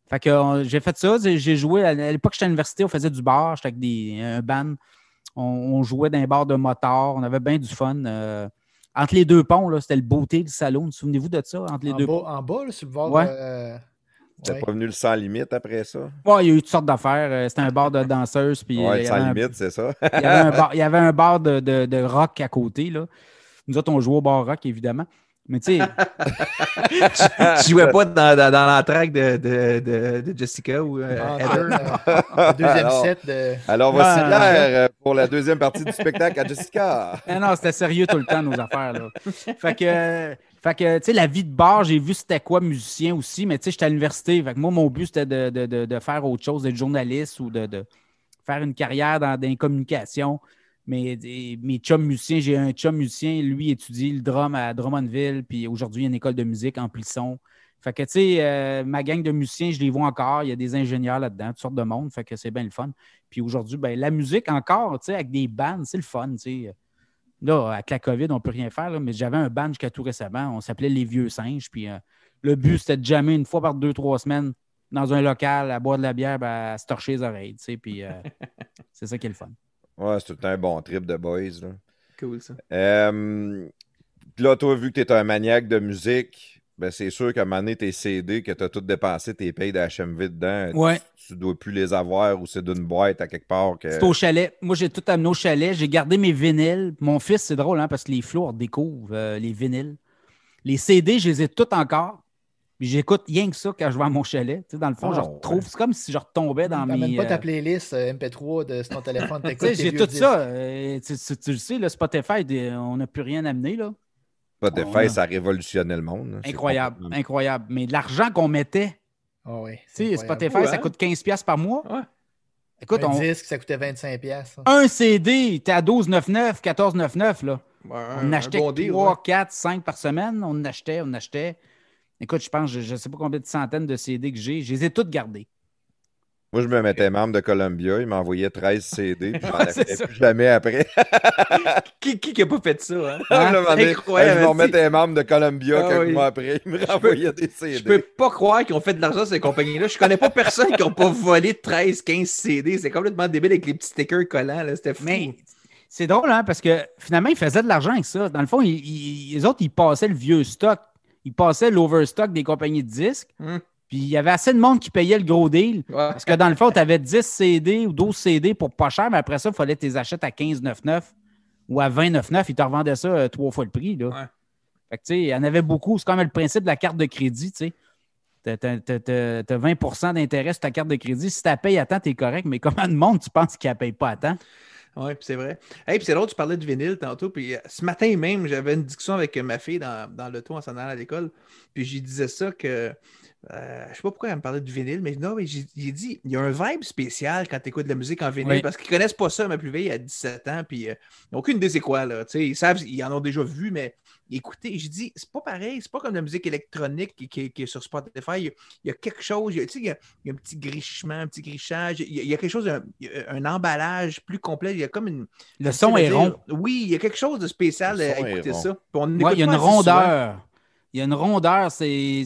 Fait que euh, j'ai fait ça. j'ai- joué à, l'époque, j'étais à l'université, on faisait du bar, j'étais avec des, un band. On, on jouait dans un bar de motards, on avait bien du fun. euh, entre les deux ponts, là, c'était le beauté du salon. Souvenez-vous de ça? Entre les En deux bas, ponts. en bas, là, sur le bord Ouais. de. euh, T'es ouais. pas venu le sans limite après ça? Ouais, il y a eu toutes sortes d'affaires. euh, C'était un bar de danseuses. Puis, euh, ouais, il, le y sans avait un, limite, c'est ça. il y avait un bar, il y avait un bar de, de- de rock à côté. Là. Nous autres, on jouait au bar rock, évidemment. Mais tu sais, Je jouais pas dans, dans, dans l'entraque de, de, de, de Jessica ou euh, en- Heather? euh, deuxième Alors. set de. Alors, voici Ah. Pierre euh, pour la deuxième partie du spectacle à Jessica. non, non, c'était sérieux tout le temps, nos affaires. Là. Fait que, euh, fait la vie de bar, j'ai vu c'était quoi musicien aussi, mais tu j'étais à l'université. Moi, mon but, c'était de, de- de- faire autre chose, d'être journaliste ou de, faire une carrière dans, dans les communications. Mais mes chums musiciens, j'ai un chum musicien, lui étudie le drum à Drummondville, puis aujourd'hui, il y a une école de musique en Plisson. Fait que, tu sais, euh, ma gang de musiciens, je les vois encore. Il y a des ingénieurs là-dedans, toutes sortes de monde. Fait c'est bien le fun. Puis aujourd'hui, ben, la musique encore, tu sais, avec des bands, c'est le fun. Là, avec la COVID, on ne peut rien faire, là, mais j'avais un band jusqu'à tout récemment. On s'appelait Les Vieux Singes. Puis euh, le but, c'était de jammer une fois par deux, trois semaines dans un local, à boire de la bière, ben, à se torcher les oreilles. tu sais, Puis euh, c'est ça qui est le fun. Ouais, c'est tout un bon trip de boys. Là. Cool, ça. Euh, là, toi, vu que tu es un maniaque de musique, ben, c'est sûr qu'à un moment donné, tes CD, que tu as tout dépensé, tes payes d'HMV dedans, Ouais. tu, tu dois plus les avoir ou c'est d'une boîte à quelque part. Que... C'est au chalet. Moi, j'ai tout amené au chalet. J'ai gardé mes vinyles. Mon fils, c'est drôle, hein, parce que les flots découvrent euh, les vinyles. Les CD, je les ai tous encore. J'écoute rien que ça quand je vais à mon chalet. Tu sais, dans le fond, Ah, je retrouve. ouais. C'est comme si je retombais dans mes. pas ta euh, playlist euh, MP3 de ton téléphone. J'ai tout disques. ça. euh, tu, tu- tu le sais, le Spotify, on n'a plus rien amené. Là. Spotify, Ouais. ça révolutionnait le monde. Incroyable, complètement- incroyable. Mais l'argent qu'on mettait, Ah oui, tu sais. Spotify, ça coûte 15$ par mois. Ouais. Écoute, Un on- disque, ça coûtait 25$. piastres, ça. un CD, t'es à 12,99$, 14,99$. Là. Ouais, On achetait bon deal, 3, ouais. 4, 5 par semaine. On en achetait, on en achetait. Écoute, je pense, je ne sais pas combien de centaines de CD que j'ai. Je les ai toutes gardées. Moi, je me mettais membre de Columbia. Il m'envoyait 13 CD. Puis j'en ça. plus jamais après. Qui, qui qui a pas fait ça? Hein? Là, à un moment donné, Incroyable, je me remettais membre de Columbia Ah quelques oui. mois après. Il me renvoyait des Je CD. peux pas croire qu'ils ont fait de l'argent ces compagnies-là. Je connais pas personne qui n'a pas volé 13, 15 CD. C'est complètement débile avec les petits stickers collants. là. C'était fou. Mais c'est drôle, hein, parce que finalement, ils faisaient de l'argent avec ça. Dans le fond, ils, ils- les autres, ils passaient le vieux stock. Ils passaient l'overstock des compagnies de disques. Hmm. Puis il y avait assez de monde qui payait le gros deal. Ouais. Parce que dans le fond, tu avais 10 CD ou 12 CD pour pas cher, mais après ça, il fallait que tu les achètes à 15,99 ou à 29,9. Ils te revendaient ça euh, trois fois le prix. Là. Ouais. Fait que, tu sais, il y en avait beaucoup. C'est comme le principe de la carte de crédit. Tu sais. T'as t'as 20% d'intérêt sur ta carte de crédit. Si tu la payes à temps, tu es correct. Mais combien de monde tu penses qui ne la paye pas à temps? Oui, puis c'est vrai. Et puis c'est drôle, tu parlais de vinyle tantôt. Puis euh, ce matin même, j'avais une discussion avec ma fille dans, dans l'auto en s'en allant à l'école. Puis j'y disais ça que. Euh, je sais pas pourquoi elle me parlait du vinyle, mais non, mais j'ai dit, il y a un vibe spécial quand tu écoutes de la musique en vinyle, Oui. parce qu'ils connaissent pas ça, ma plus vieille, à 17 ans, puis euh, ils n'ont aucune idée c'est quoi, là. Tu sais, ils savent, ils en ont déjà vu, mais écoutez, j'ai dit, c'est pas pareil, c'est pas comme la musique électronique qui, qui- qui est sur Spotify. Il y a, il y a quelque chose, il y a, tu sais, il y a, il y a un petit grichement, un petit grichage, il y a, il y a quelque chose, un, il y a un emballage plus complet, il y a comme une. Le son est rond. Oui, il y a quelque chose de spécial à écouter ça. On Ouais, il y a une souvent. rondeur. Il y a une rondeur. C'est.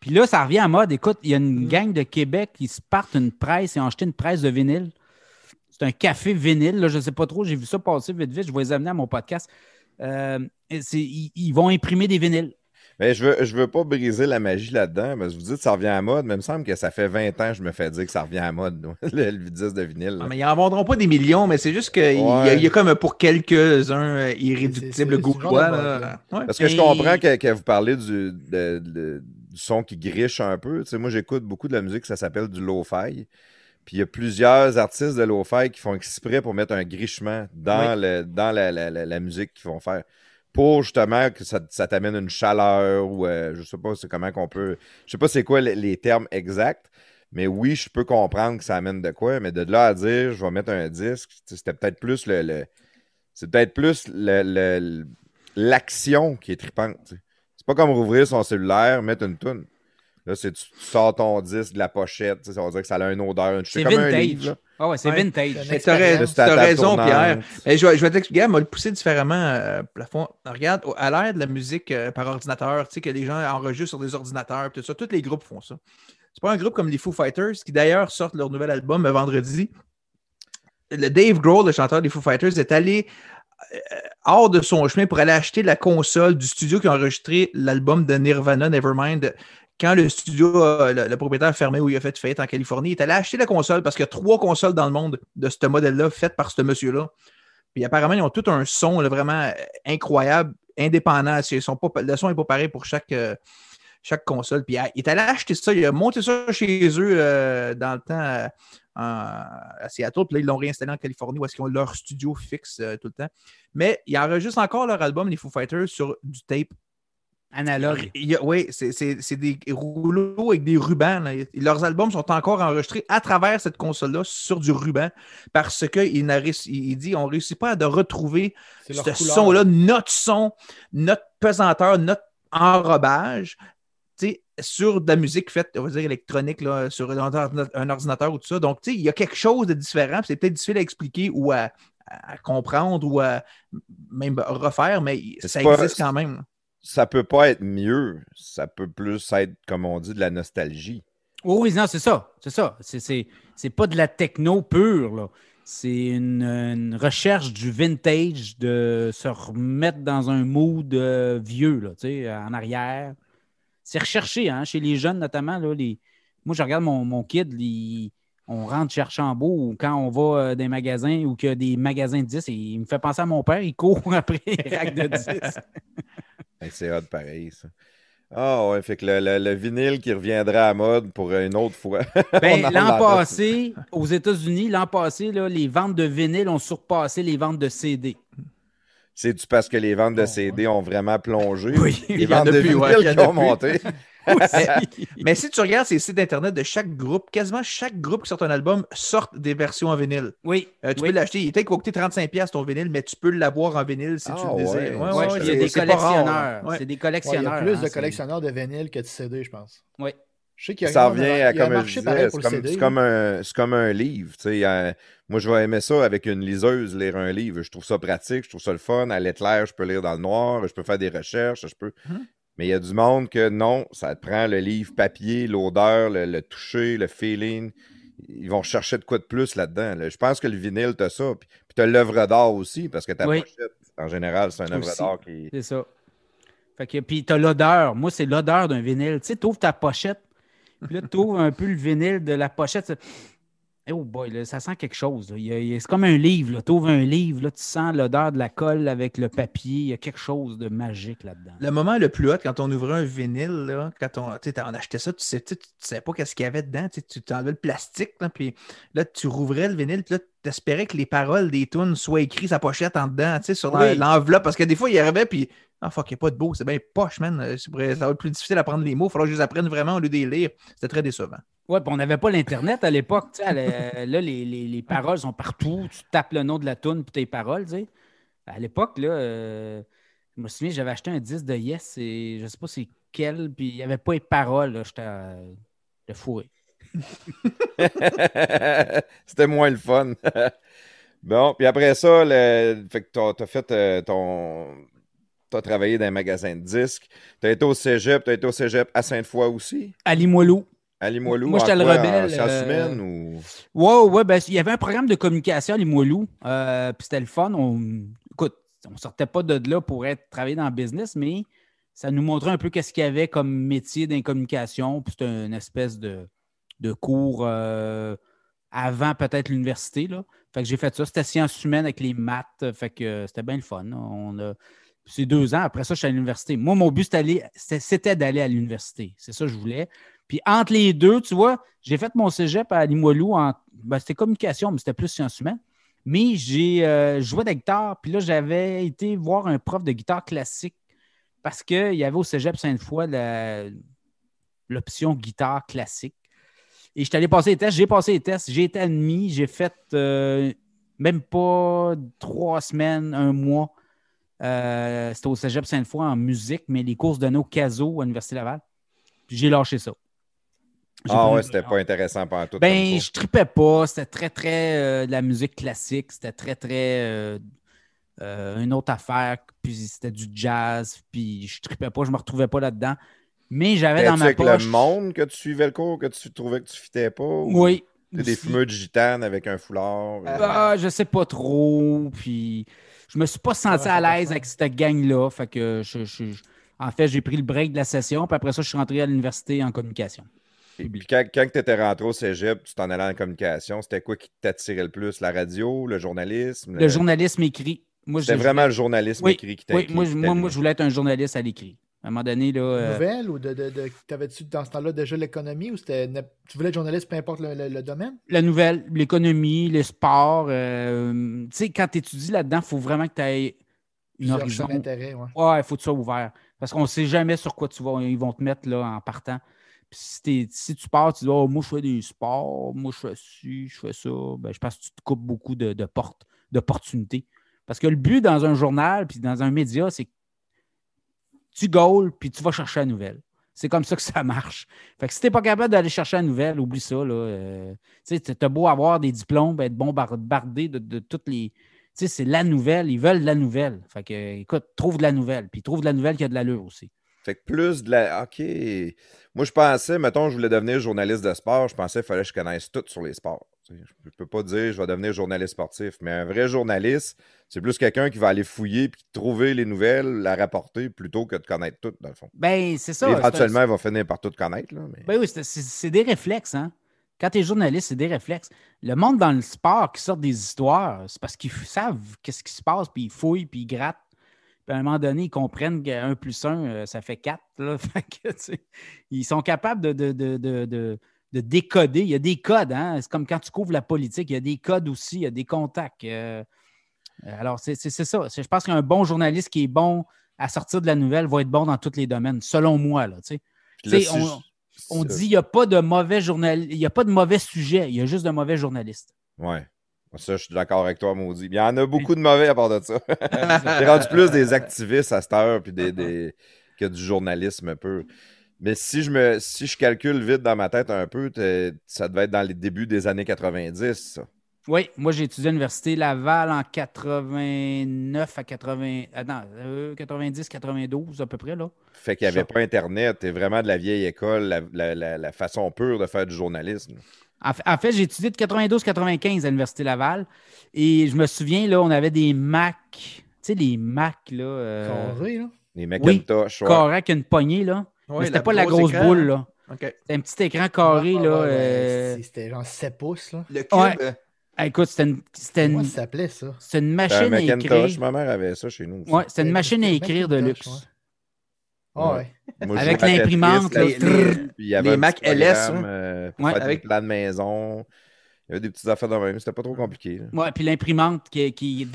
Puis là, ça revient à mode. Écoute, il y a une Mm. gang de Québec qui se partent une presse et ont acheté une presse de vinyle. C'est un café vinyle. Là, je ne sais pas trop. J'ai vu ça passer vite, vite. Je vais les amener à mon podcast. Euh, ils, ils vont imprimer des vinyles. Mais je veux, je veux pas briser la magie là-dedans, mais vous dites que ça revient à mode, mais il me semble que ça fait 20 ans que je me fais dire que ça revient à mode, le, le disque de vinyle. Ah, mais ils n'en vendront pas des millions, mais c'est juste qu'il y, a- Ouais. il y a comme pour quelques-uns euh, irréductibles de. Ouais. Parce que je comprends que, que vous parlez du, de- de- du son qui griche un peu. Tu sais, moi, j'écoute beaucoup de la musique, ça s'appelle du lo-fi. Puis il y a plusieurs artistes de lo-fi qui font exprès pour mettre un grichement dans, le, dans la, la- la- la musique qu'ils vont faire. Pour justement que ça, ça t'amène une chaleur ou euh, je sais pas c'est comment qu'on peut. Je sais pas c'est quoi les, les termes exacts. Mais oui, je peux comprendre que ça amène de quoi, mais de là à dire je vais mettre un disque, c'était peut-être plus le, le- c'est peut-être plus le- le- l'action qui est tripante. Pas comme rouvrir son cellulaire, mettre une toune. Là, c'est tu, tu sors ton disque de la pochette, tu ça veut dire que ça a une odeur, une C'est comme un vintage. livre. là. Ah ouais, c'est Ouais. vintage. T'as table raison, tournante. Pierre. Mais je, vais- je vais t'expliquer, elle m'a le poussé différemment, euh, plafond. Regarde, à l'ère de la musique euh, par ordinateur, tu sais, que les gens enregistrent sur des ordinateurs, tout ça, tous les groupes font ça. C'est pas un groupe comme les Foo Fighters, qui d'ailleurs sortent leur nouvel album euh, vendredi. Le Dave Grohl, le chanteur des Foo Fighters, est allé hors de son chemin pour aller acheter la console du studio qui a enregistré l'album de Nirvana, Nevermind. Quand le studio, euh, le, propriétaire fermé où il a fait faillite en Californie, il est allé acheter la console parce qu'il y a trois consoles dans le monde de ce modèle-là faites par ce monsieur-là. Puis apparemment, ils ont tout un son vraiment euh, incroyable, indépendant. Ils sont pas, le son n'est pas pareil pour chaque, euh, console. Puis ah, il est allé acheter ça, il a monté ça chez eux euh, dans le temps euh, à Seattle. Puis là, ils l'ont réinstallé en Californie où est-ce qu'ils ont leur studio fixe euh, tout le temps. Mais ils enregistrent encore leur album, les Foo Fighters, sur du tape Analogue. il y a- oui, c'est- des rouleaux avec des rubans. là. Leurs albums sont encore enregistrés à travers cette console-là sur du ruban parce qu'il il dit on ne réussit pas à retrouver ce son-là, notre son, notre pesanteur, notre enrobage sur de la musique faite, on va dire électronique, là, sur un ordinateur, un ordinateur ou tout ça. Donc, tu sais, il y a quelque chose de différent. C'est peut-être difficile à expliquer ou à, à comprendre ou à même refaire, mais C'est ça pas- existe quand même. Ça peut pas être mieux, ça peut plus être, comme on dit, de la nostalgie. Oh oui, non, c'est ça. C'est ça. C'est- C'est c'est pas de la techno pure, là. C'est une, une recherche du vintage, de se remettre dans un mood euh, vieux, là, tu sais, en arrière. C'est recherché, hein, chez les jeunes notamment. Là, les... Moi, je regarde mon, mon kid, on rentre chez Archambault ou quand on va euh, dans des magasins ou qu'il y a des magasins de 10, et il me fait penser à mon père, il court après les racks de 10. Hey, c'est hot pareil, ça. Ah ouais, fait que le, le- le vinyle qui reviendra à mode pour une autre fois. Ben, l'an passé, aux États-Unis, l'an passé, là, les ventes de vinyle ont surpassé les ventes de CD. C'est-tu parce que les ventes de Oh, CD ont vraiment plongé? Oui. Les Il y en ventes a de plus, ouais, ont monté. Mais si tu regardes ces sites internet de chaque groupe, quasiment chaque groupe qui sort un album sort des versions en vinyle. Oui. Euh, tu oui. peux l'acheter. Il va coûter 35$ ton vinyle, mais tu peux l'avoir en vinyle si tu Ah, le désires. ouais. Ouais, Ouais, il y a c'est- des c'est collectionneurs. C'est des Ouais, il y collectionneurs. a plus hein, de c'est- collectionneurs de vinyle que de CD, je pense. Oui. Je sais qu'il y a Ça revient à, comme je disais, c'est comme, CD. c'est comme un, c'est comme un livre. tu sais, euh, moi, je vais aimer ça avec une liseuse, lire un livre. Je trouve ça pratique, je trouve ça le fun. À l'éclair, je peux lire dans le noir, je peux faire des recherches, je peux... Mhm. Mais il y a du monde que non, ça te prend le livre papier, l'odeur, le, le toucher, le feeling. Ils vont chercher de quoi de plus là-dedans. là. Je pense que le vinyle, t'as ça. Puis, puis t'as l'œuvre d'art aussi, parce que ta Oui. pochette, en général, c'est un œuvre d'art qui... C'est ça. Fait que, puis t'as l'odeur. Moi, c'est l'odeur d'un vinyle. Tu sais, t'ouvres ta pochette, puis là, t'ouvres un peu le vinyle de la pochette. Eh, oh boy, là, ça sent quelque chose. C'est comme un livre. Tu ouvres un livre, là, tu sens l'odeur de la colle avec le papier. Il y a quelque chose de magique là-dedans. Le moment le plus hot, quand on ouvrait un vinyle, là, quand on, tu achetait ça, tu sais, tu sais, tu savais pas qu'est-ce qu'il y avait dedans. Tu tu t'enlevais le plastique, là, puis là, tu rouvrais le vinyle, puis là, tu espérais que les paroles des tunes soient écrites sa pochette en dedans, tu sais, sur Oui. l'enveloppe, parce que des fois, il y arrivait, puis ah fuck, il n'y a pas de beau, c'est bien poche, man. Euh, c'est pour- Ça va être plus difficile à prendre les mots, il faudra que je les apprenne vraiment au lieu de les lire. C'était très décevant. Ouais, puis on n'avait pas l'Internet à l'époque. tu Là, les, les- les paroles sont partout. Tu tapes le nom de la tune puis tes paroles. tu sais. À l'époque, là, euh, je me souviens, j'avais acheté un disque de Yes et je sais pas c'est quel, puis il n'y avait pas les paroles. là, J'étais euh, fourré. C'était moins le fun. bon, puis après ça, le... fait que t'as, t'as fait euh, ton. T'as travaillé dans un magasin de disques. T'as été au cégep, t'as été au cégep à Sainte-Foy aussi? À Limoilou. À Limoilou. Moi, j'étais le rebelle, En sciences euh, humaines ou? Ouais, ouais, ben, il y avait un programme de communication à Limoilou, euh, puis c'était le fun. On, écoute, on sortait pas de là pour être travailler dans le business, mais ça nous montrait un peu qu'est-ce qu'il y avait comme métier communications, puis c'était une espèce de, de cours euh, avant peut-être l'université, là. Fait que j'ai fait ça. C'était sciences humaines avec les maths, fait que c'était bien le fun. On a... C'est deux ans. Après ça, je suis à l'université. Moi, mon but, c'était aller- c'était c'était d'aller à l'université. C'est ça que je voulais. Puis entre les deux, tu vois, j'ai fait mon cégep à Limoilou. En... ben, c'était communication, mais c'était plus sciences humaines. Mais j'ai euh, joué de la guitare. Puis là, j'avais été voir un prof de guitare classique parce qu'il y avait au cégep Sainte-Foy l'option guitare classique. Et je suis allé passer les tests. J'ai passé les tests. J'ai été admis. J'ai fait euh, même pas trois semaines, un mois. Euh, c'était au cégep Sainte-Foy en musique, mais les courses données au CASO à l'Université Laval. Puis j'ai lâché ça. J'ai Ah ouais, c'était pas intéressant pendant tout. ben, je tripais pas. C'était très, très euh, de la musique classique. C'était très, très euh, une autre affaire. Puis c'était du jazz. Puis je tripais pas. Je me retrouvais pas là-dedans. Mais j'avais dans ma avec poche. le monde que tu suivais le cours, que tu trouvais que tu fitais pas? ou Oui. Des fumeux de gitane avec un foulard. euh, Ah, je sais pas trop. Puis je me suis pas senti à l'aise avec cette gang-là. Fait que je, je- je- en fait, j'ai pris le break de la session. Puis après ça, je suis rentré à l'université en communication. Et puis quand, quand tu étais rentré au cégep, tu t'en allais en communication, c'était quoi qui t'attirait le plus? La radio, le journalisme? Le journalisme écrit. C'était vraiment le journalisme Oui, écrit qui t'a Oui, moi, moi, je voulais être un journaliste à l'écrit. À un moment donné, là. euh, Nouvelle ou de, de, de- t'avais-tu dans ce temps-là déjà l'économie ou c'était tu voulais être journaliste peu importe le, le- le domaine? la nouvelle, l'économie, le sport. euh, tu sais, quand tu étudies là-dedans, il faut vraiment que tu aies une horizon. d'intérêt, ouais. Ouais, il faut que tu sois ouvert. Parce qu'on ne sait jamais sur quoi tu vas, ils vont te mettre là, en partant. Puis si, t'es- si tu pars, tu dis oh, moi, je fais des sports, moi, je fais ci, je fais ça. Ben, je pense que tu te coupes beaucoup de, de portes, d'opportunités. Parce que le but dans un journal puis dans un média, c'est que tu goals puis tu vas chercher la nouvelle. C'est comme ça que ça marche. Fait que si tu n'es pas capable d'aller chercher la nouvelle, oublie ça. Euh, tu t'as beau avoir des diplômes, ben, être bombardé de, de toutes les. Tu sais, c'est la nouvelle. Ils veulent de la nouvelle. Fait que, écoute, trouve de la nouvelle. Puis trouve de la nouvelle qui a de l'allure aussi. Fait que plus de la. OK. Moi, je pensais, mettons, je voulais devenir journaliste de sport, je pensais qu'il fallait que je connaisse tout sur les sports. Je peux pas dire je vais devenir journaliste sportif, mais un vrai journaliste, c'est plus quelqu'un qui va aller fouiller puis trouver les nouvelles, la rapporter plutôt que de connaître tout, dans le fond. Ben, c'est ça. Éventuellement, c'est un- il va finir par tout connaître. Là, mais... Ben oui, c'est- des réflexes, hein. Quand tu es journaliste, c'est des réflexes. Le monde dans le sport qui sort des histoires, c'est parce qu'ils savent qu'est-ce qui se passe, puis ils fouillent, puis ils grattent. Puis à un moment donné, ils comprennent qu'un plus un, euh, ça fait quatre. là. Fait que, ils sont capables de, de, de, de, de- de décoder. Il y a des codes, hein. C'est comme quand tu couvres la politique, il y a des codes aussi, il y a des contacts. euh. alors, c'est ça. Je pense qu'un bon journaliste qui est bon à sortir de la nouvelle va être bon dans tous les domaines, selon moi. Là, on- dit qu'il n'y a pas de mauvais journal, il y a pas de mauvais sujet, il y a juste de mauvais journalistes. Ouais. Ça, je suis d'accord avec toi, maudit. Il y en a beaucoup de mauvais à part de ça. J'ai rendu plus des activistes à cette heure puis des, des- que du journalisme pur. Mais si je me si je calcule vite dans ma tête un peu, ça devait être dans les débuts des années 90, ça. Oui, moi j'ai étudié à l'Université Laval en 89 à 80, ah non, euh, 90, 92 à peu près. Là. Fait qu'il n'y avait Ça. pas Internet. T'es vraiment de la vieille école, la, la- la- la façon pure de faire du journalisme. En fait, en fait, j'ai étudié de 92-95 à l'Université Laval et je me souviens, là, on avait des Mac, tu sais, les Mac, là, euh, Carré, là. Les Macintosh. ouais. carrés avec une poignée, là. Ouais, c'était pas la grosse écran, boule, là. C'était un petit écran carré, Ah, là. euh, C'était genre 7 pouces. Là. Le cube. Ouais. euh, ah, écoute, c'était une, c'était Comment ça s'appelait ça? c'était une un machine à écrire. Ma mère avait ça chez nous. Ouais, c'était une machine à écrire de luxe. ouais. Ah Ouais. Moi, Avec l'imprimante, Les un Mac LS, hein. euh, pour Ouais, faire avec- des plans de maison. Il y avait des petites affaires de même. C'était pas trop compliqué. là. Ouais, puis l'imprimante qui. qui...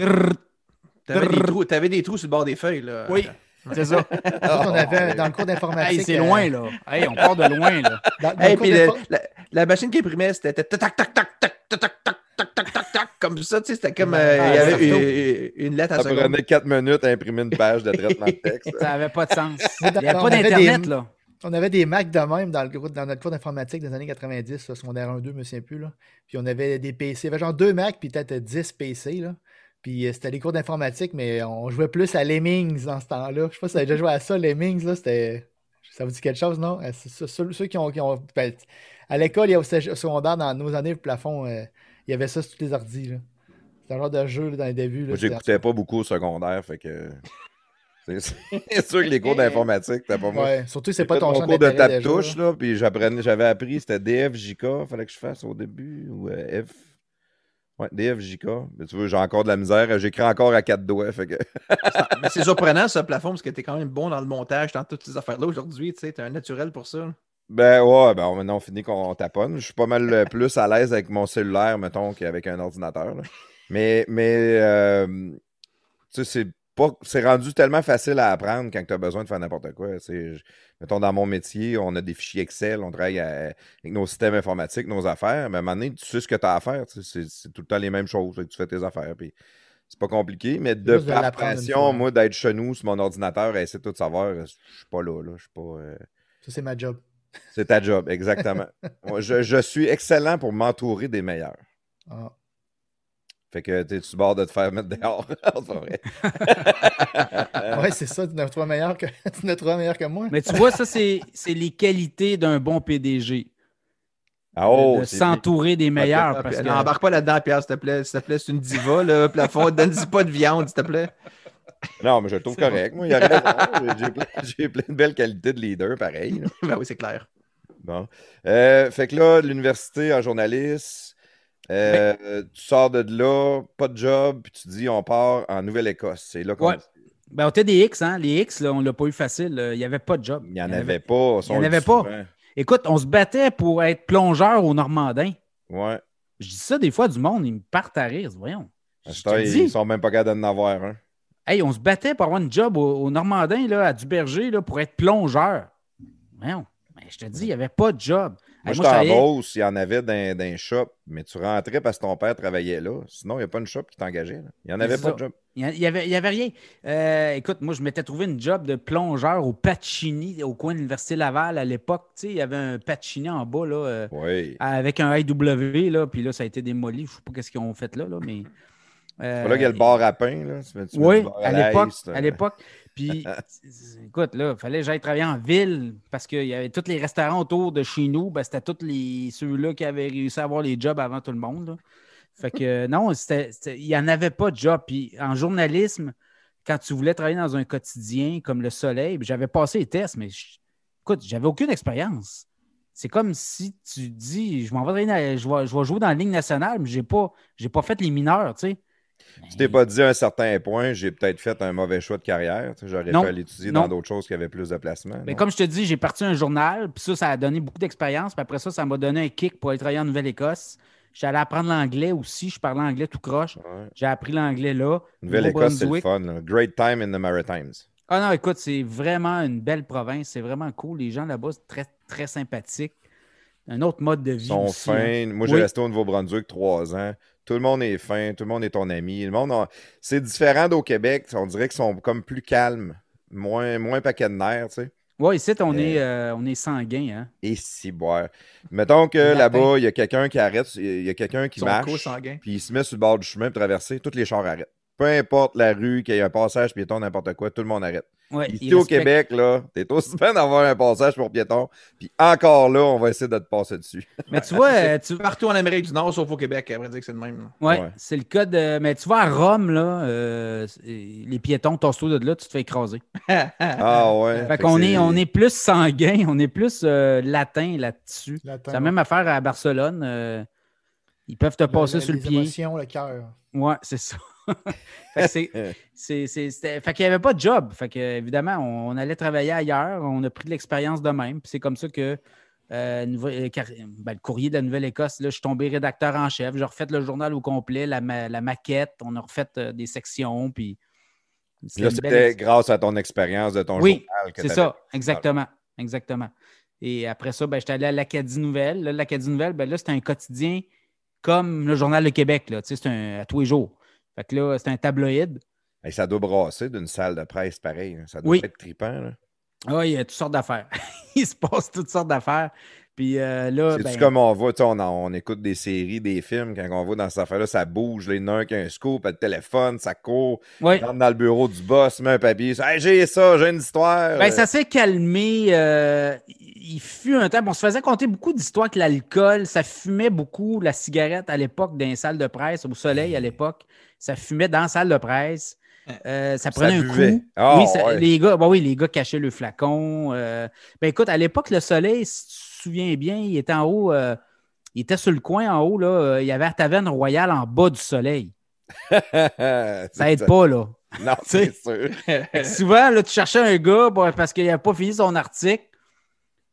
T'avais des, Drrr. trous, t'avais des trous sur le bord des feuilles. Là. Oui, c'est ça. On avait dans le cours d'informatique. Hey, c'est euh, loin, là. Hey, on part de loin, là. Dans, dans Hey, le cours puis le- d'infor- la, la machine qui imprimait, c'était tac, tac, tac, tac, tac, tac, tac, tac, tac, tac, comme ça, tu sais, c'était comme, euh, Ah, il y avait une, une lettre à Ça seconde. prenait 4 minutes à imprimer une page de traitement de texte. Ça n'avait pas de sens. Il n'y avait on pas avait d'Internet, des- là. On avait des Macs de même dans, le, cours- dans notre cours d'informatique des années 90, là, secondaire 1-2, je me souviens plus. Là. Puis on avait des PC. Il y avait genre deux Macs, puis peut-être 10 PC. Là. Puis euh, c'était des cours d'informatique, mais on jouait plus à Lemmings dans ce temps-là. Je sais pas si vous avez déjà joué à ça, Lemmings. Là, c'était... Ça vous dit quelque chose, non? Euh, Ceux, ceux qui ont. qui ont- ben, à l'école, il y a au secondaire, dans nos années, le plafond, euh, il y avait ça sur tous les ordis. là. C'était un genre de jeu là, dans les débuts. là, Moi, j'écoutais pas beaucoup au secondaire, fait que. C'est sûr que les cours d'informatique, c'était pas moi. Ouais, surtout, c'est pas ton champ cours de déjà, tape-touche, là. puis j'avais appris, c'était DFJK, fallait que je fasse au début, ou euh, F. Ouais, DFJK. Mais tu vois, j'ai encore de la misère, j'écris encore à quatre doigts, fait que. Mais c'est surprenant, ce plafond, parce que t'es quand même bon dans le montage, dans toutes ces affaires-là aujourd'hui, tu sais, t'es un naturel pour ça. Ben ouais, ben maintenant on finit qu'on taponne. Je suis pas mal euh, plus à l'aise avec mon cellulaire, mettons, qu'avec un ordinateur. là. Mais, mais euh, tu sais, c'est pas. C'est rendu tellement facile à apprendre quand tu as besoin de faire n'importe quoi. mettons, dans mon métier, on a des fichiers Excel, on travaille à- avec nos systèmes informatiques, nos affaires, mais à un moment donné, tu sais ce que tu as à faire. C'est c'est tout le temps les mêmes choses. que tu fais tes affaires. Puis c'est pas compliqué, mais de juste par fois. moi, d'être chez nous sur mon ordinateur et essayer de tout savoir, je suis pas là. là. Je suis pas. euh, Ça, c'est ma job. c'est ta job, exactement. Je, je suis excellent pour m'entourer des meilleurs. Ah. Fait que t'es tu bord de te faire mettre dehors? c'est pas vrai. Ouais, c'est ça, tu ne trouves meilleur que, tu ne trouves meilleur que moi. Mais tu vois, ça, c'est c'est les qualités d'un bon PDG. Ah, oh, de c'est- s'entourer des meilleurs. Parce que... N'embarque pas là-dedans, Pierre, s'il te plaît. S'il te plaît, c'est une diva, là, plafond. Donne-y pas de viande, s'il te plaît. Non, mais je le trouve correct. Moi, il y a raison. J'ai- plein, j'ai plein de belles qualités de leader, pareil. ben oui, c'est clair. Bon. Euh, fait que là, l'université en journaliste, euh, tu sors de là, pas de job, puis tu dis on part en Nouvelle-Écosse. C'est là qu'on. Ouais. Ben, on était des X, hein? Les X, là, on l'a pas eu facile. là. Il n'y avait pas de job. Il n'y en avait pas. Il y en avait pas. Écoute, on se battait pour être plongeur au Normandin. Ouais. Je dis ça des fois du monde, ils me partent à rire. Voyons. Ils dis. sont même pas capables d'en avoir un. Hey, on se battait pour avoir une job au, au Normandin, là, à Duberger, là, pour être plongeur. Voyons. Mais je te dis, il n'y avait pas de job. Moi, Hey, j'étais en travaillais- Beauce, il y en avait dans, dans shop, mais tu rentrais parce que ton père travaillait là. Sinon, il n'y a pas une shop qui t'engageait. Il n'y en avait pas ça. de job. Il n'y avait, rien. Euh, écoute, moi, je m'étais trouvé une job de plongeur au Pacini, au coin de l'Université Laval à l'époque. Tu sais, il y avait un Pacini en bas, là, euh, Oui. avec un IW, là, puis là, ça a été démoli. Je ne sais pas ce qu'ils ont fait là, là mais. euh, C'est là qu'il y a le bar à pain. Là. Tu tu Oui, à l'époque. À l'époque. Puis, écoute, là, il fallait que j'aille travailler en ville parce qu'il y avait tous les restaurants autour de chez nous. Ben, c'était tous les, ceux-là qui avaient réussi à avoir les jobs avant tout le monde. là. Fait que euh, non, il n'y en avait pas de job. Puis en journalisme, quand tu voulais travailler dans un quotidien comme Le Soleil, ben, j'avais passé les tests, mais je- écoute, j'avais aucune expérience. C'est comme si tu dis, je m'en vais, dans- je vais, je vais jouer dans la Ligue nationale, mais je n'ai pas, j'ai pas fait les mineurs, tu sais. Tu t'es pas dit à un certain point, j'ai peut-être fait un mauvais choix de carrière. J'aurais pu aller étudier Non. dans d'autres choses qui avaient plus de placement. Mais non? comme je te dis, j'ai parti un journal, puis ça, ça a donné beaucoup d'expérience. Puis après ça, ça m'a donné un kick pour aller travailler en Nouvelle-Écosse. Allé apprendre l'anglais aussi. Je parlais anglais tout croche. Ouais. J'ai appris l'anglais là. Nouvelle-Écosse, c'est le fun. là. Great time in the Maritimes. Ah non, écoute, c'est vraiment une belle province. C'est vraiment cool. Les gens là-bas, c'est très, très sympathiques. Un autre mode de vie. Ils sont aussi, hein. fins. Moi, j'ai Oui. resté au Nouveau-Brunswick trois ans. Tout le monde est fin, tout le monde est ton ami. Le monde a- C'est différent d'au Québec. On dirait qu'ils sont comme plus calmes, moins, moins paquet de nerfs, tu sais. Oui, ici, on, Euh, est, euh, on est sanguin. Hein? Et si boire. Mettons que là-bas, il y a quelqu'un qui arrête, il y a quelqu'un qui Son marche, puis il se met sur le bord du chemin pour traverser, tous les chars arrêtent. Peu importe la rue, qu'il y ait un passage piéton, n'importe quoi, tout le monde arrête. Ouais, Ici au Québec, là, t'es aussi bien d'avoir un passage pour piéton. Puis encore là, on va essayer de te passer dessus. Mais tu vois, euh, tu, Partout en Amérique du Nord, sauf au Québec, à vrai dire que c'est le même. là. Ouais, c'est le cas de. Mais tu vois, à Rome, là, euh, les piétons, tosse-toi de là, tu te fais écraser. Ah ouais. Fait qu'on est, on est plus sanguin, on est plus euh, latin là-dessus. Latin, C'est la même affaire à Barcelone. euh, ils peuvent te passer Le- sur le les pied. émotions, le cœur. Ouais, c'est ça. fait qu'il n'y avait pas de job. Fait que, évidemment, on, on allait travailler ailleurs. On a pris de l'expérience de même. Puis c'est comme ça que euh, euh, ben, le courrier de la Nouvelle-Écosse, je suis tombé rédacteur en chef. J'ai refait le journal au complet, la, ma- la maquette. On a refait euh, des sections. Puis c'était grâce à ton expérience de ton Oui, journal que c'est ça, exactement. Exactement. Et après ça, ben, j'étais allé à l'Acadie Nouvelle. L'Acadie Nouvelle, ben, là, c'était un quotidien comme le Journal de Québec. Là. Tu sais, C'est un, à tous les jours. Fait que là, c'est un tabloïd. Hey, ça doit brasser d'une salle de presse pareil. hein. Ça doit Oui. être trippant. là. Ah, il y a toutes sortes d'affaires. il se passe toutes sortes d'affaires. Puis euh, là, C'est-tu ben, comme on sais, on, en- on écoute des séries, des films, quand on voit dans cette affaire-là, ça bouge, les nains qui a un scoop, le téléphone, ça court, ouais. rentre dans le bureau du boss, met un papier, hey, j'ai ça, j'ai une histoire. Ben, ça s'est calmé. euh, il fut un temps. On se faisait compter beaucoup d'histoires que l'alcool, ça fumait beaucoup la cigarette à l'époque dans les salles de presse, au soleil à l'époque. Ça fumait dans la salle de presse. Euh, ça prenait un buvait. coup. Ah, oui, ça- ouais. les gars, ben oui, les gars cachaient le flacon. euh, ben écoute, à l'époque, le soleil, si tu souviens bien, il était en haut, euh, il était sur le coin en haut, là, euh, il y avait la taverne royale en bas du soleil. Ça aide pas, là. Non, c'est sûr. Souvent, là, tu cherchais un gars bon, parce qu'il n'a pas fini son article.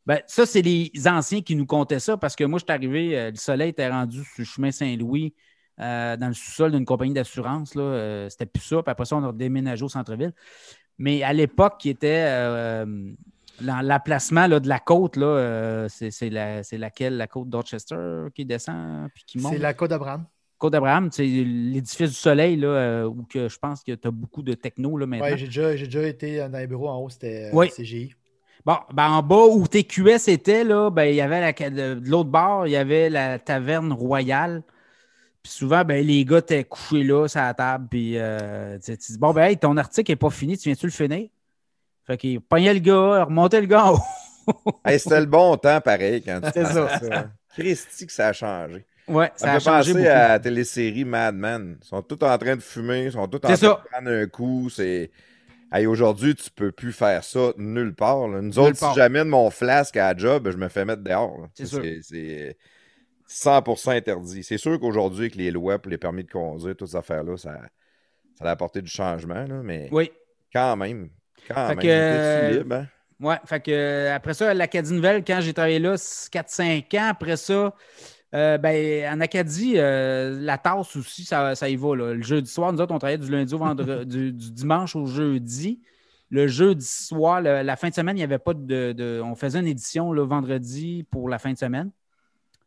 Ben, ça, c'est les anciens qui nous comptaient ça parce que moi, je suis arrivé, euh, le soleil était rendu sur le chemin Saint-Louis, euh, dans le sous-sol d'une compagnie d'assurance. là, euh, C'était plus ça. Puis après ça, on a déménagé au centre-ville. Mais à l'époque, qui était l'emplacement de la côte, là, euh, c'est la- laquelle, la côte Dorchester qui descend puis qui monte? C'est la Côte d'Abraham. Côte d'Abraham, c'est l'édifice du soleil, là, euh, où que je pense que tu as beaucoup de techno là, maintenant. Oui, j'ai déjà, déjà été dans les bureaux en haut, c'était euh, Oui. CGI. Bon, ben en bas où TQS était, là, ben, il y avait la, de de l'autre bord, il y avait la taverne royale. Puis souvent, ben, les gars étaient couchés là, sur la table. Puis euh, tu dis, bon, ben, hey, ton article n'est pas fini, tu viens-tu le finir? Fait qu'il pognait le gars, remontait le gars en haut. Hey, C'était le bon temps, pareil, quand tu C'est ça. ça. Christy que ça a changé. Ouais, Ça, ça a changé beaucoup. à la télésérie Mad Men. Ils sont tous en train de fumer, ils sont tous en train ça. de prendre un coup. C'est... Hey, aujourd'hui, tu peux plus faire ça nulle part. là. Nous autres, part. si j'amène mon flasque à la job, je me fais mettre dehors. C'est. C'est 100% interdit. C'est sûr qu'aujourd'hui, avec les lois pour les permis de conduire, toutes ces affaires-là, ça, ça a apporté du changement, là, mais Oui. quand même. Quand Fait même. que, libre, hein? Ouais, fait que euh, après ça, l'Acadie Nouvelle, quand j'ai travaillé là, 4-5 ans, après ça, euh, ben, en Acadie, euh, la tasse aussi, ça, ça y va. là. Le jeudi soir, nous autres, on travaillait du lundi au vendredi, du, du dimanche au jeudi. Le jeudi soir, le- la fin de semaine, il n'y avait pas de, de- On faisait une édition le vendredi pour la fin de semaine.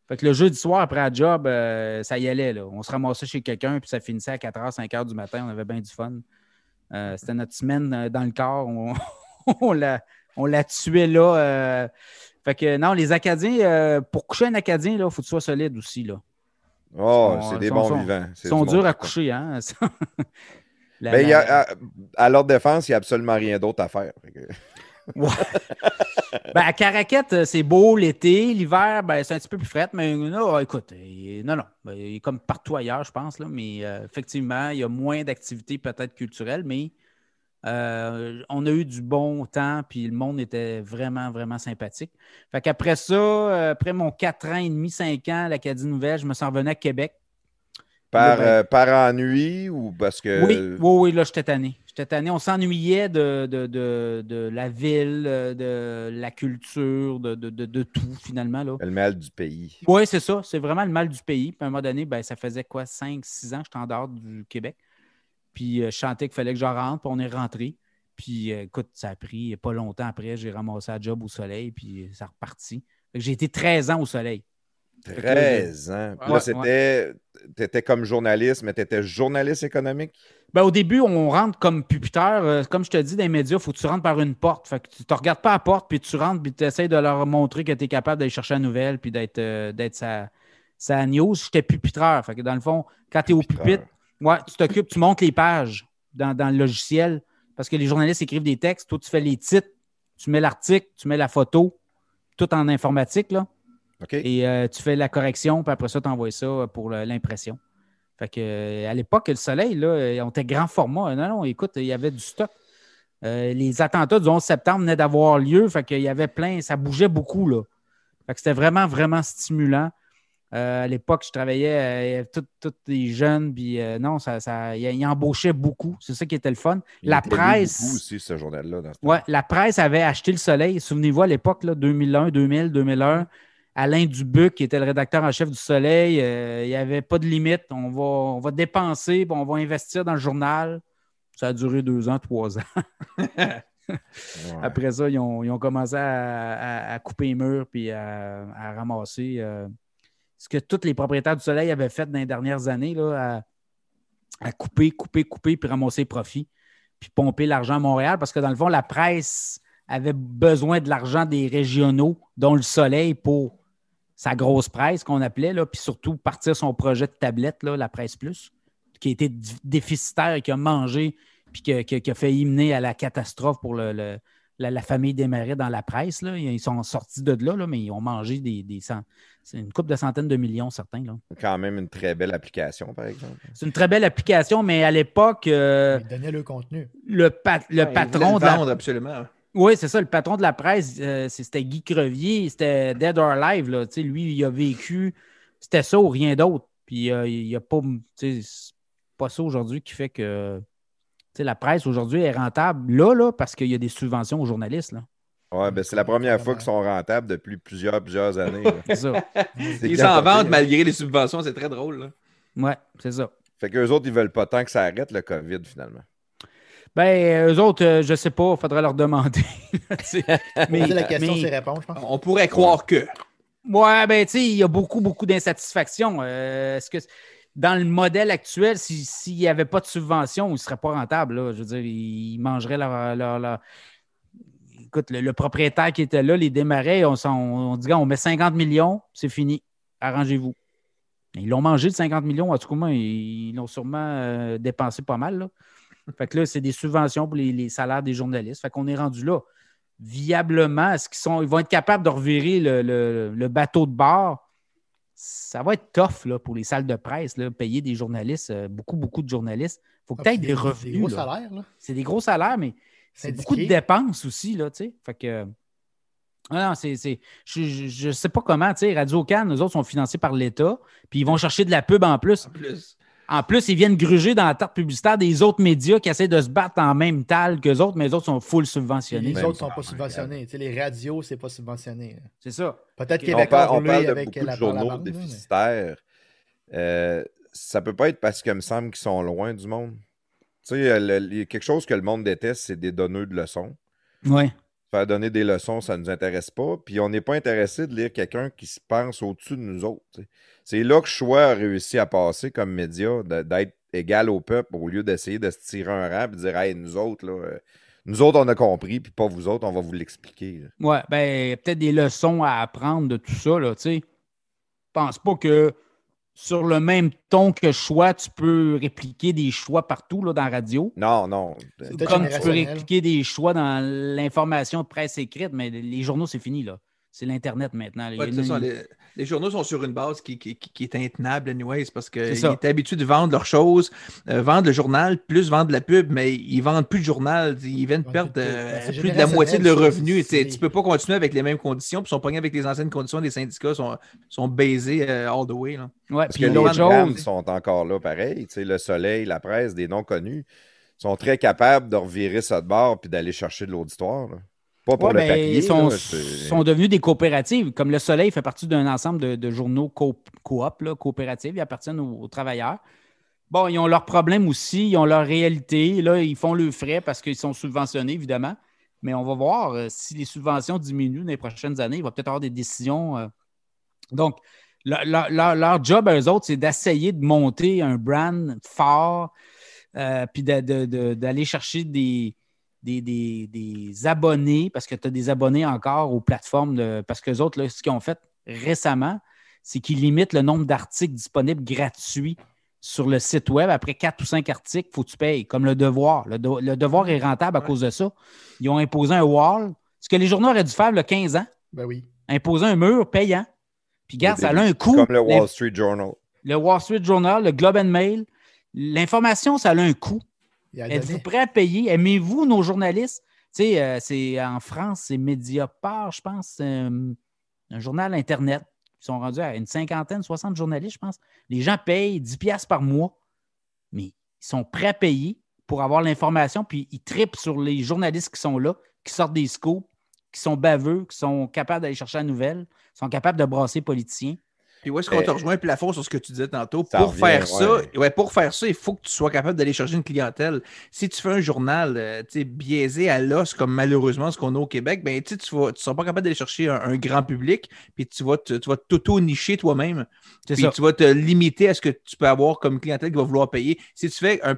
Fait que le jeudi soir, après la job, euh, ça y allait. Là. On se ramassait chez quelqu'un, puis ça finissait à 4h, 5h du matin. On avait bien du fun. Euh, C'était notre semaine euh, dans le corps. On, on la, on la tuait là. euh. Fait que non, les Acadiens, euh, pour coucher un Acadien, il faut que tu sois solide aussi. Là. Oh, c'est des sont- bons sont- vivants. Ils sont du durs à coucher. Hein? La- Ben, il y a- la- à, à leur défense, il n'y a absolument rien d'autre à faire. Ouais. ben, à Caraquette, euh, c'est beau l'été. L'hiver, ben, c'est un petit peu plus frais. Mais non, écoute, il- non, non. Ben, il est comme partout ailleurs, je pense. Là, mais euh, effectivement, il y a moins d'activités peut-être culturelles, mais euh, on a eu du bon temps, puis le monde était vraiment, vraiment sympathique. Fait qu'après ça, euh, après mon 4 ans et demi, 5 ans à l'Acadie Nouvelle, je me suis revenu à Québec. Par, euh, par ennui ou parce que. Oui, oui, oui, là, j'étais tanné. J'étais tanné. On s'ennuyait de, de, de, de la ville, de la culture, de, de, de, de tout, finalement. Là. Le mal du pays. Oui, c'est ça. C'est vraiment le mal du pays. Puis à un moment donné, ben, ça faisait quoi, 5, 6 ans que j'étais en dehors du Québec. Puis euh, je chantais qu'il fallait que je rentre, puis on est rentré. Puis euh, écoute, ça a pris pas longtemps après, j'ai ramassé un job au soleil, puis ça a reparti. Fait que J'ai été 13 ans au soleil. 13 ans. Puis Ouais, là, c'était. T'étais comme journaliste, mais t'étais journaliste économique? Ben, au début, on rentre comme pupiteur. euh, comme je te dis, dans les médias, il faut que tu rentres par une porte. Fait que tu ne regardes pas à la porte, puis tu rentres, puis tu essaies de leur montrer que tu es capable d'aller chercher la nouvelle, puis d'être euh, d'être sa, sa news. J'étais pupiteur. Fait que dans le fond, quand tu es au pupitre, Ouais, tu t'occupes, tu montes les pages dans, dans le logiciel parce que les journalistes écrivent des textes. Toi, tu fais les titres, tu mets l'article, tu mets la photo, tout en informatique, là. Et euh, tu fais la correction, puis après ça, tu envoies ça pour l'impression. Fait que, euh, à l'époque, le soleil, là, euh, on était grand format. Non, non, écoute, il y avait du stock. Euh, les attentats du 11 septembre venaient d'avoir lieu. Fait qu'il y avait plein, ça bougeait beaucoup, là. Fait que c'était vraiment, vraiment stimulant. Euh, à l'époque, je travaillais, tous les jeunes, puis non, ça, ça, il, embauchait beaucoup. C'est ça qui était le fun. Il la presse. beaucoup aussi, ce journal-là. Ouais, la presse avait acheté le soleil. Souvenez-vous, à l'époque, là, 2001, 2000, 2001, Alain Dubuc, qui était le rédacteur en chef du Soleil, euh, il n'y avait pas de limite. On va, on va dépenser, puis on va investir dans le journal. Ça a duré deux ans, trois ans. Ouais. Après ça, ils ont, ils ont commencé à, à- à couper les murs puis à, à ramasser euh, ce que tous les propriétaires du Soleil avaient fait dans les dernières années, là, à, à couper, couper, couper, puis ramasser les profits, puis pomper l'argent à Montréal, parce que dans le fond, la presse avait besoin de l'argent des régionaux, dont le Soleil, pour sa grosse presse qu'on appelait, là, puis surtout partir son projet de tablette, là, la Presse Plus, qui a été déficitaire et qui a mangé puis qui a, qui a- qui a failli mener à la catastrophe pour le- le- la, la famille Desmarais dans la presse. Là. Ils sont sortis de là, là, mais ils ont mangé des, des cent- c'est une coupe de centaines de millions, certains. là. Quand même une très belle application, par exemple. C'est une très belle application, mais à l'époque, euh, Ils donnaient le contenu. le, pa- le Ouais, patron le de la vendre, absolument. Oui, c'est ça. Le patron de la presse, euh, c'était Guy Crevier, c'était Dead or Alive. Là. Tu sais, Lui, il a vécu, c'était ça ou rien d'autre. Puis euh, il n'y a pas, tu sais, c'est pas ça aujourd'hui qui fait que tu sais, la presse aujourd'hui est rentable là, là, parce qu'il y a des subventions aux journalistes. Là. Ouais, ben c'est la première fois qu'ils sont rentables depuis plusieurs, plusieurs années. ça. Ils s'en vendent malgré les subventions, c'est très drôle. là. Ouais, c'est ça. Fait qu'eux autres, ils veulent pas tant que ça arrête le COVID, finalement. Ben, eux autres, euh, je sais pas, il faudrait leur demander. Mais, la question, c'est je pense. On pourrait croire que. Ouais, ben, tu sais, il y a beaucoup, beaucoup d'insatisfaction. Euh, Est-ce que dans le modèle actuel, si- s'il n'y avait pas de subvention, ils ne seraient pas rentables. là. Je veux dire, ils mangeraient leur. leur- leur- Écoute, le, le propriétaire qui était là, les démarrait, on, s'en- on dit, on met 50 millions, c'est fini. Arrangez-vous. Ils l'ont mangé de 50 millions, en tout cas, ils ils l'ont sûrement euh, dépensé pas mal. Là. Fait que là, c'est des subventions pour les, les salaires des journalistes. Fait qu'on est rendu là. Viablement, est-ce qu'ils sont, ils vont être capables de revirer le, le- le bateau de bord? Ça va être tough là, pour les salles de presse, là, payer des journalistes, euh, beaucoup, beaucoup de journalistes. Il faut que tu aies des revenus. Des gros là. salaires, là. C'est des gros salaires, mais c'est beaucoup de dépenses aussi, là, tu sais. Fait que. Ah non, c'est. c'est- Je ne sais pas comment, tu sais, Radio Cannes, nous autres, sont financés par l'État, puis ils vont chercher de la pub en plus. En plus. En plus, ils viennent gruger dans la tarte publicitaire des autres médias qui essaient de se battre en même tal qu'eux autres, mais les autres sont full subventionnés. Les autres ne sont pas, subventionnés. Tu sais, les radios, c'est pas subventionné. là. C'est ça. Peut-être on Québécois parle, on parle de avec beaucoup de la, la journaux bande, là, mais- déficitaires. Euh, ça peut pas être parce qu'il me semble qu'ils sont loin du monde. Tu sais, le- le- quelque chose que le monde déteste, c'est des donneurs de leçons. Oui. Faire donner des leçons, ça ne nous intéresse pas. Puis on n'est pas intéressé de lire quelqu'un qui se pense au-dessus de nous autres. tu sais. C'est là que Choix a réussi à passer comme média, d'être égal au peuple au lieu d'essayer de se tirer un rang et de dire Hey, nous autres, là, euh, nous autres, on a compris, puis pas vous autres, on va vous l'expliquer. Ouais, ben, peut-être des leçons à apprendre de tout ça, là, tu sais. Je pense pas que sur le même ton que choix, tu peux répliquer des choix partout, là, dans la radio. Non, non. Comme tu peux répliquer des choix dans l'information de presse écrite, mais les journaux, c'est fini, là. C'est l'Internet maintenant. Ouais, une- les, les journaux sont sur une base qui, qui, qui- qui est intenable, anyways, parce C'est qu'ils étaient habitués de vendre leurs choses, euh, vendre le journal, plus vendre la pub, mais ils vendent plus de journal. Ils viennent perdre plus de euh, c'est plus de la moitié de leur revenu. Tu Tu peux pas continuer avec les mêmes conditions, puis ils sont pognés avec les anciennes conditions. Les syndicats sont, sont baisés euh, all the way. Là. Ouais, Parce que les chose, sont encore là, pareil. Le soleil, la presse, des noms connus, sont très capables de revirer ça de bord puis d'aller chercher de l'auditoire. Pas pour Ouais, le ben, papier. ils sont, là, c'est- sont devenus des coopératives. Comme le Soleil fait partie d'un ensemble de, de journaux coop, coop, là, coopératives. Ils appartiennent aux, aux travailleurs. Bon, ils ont leurs problèmes aussi, ils ont leur réalité. Là, ils font le frais parce qu'ils sont subventionnés, évidemment. Mais on va voir euh, si les subventions diminuent dans les prochaines années. Il va peut-être avoir des décisions. euh. Donc, leur, leur- leur- job à eux autres, c'est d'essayer de monter un brand fort, euh, puis de- de- de- d'aller chercher des, des, des- des abonnés, parce que tu as des abonnés encore aux plateformes, de, parce que les autres, là, ce qu'ils ont fait récemment, c'est qu'ils limitent le nombre d'articles disponibles gratuits sur le site web, après quatre ou cinq articles, il faut que tu payes, comme le devoir. Le, de- le devoir est rentable à cause de ça. Ils ont imposé un wall. Ce que les journaux auraient dû faire le 15 ans, Ben oui. imposer un mur payant. Puis regarde, Au ça a un coût. Comme le Wall Street Journal. le Wall Street Journal, le Globe and Mail. L'information, ça a un coût. Êtes-vous prêt à payer? Aimez-vous nos journalistes? Tu sais, euh, c'est en France, c'est Mediapart, je pense, euh, un journal Internet. Ils sont rendus à une cinquantaine, 60 journalistes, je pense. Les gens payent 10 piastres par mois, mais ils sont prêts à payer pour avoir l'information, puis ils tripent sur les journalistes qui sont là, qui sortent des scoops, qui sont baveux, qui sont capables d'aller chercher la nouvelle, qui sont capables de brasser politiciens. Puis où est-ce qu'on te Euh, rejoint plafond sur ce que tu disais tantôt? ça Pour revient, faire ça, ouais. pour faire ça, il faut que tu sois capable d'aller chercher une clientèle. Si tu fais un journal euh, biaisé à l'os, comme malheureusement ce qu'on a au Québec, ben, tu sais, tu ne seras pas capable d'aller chercher un, un grand public, puis tu vas te- tu vas t'auto-nicher toi-même. C'est Puis ça. tu vas te limiter à ce que tu peux avoir comme clientèle qui va vouloir payer. Si tu fais un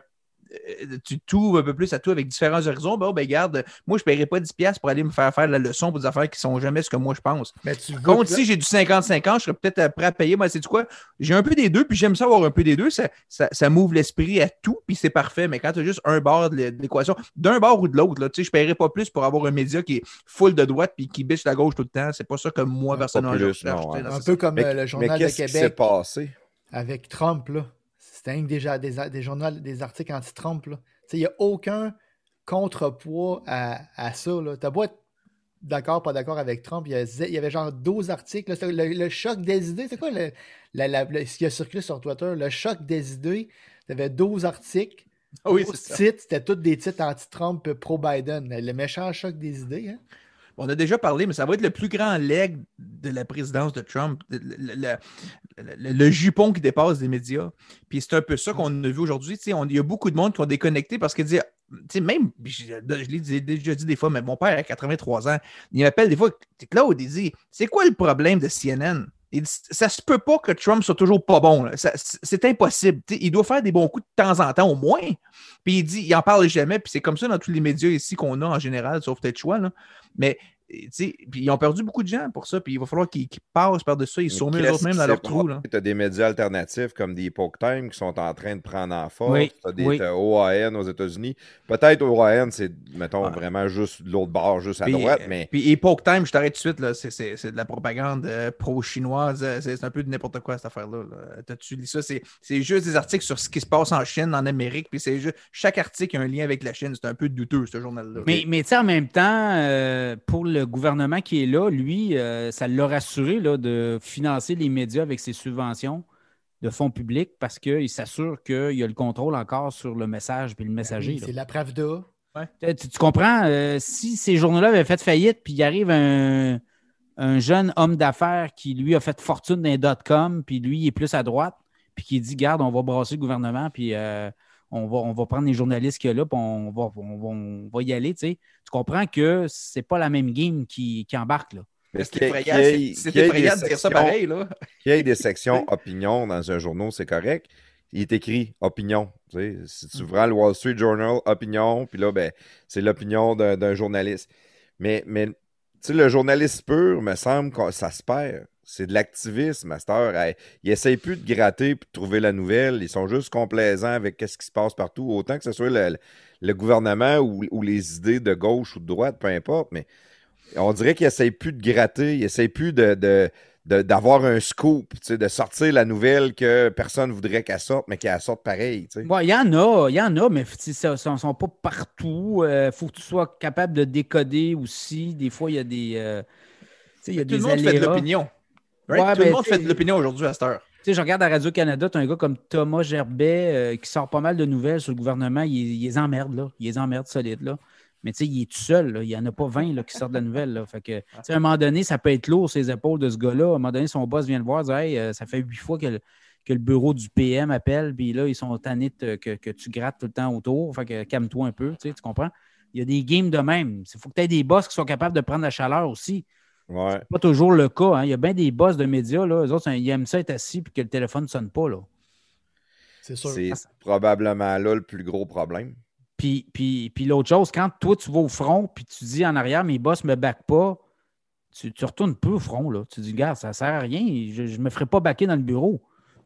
tu t'ouvres un peu plus à tout avec différents horizons, ben, ben garde, moi je ne paierai pas 10$ pour aller me faire faire la leçon pour des affaires qui sont jamais ce que moi je pense. Mais tu Contre, si j'ai du 50-50, je serais peut-être prêt à payer. Moi, c'est du quoi? J'ai un peu des deux, puis j'aime ça avoir un peu des deux. Ça, ça, ça m'ouvre l'esprit à tout, puis c'est parfait. Mais quand tu as juste un bord de l'é- de l'équation, d'un bord ou de l'autre, là, tu sais, je ne paierai pas plus pour avoir un média qui est full de droite puis qui biche la gauche tout le temps. C'est pas ça que moi, personnellement, je un peu comme Mais, euh, le mais journal de qu'est-ce qui s'est Québec passé? avec Trump, là. C'était rien que déjà des, des journaux, des articles anti-Trump, Il n'y a aucun contrepoids à, à ça. T'as beau être d'accord, pas d'accord avec Trump, il y, il avait genre 12 articles. là. Le, le choc des idées, c'est quoi le, la- la- le- ce qui a circulé sur Twitter? Le choc des idées, tu avais 12 articles. Ah oui, 12 c'est ça. titres, c'était tous des titres anti-Trump, pro-Biden. Le méchant choc des idées, hein? On a déjà parlé, mais ça va être le plus grand leg de la présidence de Trump, le, jupon qui dépasse des médias. Puis c'est un peu ça qu'on a vu aujourd'hui. Il y a beaucoup de monde qui ont déconnecté parce tu sais, même, je, je l'ai déjà dit des fois, mais mon père a 83 ans, il m'appelle des fois, Claude, il dit, c'est quoi le problème de CNN? Il dit, ça se peut pas que Trump soit toujours pas bon. C'est impossible. Il doit faire des bons coups de temps en temps au moins. Puis il dit, il en parle jamais. Puis c'est comme ça dans tous les médias ici qu'on a en général, sauf peut-être choix. Mais puis ils ont perdu beaucoup de gens pour ça. Puis il va falloir qu'ils passent par-dessus ça. Ils sont mis eux autres même dans leur trou. Là. Tu as des médias alternatifs comme des Epoch Times qui sont en train de prendre en force. Oui, Tu as des oui. OAN aux États-Unis. Peut-être OAN, c'est, mettons, Ouais. vraiment juste de l'autre bord, juste à Puis, droite, euh, mais Puis Epoch Time, je t'arrête tout de suite, là, c'est, c'est- c'est de la propagande euh, pro-chinoise. euh, C'est, un peu de n'importe quoi, cette affaire-là. là. T'as-tu lu ça? C'est, c'est juste des articles sur ce qui se passe en Chine, en Amérique. Puis c'est juste, chaque article a un lien avec la Chine. C'est un peu douteux, ce journal-là. Mais, mais tu sais, en même temps, euh, pour le gouvernement qui est là, lui, euh, ça l'a rassuré là, de financer les médias avec ses subventions de fonds publics parce qu'il s'assure qu'il y a le contrôle encore sur le message et le messager. Ben Oui, là. c'est la Pravda. Tu, tu comprends? euh, si ces journaux-là avaient fait faillite, puis il arrive un, un jeune homme d'affaires qui, lui, a fait fortune dans les dot-com, puis lui, il est plus à droite, puis qui dit Garde, on va brasser le gouvernement, puis euh, on, va, on va prendre les journalistes qu'il y a là, puis on va, on va, on va y aller. Tu sais. Tu comprends que c'est pas la même game qui, qui embarque. Là. mais c'est effrayant, de dire ça pareil. Là. Qu'il y ait des sections opinion dans un journal, c'est correct. Il est écrit opinion. tu sais. Si tu prends le Wall Street Journal, opinion, puis là, ben, c'est l'opinion d'un d'un journaliste. Mais, mais tu sais, le journaliste pur, me semble que ça se perd. C'est de l'activisme. Hey, Ils essayent plus de gratter et de trouver la nouvelle. Ils sont juste complaisants avec ce qui se passe partout, autant que ce soit le, le gouvernement ou, ou les idées de gauche ou de droite, peu importe. Mais on dirait qu'ils essayent plus de gratter, ils essayent plus de, de- de- d'avoir un scoop, tu sais, de sortir la nouvelle que personne voudrait qu'elle sorte, mais qu'elle sorte pareil. Bon, il y en a, il y en a, mais ça ne sont pas partout. Il faut que tu sois capable de décoder aussi. Des fois, il y a des. euh, tu sais, il y a Tout le des monde fait de l'opinion. Right? Ouais, Tout le ben, monde fait de l'opinion aujourd'hui à cette heure. Tu sais, je regarde à Radio-Canada, tu as un gars comme Thomas Gerbet euh, qui sort pas mal de nouvelles sur le gouvernement. Il, il les emmerde, là. Il les emmerde solide, là. Mais tu sais, il est tout seul, là. Il n'y en a pas 20 là, qui sortent de la nouvelle, là. Fait que, tu sais, à un moment donné, ça peut être lourd, ses épaules de ce gars-là. À un moment donné, son boss vient le voir, dit Hey, euh, ça fait huit fois que le, que le bureau du PM appelle, puis là, ils sont tannés que, que tu grattes tout le temps autour. Fait que calme-toi un peu, tu sais, tu comprends? Il y a des games de même. Il faut que tu aies des boss qui sont capables de prendre la chaleur aussi. Ouais. pas toujours le cas. hein. Il y a bien des boss de médias, là. Eux autres, ils aiment ça être assis puis que le téléphone ne sonne pas. Là. C'est sûr. C'est probablement là le plus gros problème. Puis, puis, puis l'autre chose, quand toi, tu vas au front puis tu dis en arrière, mes boss ne me backent pas, tu, tu retournes peu au front. Là. Tu dis, gars, ça ne sert à rien. Je ne me ferai pas backer dans le bureau.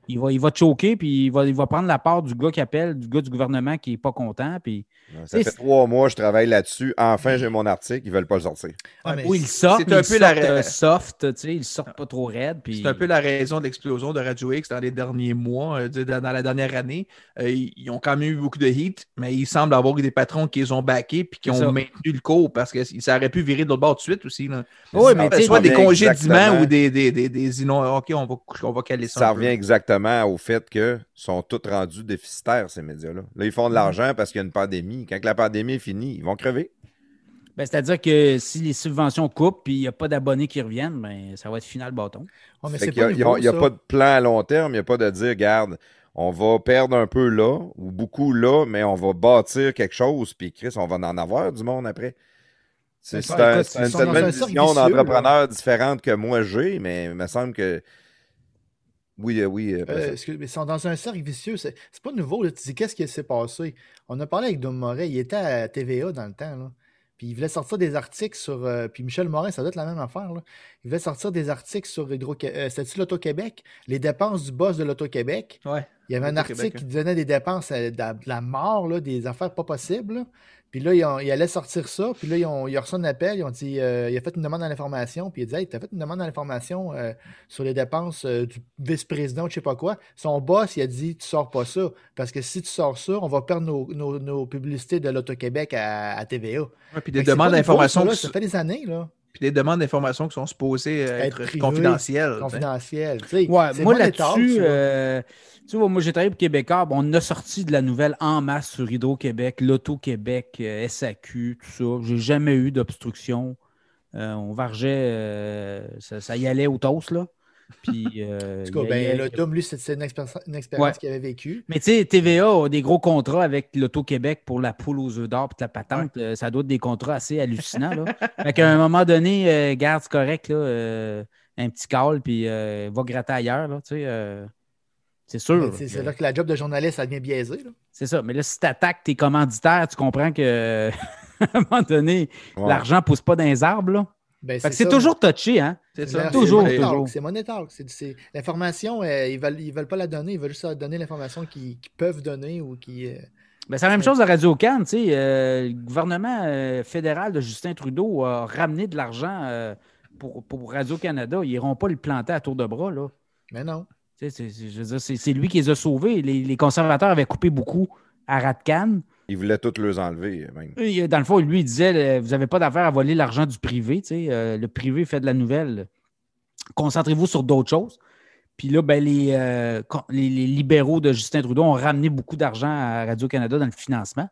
Il va, il va choquer, puis il va, il va prendre la part du gars qui appelle, du gars du gouvernement qui n'est pas content. Puis... Ça fait trois mois que je travaille là-dessus. Enfin, j'ai mon article. Ils ne veulent pas le sortir. Ah, oui, il sort, c'est un peu la... soft, tu sais, il sort pas trop raide. Puis... C'est un peu la raison de l'explosion de Radio X dans les derniers mois, euh, dans la dernière année. Euh, ils ont quand même eu beaucoup de hits, mais il semble avoir eu des patrons qui les ont backés puis qui ont maintenu le cours parce que ça aurait pu virer de l'autre bord tout de suite aussi. Oui, mais soit des congédiements ou des, des, des, des, OK, on va, on va caler ça. Ça revient exactement au fait qu'ils sont tous rendus déficitaires, ces médias-là. Là, ils font de l'argent parce qu'il y a une pandémie. Quand la pandémie est finie, ils vont crever. Ben, C'est-à-dire que si les subventions coupent et il n'y a pas d'abonnés qui reviennent, ben, ça va être final bâton. il n'y a, pas de plan à long terme, il n'y a pas de dire, garde, on va perdre un peu là, ou beaucoup là, mais on va bâtir quelque chose, puis Chris, on va en avoir du monde après. C'est une vision d'entrepreneur différente que moi j'ai, mais il me semble que. Oui, euh, oui. Euh, euh ils sont dans un cercle vicieux. C'est pas nouveau. Tu dis qu'est-ce qui s'est passé? On a parlé avec Dom Moret. Il était à TVA dans le temps. Là. Puis il voulait sortir des articles sur. Euh, puis Michel Morin, ça doit être la même affaire. Là. Il voulait sortir des articles sur Hydro euh, C'était-tu l'Auto-Québec? Les dépenses du boss de l'Auto-Québec. Ouais. Il y avait un article qui donnait des dépenses de la mort, là, des affaires pas possibles. Puis là, il, allait sortir ça. Puis là, ils ont, il a reçu un appel. Ils ont dit euh, il a fait une demande à l'information. Puis il a dit Hey, t'as fait une demande à l'information euh, sur les dépenses euh, du vice-président, je sais pas quoi. Son boss, il a dit Tu sors pas ça. Parce que si tu sors ça, on va perdre nos, publicités de l'Auto-Québec à, TVA. Ouais, puis des demandes d'information. Ça, fait des années, là. Puis des demandes d'informations qui sont supposées être, confidentielles. Confidentielles. Ouais, moi là-dessus, tu vois, moi, j'ai travaillé pour Québécois. on a sorti de la nouvelle en masse sur Hydro-Québec, L'Auto-Québec, euh, SAQ, tout ça. J'ai jamais eu d'obstruction. Euh, on vargeait, euh, ça, y allait au toast, là. Puis, en tout cas, ben, le lui, c'est une, expérience qu'il avait vécue. Mais tu sais, TVA a des gros contrats avec l'Auto-Québec pour la poule aux œufs d'or et la patente. ça doit être des contrats assez hallucinants. Là. fait qu'à un moment donné, garde correct, là, un petit call, puis va gratter ailleurs. Là, tu sais, c'est sûr. C'est là que la job de journaliste, ça devient biaisé. C'est ça. Mais là, si tu attaques tes commanditaires, tu comprends que à un moment donné, l'argent ne pousse pas dans les arbres. Ben, c'est toujours touché, hein? C'est ça. Toujours, toujours. C'est monétaire. L'information, euh, ils ne veulent, ils veulent pas la donner, ils veulent juste donner l'information qu'ils peuvent donner ou qui. Euh, ben, c'est la même chose à Radio Cannes. Euh, le gouvernement fédéral de Justin Trudeau a ramené de l'argent pour, pour Radio-Canada. Ils n'iront pas le planter à tour de bras. Là. Mais non. C'est lui qui les a sauvés. Les, conservateurs avaient coupé beaucoup à Ratcan. Ils voulaient tous les enlever. Même. Dans le fond, lui, il disait Vous n'avez pas d'affaire à voler l'argent du privé. Euh, le privé fait de la nouvelle. Concentrez-vous sur d'autres choses. Puis là, ben, euh, les, les, libéraux de Justin Trudeau ont ramené beaucoup d'argent à Radio-Canada dans le financement.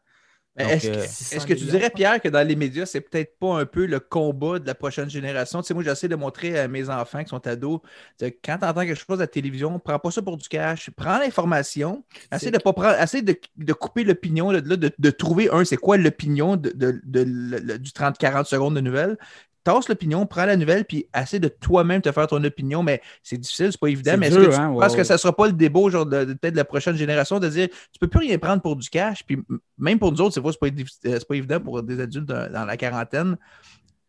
Est-ce que, que, tu dirais, Pierre, que dans les médias, c'est peut-être pas un peu le combat de la prochaine génération? Tu sais, moi, j'essaie de montrer à mes enfants qui sont ados, quand tu entends quelque chose à la télévision, prends pas ça pour du cash, prends l'information, essaie de pas prendre, essaie de, couper l'opinion, de, de, de, trouver un, c'est quoi l'opinion de, du 30-40 secondes de nouvelles, tasse l'opinion, prends la nouvelle, puis essaie de toi-même te faire ton opinion. Mais c'est difficile, c'est pas évident. Mais est-ce que tu hein, penses que ça sera pas le débat genre, de, peut-être de la prochaine génération de dire tu peux plus rien prendre pour du cash, puis même pour nous autres, c'est pas, euh, pas évident pour des adultes dans, la quarantaine.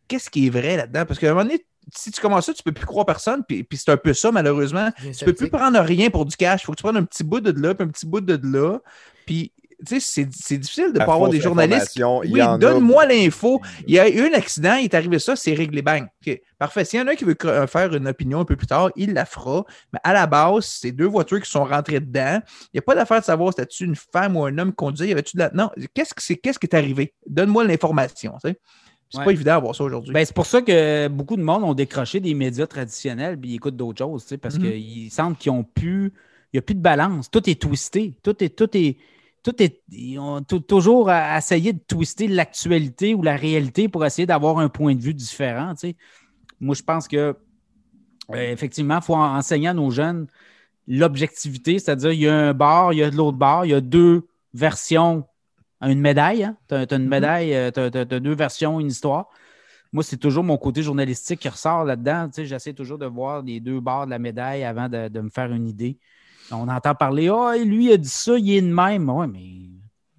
Qu'est-ce qui est vrai là-dedans? Parce qu'à un moment donné, si tu commences ça, tu peux plus croire personne, puis, puis c'est un peu ça, malheureusement. tu peux plus prendre rien pour du cash. Il faut que tu prennes un petit bout de là, puis un petit bout de là. Puis tu sais, c'est difficile de ne pas avoir des journalistes. Oui, donne-moi l'info. Il y a eu un accident, il est arrivé ça, c'est réglé bang. Parfait. S'il y en a un qui veut faire une opinion un peu plus tard, il la fera. Mais à la base, c'est deux voitures qui sont rentrées dedans. Il n'y a pas d'affaire de savoir si c'était une femme ou un homme qui conduisait. Y avait-tu de la... Non, qu'est-ce qui est, est arrivé? Donne-moi l'information. C'est pas évident d'avoir ça aujourd'hui. Ben, c'est pour ça que beaucoup de monde ont décroché des médias traditionnels et ils écoutent d'autres choses, parce mm-hmm. qu'ils sentent qu'ils ont plus. Il n'y a plus de balance. Tout est twisté. Tout est, tout est, tout est, ils ont toujours essayé de twister l'actualité ou la réalité pour essayer d'avoir un point de vue différent. Moi, je pense que euh, effectivement, il faut enseigner à nos jeunes l'objectivité, c'est-à-dire il y a un bar, il y a de l'autre bar, il y a deux versions, une médaille. Hein. Tu as, une mm-hmm. médaille, euh, tu as, deux versions, une histoire. Moi, c'est toujours mon côté journalistique qui ressort là-dedans. J'essaie toujours de voir les deux bords de la médaille avant de me faire une idée. On entend parler, ah, oh, lui a dit ça, il est de même. Oui, mais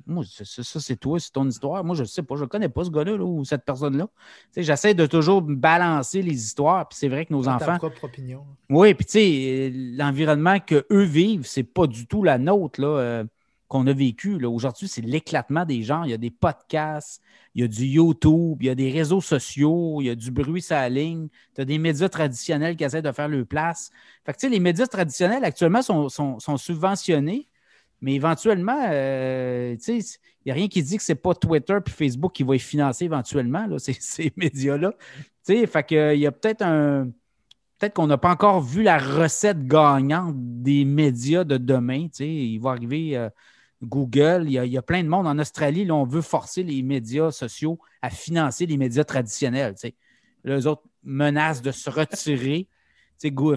moi, ça, c'est toi, c'est ton histoire. Moi, je ne sais pas, je ne connais pas ce gars-là là, ou cette personne-là. J'essaie de toujours balancer les histoires. Puis c'est vrai que nos Ta enfants. propre opinion. Oui, puis tu sais, euh, l'environnement qu'eux vivent, c'est pas du tout la nôtre là, euh, qu'on a vécu. Aujourd'hui, c'est l'éclatement des gens. Il y a des podcasts, il y a du YouTube, il y a des réseaux sociaux, il y a du bruit sur la. Tu as des médias traditionnels qui essaient de faire leur place. Fait que les médias traditionnels actuellement sont, sont- sont subventionnés, mais éventuellement, euh, il n'y a rien qui dit que c'est pas Twitter puis Facebook qui va les financer éventuellement, là, ces, ces médias-là. Fait que, il y a peut-être un peut-être qu'on n'a pas encore vu la recette gagnante des médias de demain. tu sais. Il va arriver euh, Google, il y, a, il y a plein de monde en Australie, là, on veut forcer les médias sociaux à financer les médias traditionnels. Les autres menacent de se retirer.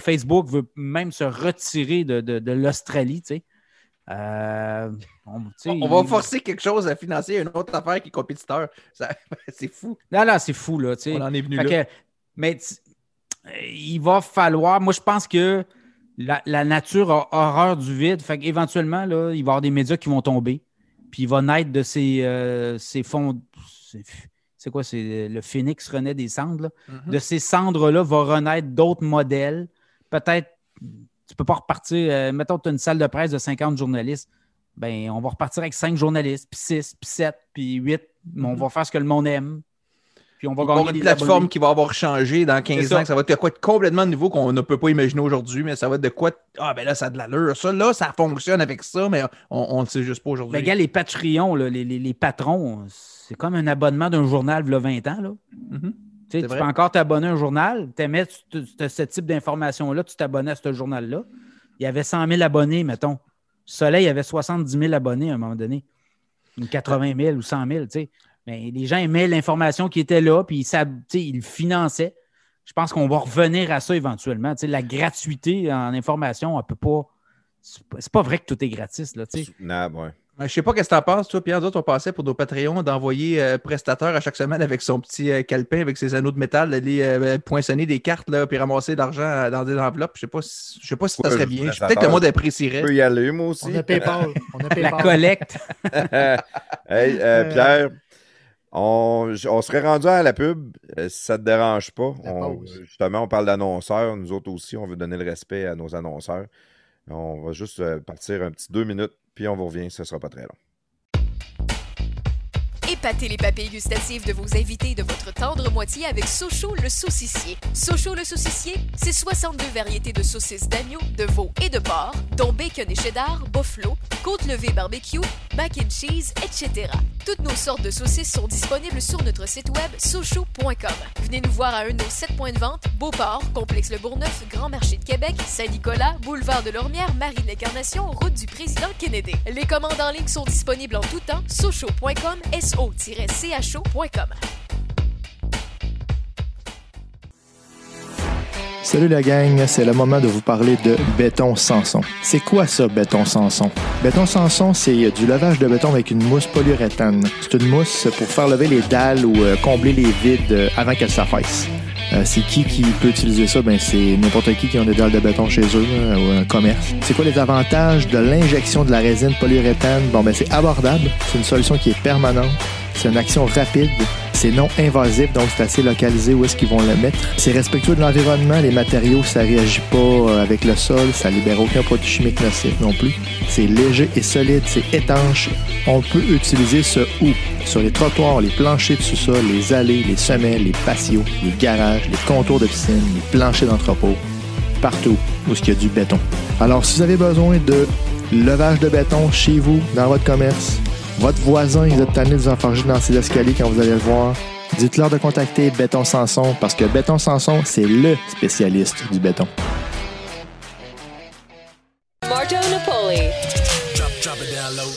Facebook veut même se retirer de, de- de l'Australie. Euh, on, On va forcer quelque chose à financer une autre affaire qui est compétiteur. C'est fou. Non, non, c'est fou, là. On en est venu là. que- mais il va falloir. Moi, je pense que la, la nature a horreur du vide. Fait qu'éventuellement, là, il va y avoir des médias qui vont tomber. Puis il va naître de ces, euh, ces fonds. c'est- quoi? C'est le phénix renaît des cendres. là. Mhm. De ces cendres-là va renaître d'autres modèles. Peut-être, tu peux pas repartir. euh, mettons, tu as une salle de presse de 50 journalistes. Ben, on va repartir avec 5 journalistes, puis 6, puis 7, puis 8. Mais on Mhm. va faire ce que le monde aime. Puis on va gagner une plateforme abonnés. qui va avoir changé dans 15 C'est ça. ans. que Ça va être de quoi de complètement nouveau qu'on ne peut pas imaginer aujourd'hui, mais ça va être de quoi. de- Ah, ben là, ça a de l'allure. Ça, là, ça fonctionne avec ça, mais on ne le sait juste pas Ben, aujourd'hui. gars, les Patreons, là, les, les- les patrons, c'est comme un abonnement d'un journal, il y a 20 ans. Là. Mhm. Tu vrai. peux encore t'abonner à un journal, tu aimais tu- tu- ce type d'information-là, tu t'abonnais à ce journal-là. Il y avait 100 000 abonnés, mettons. Soleil avait 70 000 abonnés à un moment donné. Ou 80 000 ou 100 000, tu sais. Mais les gens aimaient l'information qui était là, puis ils, s'ab- tu sais, ils le finançaient. Je pense qu'on va revenir à ça éventuellement. Tu sais, la gratuité en information, on peut pas. C'est pas- vrai que tout est gratis, là, tu sais. Soutenable, ouais. Je sais pas qu'est-ce que t'en penses, toi, Pierre. Nous autres, on passait pour nos Patreons d'envoyer euh, prestateur à chaque semaine avec son petit euh, calepin, avec ses anneaux de métal, d'aller euh, poinçonner des cartes, là, puis ramasser de l'argent euh, dans des enveloppes. Je sais pas si, je sais pas si ça serait bien. Peut-être que le monde Je apprécierait. peux y aller, moi aussi. On a PayPal. On a La PayPal. collecte. hey, euh, Pierre, on, on serait rendu à la pub, euh, si ça te dérange pas. On- justement, on parle d'annonceurs. Nous autres aussi, on veut donner le respect à nos annonceurs. On va juste euh, partir un petit deux minutes, puis on vous revient. Ce sera pas très long. Épatez les papilles gustatives de vos invités de votre tendre moitié avec Sochaux le saucissier. Sochaux le saucissier, c'est 62 variétés de saucisses d'agneau, de veau et de porc, dont bacon et cheddar, buffalo, côte levée barbecue, mac and cheese, etc. Toutes nos sortes de saucisses sont disponibles sur notre site web sochaux.com. Venez nous voir à un de nos 7 points de vente, Beauport, Complexe Le Bourgneuf, Grand Marché de Québec, Saint-Nicolas, Boulevard de l'Ormière, Marie de l'Incarnation, route du Président Kennedy. Les commandes en ligne sont disponibles en tout temps, sochaux.com, Salut la gang, c'est le moment de vous parler de béton Sanson. C'est quoi ça, béton Sanson? Béton Sanson, c'est du lavage de béton avec une mousse polyuréthane. C'est une mousse pour faire lever les dalles ou euh, combler les vides euh, avant qu'elles s'affaissent. Euh, c'est qui qui peut utiliser ça? Ben, c'est n'importe qui qui a des dalles de béton chez eux là, ou un commerce. C'est quoi les avantages de l'injection de la résine polyuréthane? Bon, ben, c'est abordable. C'est une solution qui est permanente. C'est une action rapide. C'est non invasif, donc c'est assez localisé où est-ce qu'ils vont le mettre. C'est respectueux de l'environnement. Les matériaux, ça réagit pas euh, avec le sol. Ça libère aucun produit chimique nocif non plus. C'est léger et solide. C'est étanche. On peut utiliser ce ou sur les trottoirs, les planchers de sous-sol, les allées, les semelles, les patios, les garages, les contours de piscine, les planchers d'entrepôt. Partout où il y a du béton. Alors, si vous avez besoin de levage de béton chez vous, dans votre commerce, votre voisin, il est tanné de vous enfarger dans ses escaliers quand vous allez le voir. Dites-leur de contacter Béton Sanson parce que Béton Sanson, c'est LE spécialiste du béton. Marto Napoli.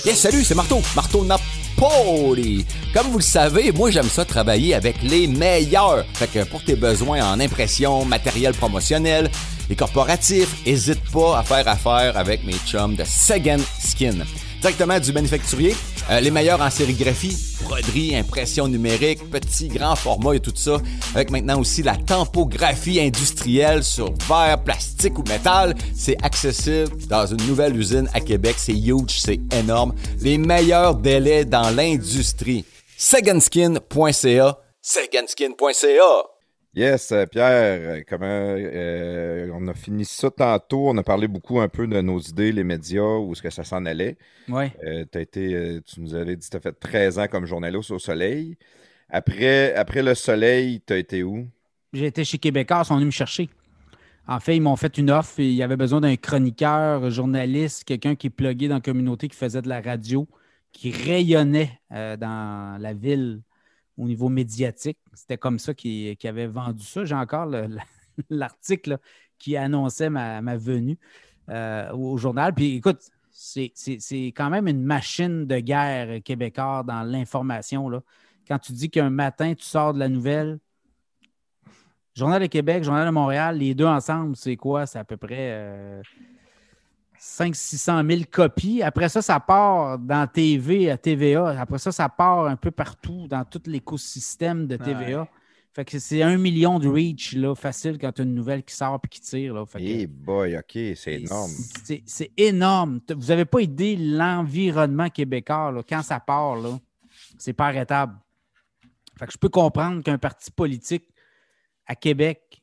Yes, salut, c'est Marteau. Marteau Napoli. Comme vous le savez, moi, j'aime ça travailler avec les meilleurs. Fait que pour tes besoins en impression, matériel promotionnel et corporatif, hésite pas à faire affaire avec mes chums de Second Skin. Directement du manufacturier, Euh, les meilleurs en sérigraphie, broderie, impression numérique, petit, grand format et tout ça. Avec maintenant aussi la tempographie industrielle sur verre, plastique ou métal. C'est accessible dans une nouvelle usine à Québec. C'est huge, c'est énorme. Les meilleurs délais dans l'industrie. Seganskin.ca. Seganskin.ca. Yes, euh, Pierre, euh, comment euh, on a fini ça tantôt. On a parlé beaucoup un peu de nos idées, les médias, où est-ce que ça s'en allait. Oui. Euh, été, tu nous avais dit que tu as fait 13 ans comme journaliste au Soleil. Après, après le Soleil, tu as été où? J'ai été chez Québécois, ils sont venus me chercher. En fait, ils m'ont fait une offre. Il y avait besoin d'un chroniqueur, journaliste, quelqu'un qui est plugué dans la communauté, qui faisait de la radio, qui rayonnait euh, dans la ville au niveau médiatique. C'était comme ça qu'ils avaient vendu ça. J'ai encore le- le- l'article qui annonçait ma, ma venue euh, au journal. Puis écoute, c'est quand même une machine de guerre euh, québécois dans l'information. Quand tu dis qu'un matin, tu sors de la nouvelle, Journal de Québec, Journal de Montréal, les deux ensemble, c'est quoi? C'est à peu près euh, 500-600 000 copies. Après ça, ça part dans TV, à TVA. Après ça, ça part un peu partout dans tout l'écosystème de TVA. Fait que c'est un million de reach là, facile quand tu as une nouvelle qui sort et qui tire. Là. Fait que- Eh boy, OK, c'est énorme. c'est- énorme. Vous n'avez pas idée l'environnement québécois. là, quand ça part, là, c'est pas arrêtable. Fait que je peux comprendre qu'un parti politique à Québec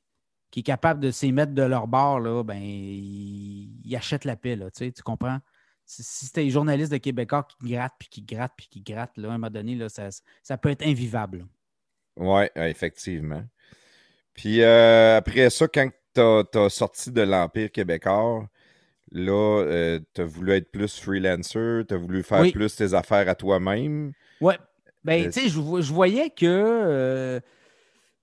qui est capable de s'y mettre de leur bord, là, ben, il, il achète la paix. Là, tu sais, tu comprends? Si, si c'était les journalistes de Québécois qui grattent, puis qui grattent, puis qui grattent, là, à un moment donné, là, ça, ça peut être invivable. Oui, effectivement. Puis euh, après ça, quand tu as, sorti de l'Empire québécois, là, tu as voulu être plus freelancer, tu as voulu faire Oui. plus tes affaires à toi-même. Ouais. Ben, Euh, tu sais, je voyais que euh,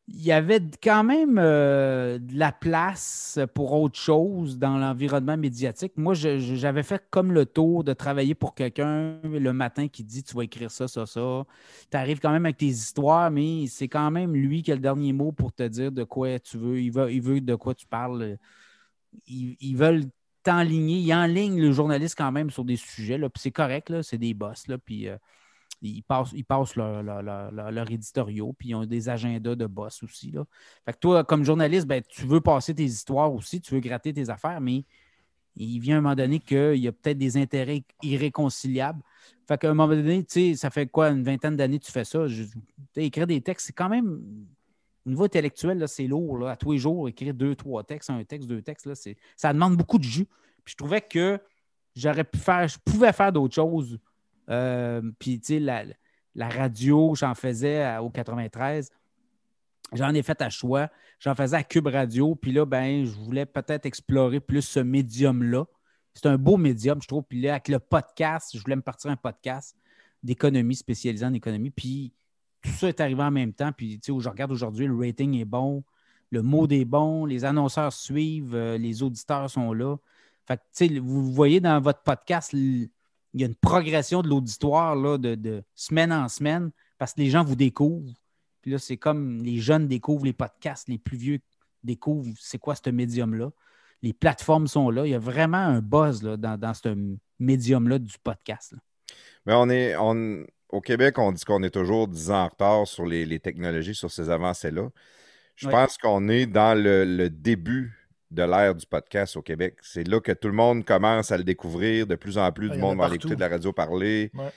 il y avait quand même euh, de la place pour autre chose dans l'environnement médiatique. Moi, j'avais fait comme le tour de travailler pour quelqu'un le matin qui dit tu vas écrire ça, ça, ça. Tu arrives quand même avec tes histoires, mais c'est quand même lui qui a le dernier mot pour te dire de quoi tu veux. Il veut, il veut de quoi tu parles. Ils, ils veulent t'enligner. Ils enlignent le journaliste quand même sur des sujets. Puis c'est correct, c'est des boss. Là, puis, euh, ils passent, ils passent leur, leur, éditoriaux, puis ils ont des agendas de boss aussi. Là. Fait que toi, comme journaliste, ben, tu veux passer tes histoires aussi, tu veux gratter tes affaires, mais il vient un moment donné qu'il y a peut-être des intérêts irréconciliables. Fait qu'à un moment donné, tu sais, ça fait quoi, une vingtaine d'années que tu fais ça? Je- écrire des textes, c'est quand même. Au niveau intellectuel, c'est lourd. Là. À tous les jours, écrire deux, trois textes, un texte, deux textes, là, ça demande beaucoup de jus. Puis je trouvais que j'aurais pu faire, je pouvais faire d'autres choses. Euh, puis, tu sais, la, radio, j'en faisais au 93. J'en ai fait à choix. J'en faisais à Cube Radio. Puis là, ben, je voulais peut-être explorer plus ce médium-là. C'est un beau médium, je trouve. Puis là, avec le podcast, je voulais me partir un podcast d'économie, spécialisé en économie. Puis tout ça est arrivé en même temps. Puis, tu sais, je regarde aujourd'hui, le rating est bon, le mot est bon, les annonceurs suivent, euh, les auditeurs sont là. Fait que, tu sais, vous voyez dans votre podcast, il y a une progression de l'auditoire là, de, de semaine en semaine parce que les gens vous découvrent. Puis là, c'est comme les jeunes découvrent les podcasts, les plus vieux découvrent c'est quoi ce médium-là. Les plateformes sont là. Il y a vraiment un buzz là, dans, dans ce médium-là du podcast. là. Mais on est. On, au Québec, on dit qu'on est toujours 10 ans en retard sur les, les technologies, sur ces avancées-là. Je Ouais. pense qu'on est dans le, le début de l'ère du podcast au Québec. C'est là que tout le monde commence à le découvrir. De plus en plus, Ouais, du monde va aller partout. écouter de la radio parler. Ouais.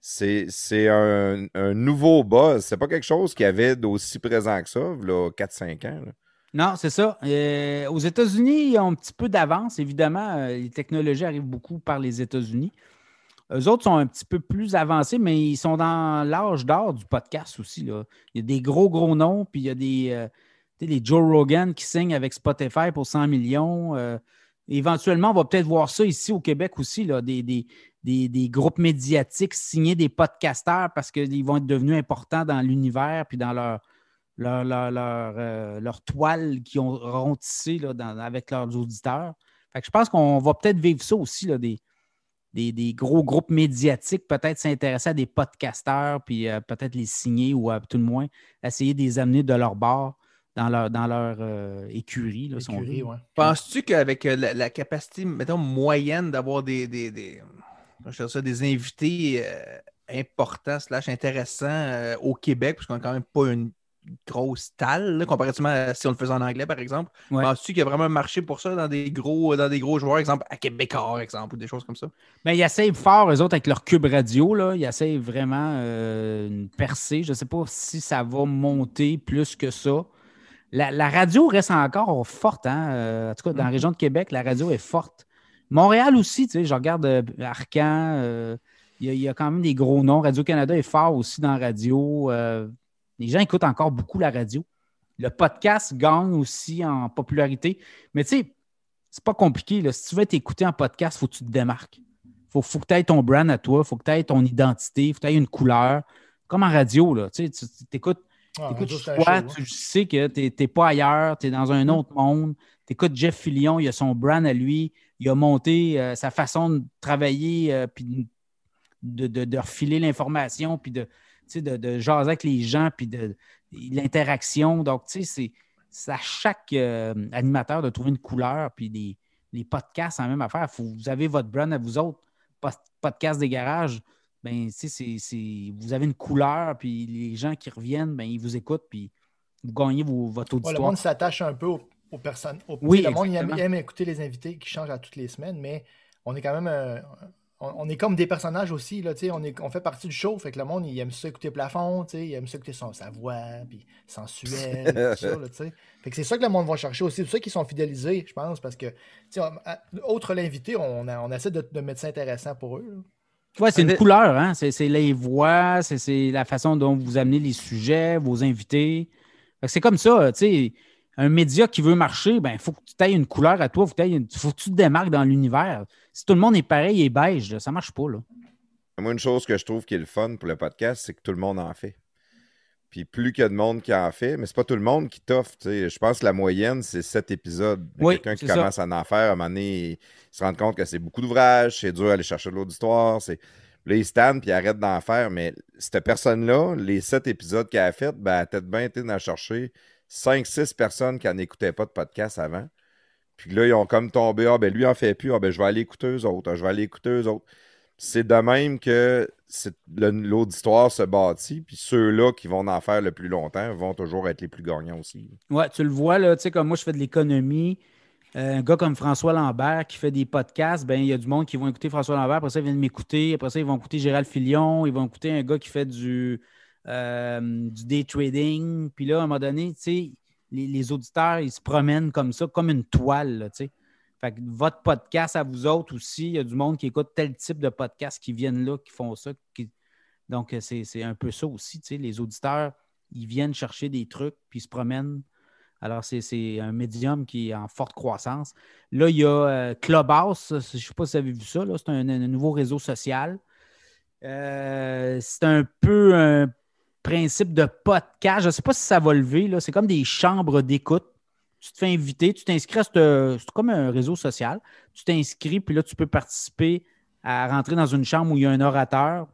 C'est c'est un, un nouveau buzz. C'est pas quelque chose qui avait d'aussi présent que ça, là, 4-5 ans. là. Non, c'est ça. Euh, aux États-Unis, ils ont un petit peu d'avance. Évidemment, euh, les technologies arrivent beaucoup par les États-Unis. Eux autres sont un petit peu plus avancés, mais ils sont dans l'âge d'or du podcast aussi. là. Il y a des gros, gros noms, puis il y a des, euh, les Joe Rogan qui signent avec Spotify pour 100 millions. euh, éventuellement, on va peut-être voir ça ici au Québec aussi, là, des, des, des- des groupes médiatiques signer des podcasteurs parce qu'ils vont être devenus importants dans l'univers puis dans leur, leur, leur, leur, euh, leur toile qu'ils ont- auront tissé là, dans- avec leurs auditeurs. Je pense qu'on va peut-être vivre ça aussi, là, des, des, des gros groupes médiatiques, peut-être s'intéresser à des podcasteurs, puis euh, peut-être les signer ou à tout le moins essayer de les amener de leur bord dans leur, dans leur euh, écurie. Là, ouais. Penses-tu qu'avec euh, la, la capacité, mettons, moyenne d'avoir des, des, des, comment je dirais ça, des invités euh, important slash intéressant euh, au Québec, parce qu'on n'a quand même pas une grosse talle, là, comparativement à si on le faisait en anglais, par exemple. Ouais. Penses-tu qu'il y a vraiment un marché pour ça dans des gros, dans des gros joueurs, exemple à Québécois, exemple, ou des choses comme ça? Ben, ils essayent fort, eux autres, avec leur cube radio. Là. Ils essayent vraiment euh, une percée. Je ne sais pas si ça va monter plus que ça. La, la radio reste encore forte. Hein? euh, en tout cas, dans la région de Québec, la radio est forte. Montréal aussi, tu sais, je regarde euh, Arcan. euh, Il y, a- il y a quand même des gros noms. Radio-Canada est fort aussi dans la radio. les gens écoutent encore beaucoup la radio. Le podcast gagne aussi en popularité. Mais tu sais, c'est pas compliqué. Là. Si tu veux t'écouter en podcast, il faut que tu te démarques. Il faut, faut que tu aies ton brand à toi, il faut que tu aies ton identité, il faut que tu aies une couleur. Comme en radio, là. Tu sais, tu écoutes, Ah, écoutes toi, hein. tu sais que tu n'es pas ailleurs, tu es dans un autre monde. Tu écoutes Jeff Fillion, il a son brand à lui, il a monté euh, sa façon de travailler, euh, puis de, de, de refiler l'information, puis de, de, de jaser avec les gens, puis de, l'interaction. Donc, tu sais, c'est- à chaque euh, animateur de trouver une couleur, puis des, les podcasts, en même affaire. Faut, vous avez votre brand à vous autres. Pod- Podcast des garages, ben, tu sais, c'est- c'est- vous avez une couleur, puis les gens qui reviennent, ben, ils vous écoutent, puis vous gagnez vos- votre Ouais, auditoire. le monde s'attache un peu aux, aux personnes. aux- Oui, le monde il aime, aime écouter les invités qui changent à toutes les semaines, mais on est quand même. euh, on, on est comme des personnages aussi. Là, tu sais, on, est, on fait partie du show. Fait que le monde, il aime ça écouter Plafond, tu sais, il aime ça écouter son, sa voix, puis sensuel, tout ça. Là, tu sais. fait que c'est ça que le monde va chercher aussi. C'est pour ça qu'ils sont fidélisés, je pense, parce que, tu sais, on- à- autre l'invité, on, a- on essaie de, de mettre ça intéressant pour eux. là. Ouais, c'est une couleur, hein? C'est c'est les voix, c'est- c'est la façon dont vous amenez les sujets, vos invités. Fait que C'est comme ça, tu sais. Un média qui veut marcher, ben, il faut que tu aies une couleur à toi, il faut, faut que tu te démarques dans l'univers. Si tout le monde est pareil et beige, là, ça marche pas. Là. Moi, une chose que je trouve qui est le fun pour le podcast, c'est que tout le monde en fait. Puis plus qu'il y a de monde qui en fait, mais c'est pas tout le monde qui t'offre. Je pense que la moyenne, c'est sept épisodes. Oui, Quelqu'un qui ça. commence à en faire, à un moment donné, il se rend compte que c'est beaucoup d'ouvrages, c'est dur d'aller chercher de l'auditoire. C'est... Là, il stand puis il arrête d'en faire. Mais cette personne-là, les sept épisodes qu'elle a fait, ben, elle a peut-être bien été d'en chercher 5-6 personnes qui n'écoutaient pas de podcast avant. Puis là, ils ont comme tombé. Ah, ben lui, en fait plus. Ah, ben je vais aller écouter eux autres. Ah, je vais aller écouter eux autres. C'est de même que l'auditoire se bâtit. Puis ceux-là qui vont en faire le plus longtemps vont toujours être les plus gagnants aussi. Ouais, tu le vois, là, tu sais, comme moi, je fais de l'économie. Euh, un gars comme François Lambert qui fait des podcasts, ben, il y a du monde qui vont écouter François Lambert, après ça, ils viennent m'écouter, après ça, ils vont écouter Gérald Filion, ils vont écouter un gars qui fait du, euh, du day trading. Puis là, à un moment donné, tu sais, les, les auditeurs, ils se promènent comme ça, comme une toile, tu sais. Fait que votre podcast à vous autres aussi, il y a du monde qui écoute tel type de podcast qui viennent là, qui font ça. Donc, euh, c'est un peu ça aussi. Les auditeurs, ils viennent chercher des trucs, puis ils se promènent. Alors, c'est- un médium qui est en forte croissance. Là, il y a euh, Clubhouse. Je ne sais pas si vous avez vu ça. C'est un, nouveau réseau social. Euh, c'est un peu un principe de podcast. Je ne sais pas si ça va lever. C'est comme des chambres d'écoute. Tu te fais inviter, tu t'inscris à ce- C'est comme un réseau social. Tu t'inscris, puis là, tu peux participer à rentrer dans une chambre où il y a un orateur.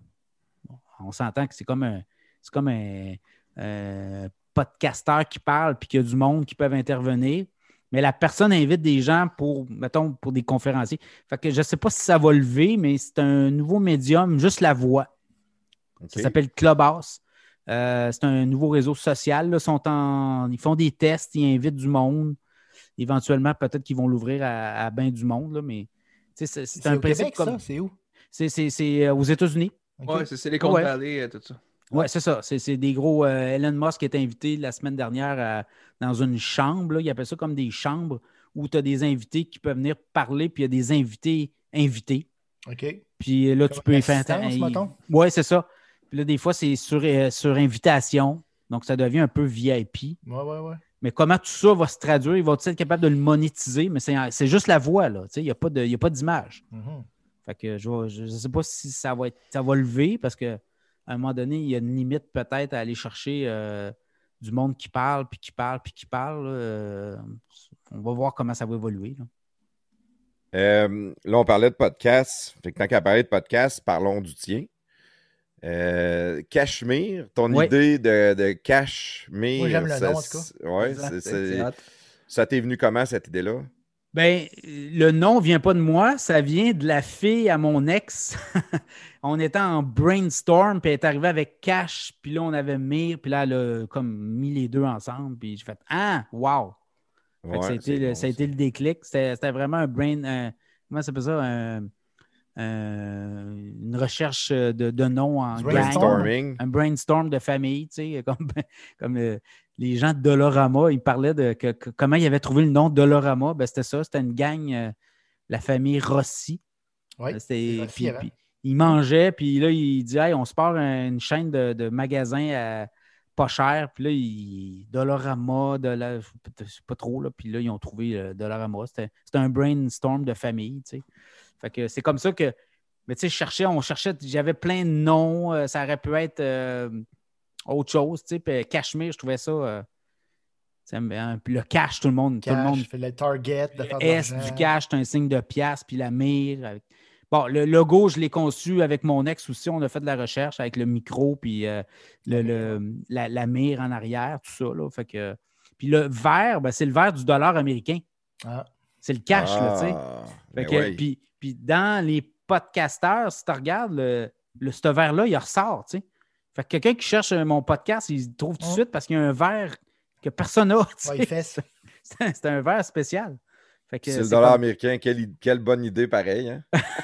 Bon, on s'entend que c'est comme un. C'est comme un. un podcasteur qui parle puis qu'il y a du monde qui peuvent intervenir. Mais la personne invite des gens pour, mettons, pour des conférenciers. Fait que je ne sais pas si ça va lever, mais c'est un nouveau médium, juste la voix. Ça s'appelle Clubhouse. Euh, c'est un nouveau réseau social. là. Ils, sont en... ils font des tests, ils invitent du monde. Éventuellement, peut-être qu'ils vont l'ouvrir à, à bien du monde, là, mais c'est c'est C'est un au principe Québec, comme. ça? C'est où? C'est- C'est c'est, euh, aux États-Unis. Ouais, c'est Silicon Ouais. Valley, euh, tout ça. Oui, c'est ça. C'est c'est des gros. euh, Elon Musk est invité la semaine dernière à- dans une chambre. là. Il appelle ça comme des chambres où tu as des invités qui peuvent venir parler, puis il y a des invités invités. OK. Puis là, tu peux une faire. Oui, c'est ça. Puis là, des fois, c'est sur, euh, sur invitation. Donc, ça devient un peu VIP. Ouais, ouais, ouais. Mais comment tout ça va se traduire? Il va être capable de le monétiser, mais c'est c'est juste la voix, là. Tu sais, Il n'y a pas de- il y a pas d'image. Mhm. Fait que je ne sais pas si ça va, être, ça va lever parce qu'à un moment donné, il y a une limite peut-être à aller chercher euh, du monde qui parle, puis qui parle, puis qui parle. Euh, on va voir comment ça va évoluer. là. Euh, là, on parlait de podcast. Fait que tant qu'à parler de podcast, parlons du tien. Euh, Cachemire, ton Ouais. idée de, de Cachemire. Moi, j'aime le ça- nom, en tout cas. Ouais, ça t'est venu comment cette idée-là? Ben, le nom vient pas de moi, ça vient de la fille à mon ex. on était en brainstorm, puis elle est arrivée avec Cash, puis là, on avait Mir, puis là, elle a comme mis les deux ensemble, puis j'ai fait Ah, wow! Fait que Ouais, ça a été, le, bon, ça a été le déclic. C'était c'était vraiment un brain. un- comment ça s'appelle ça? Un- un- une recherche de, de nom en Du gang. Brainstorming. Un brainstorm de famille, tu sais, comme, comme euh, les gens de Dolorama, ils parlaient de que- que- comment ils avaient trouvé le nom de Dolorama. Ben, c'était ça, c'était une gang, euh, la famille Rossi. Oui, c'est Rossi puis- là, il dit Hey, on se part une chaîne de, de magasins à pas cher. Puis là, il, Dolorama, je sais pas trop, là. Puis là, ils ont trouvé euh, Dolorama. C'était c'était un brainstorm de famille, tu sais. Fait que c'est comme ça que. Mais tu sais, je cherchais, on cherchait, j'avais plein de noms. euh, ça aurait pu être euh, autre chose, tu sais. Puis Cachemire, je trouvais ça. euh, un- puis le cash, tout le monde. tout le Cash, monde fait le target de S du cash, c'est un signe de pièce, puis la mire. avec- Bon, le logo, je l'ai conçu avec mon ex aussi. On a fait de la recherche avec le micro, puis euh, le, le- la, la mire en arrière, tout ça. Là. Fait que... Puis le vert, ben, c'est le vert du dollar américain. Ah. C'est le cash, là, tu sais. Ah, Fait ben que- ouais. puis, puis dans les podcasteurs, si tu regardes, le, le, ce verre-là, il ressort, tu sais. Fait que quelqu'un qui cherche euh, mon podcast, il le trouve tout de Oh. suite parce qu'il y a un verre que personne n'a. Ouais. C'est un- verre spécial. C'est le dollar comme- américain. Quelle, bonne idée, pareil. Hein?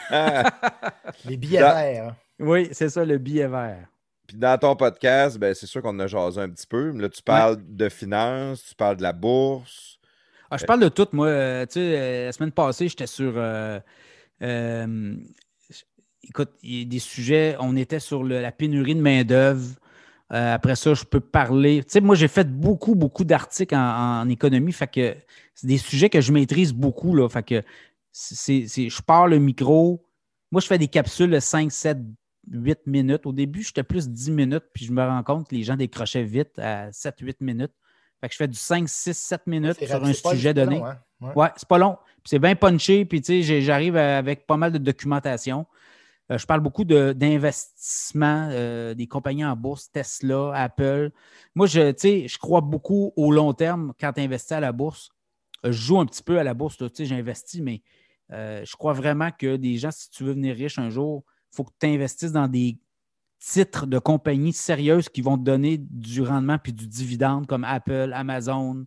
Les billets Dans- verts. Oui, c'est ça, le billet vert. Puis dans ton podcast, ben, c'est sûr qu'on en a jasé un petit peu. Là, tu parles de finances, tu parles de la bourse. Ah, je parle de tout, moi. Euh, tu sais, euh, la semaine passée, j'étais sur. euh, euh, écoute, il y a des sujets. On était sur le- la pénurie de main-d'œuvre. Euh, après ça, je peux parler. Tu sais, moi, j'ai fait beaucoup, beaucoup d'articles en, en économie. Fait que c'est des sujets que je maîtrise beaucoup. Là, fait que c'est, c'est- je pars le micro. Moi, je fais des capsules de 5, 7, 8 minutes. Au début, j'étais plus 10 minutes, puis je me rends compte que les gens décrochaient vite à 7, 8 minutes. Fait que je fais du 5, 6, 7 minutes sur un sujet donné. long, hein? Ouais. Ouais, c'est pas long. C'est bien punché. Puis tu sais, j'ai- j'arrive avec pas mal de documentation. Euh, je parle beaucoup de- d'investissement, euh, des compagnies en bourse, Tesla, Apple. Moi, je, je crois beaucoup au long terme quand tu investis à la bourse. Euh, je joue un petit peu à la bourse, j'investis, mais je crois vraiment que des gens, si tu veux venir riche un jour, il faut que tu investisses dans des titres de compagnies sérieuses qui vont te donner du rendement puis du dividende comme Apple, Amazon,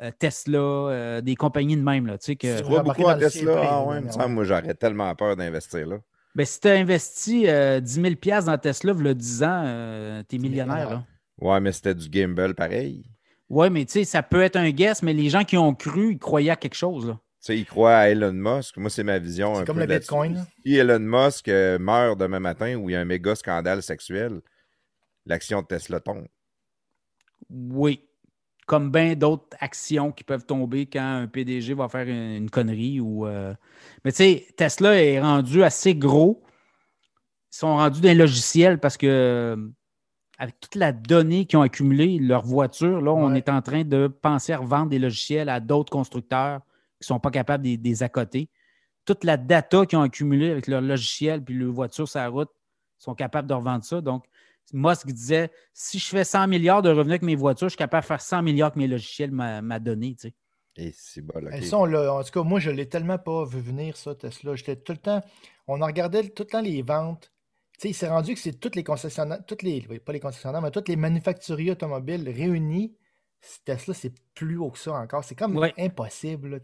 euh, Tesla, euh, des compagnies de même. Là, tu sais que, Tu crois embarqué beaucoup le Tesla? Ah ouais, ouais. moi, j'aurais tellement peur d'investir là. ben, si tu as investi euh, 10 000 piastres dans Tesla, il y a 10 ans, tu es millionnaire. là. Ouais, mais c'était du gamble pareil. Oui, mais tu sais, ça peut être un guess, mais les gens qui ont cru, ils croyaient à quelque chose. Là. Tu sais, il croit à Elon Musk. Moi, c'est ma vision. C'est un comme peu le. Bitcoin. Si Elon Musk euh, meurt demain matin ou il y a un méga scandale sexuel, l'action de Tesla tombe. Oui. Comme bien d'autres actions qui peuvent tomber quand un PDG va faire une, une connerie. ou. euh, Mais tu sais, Tesla est rendu assez gros. Ils sont rendus dans les logiciels parce que, euh, avec toute la donnée qu'ils ont accumulée, leur voiture, là, on est en train de penser à revendre des logiciels à d'autres constructeurs qui ne sont pas capables de les accoter. Toute la data qu'ils ont accumulée avec leur logiciel puis leur voiture sur la route, ils sont capables de revendre ça. Donc, Musk disait si je fais 100 milliards de revenus avec mes voitures, je suis capable de faire 100 milliards que mes logiciels m'a m'a donné. tu sais. Et c'est bon, en tout cas, moi, je ne l'ai tellement pas vu venir, ça, Tesla. J'étais tout le temps. On en regardait tout le temps les ventes. Tu sais, il s'est rendu que c'est toutes les concessionnaires, toutes les, oui, pas les concessionnaires, mais toutes les manufacturiers automobiles réunis. Tesla, c'est plus haut que ça encore. C'est comme Ouais. impossible,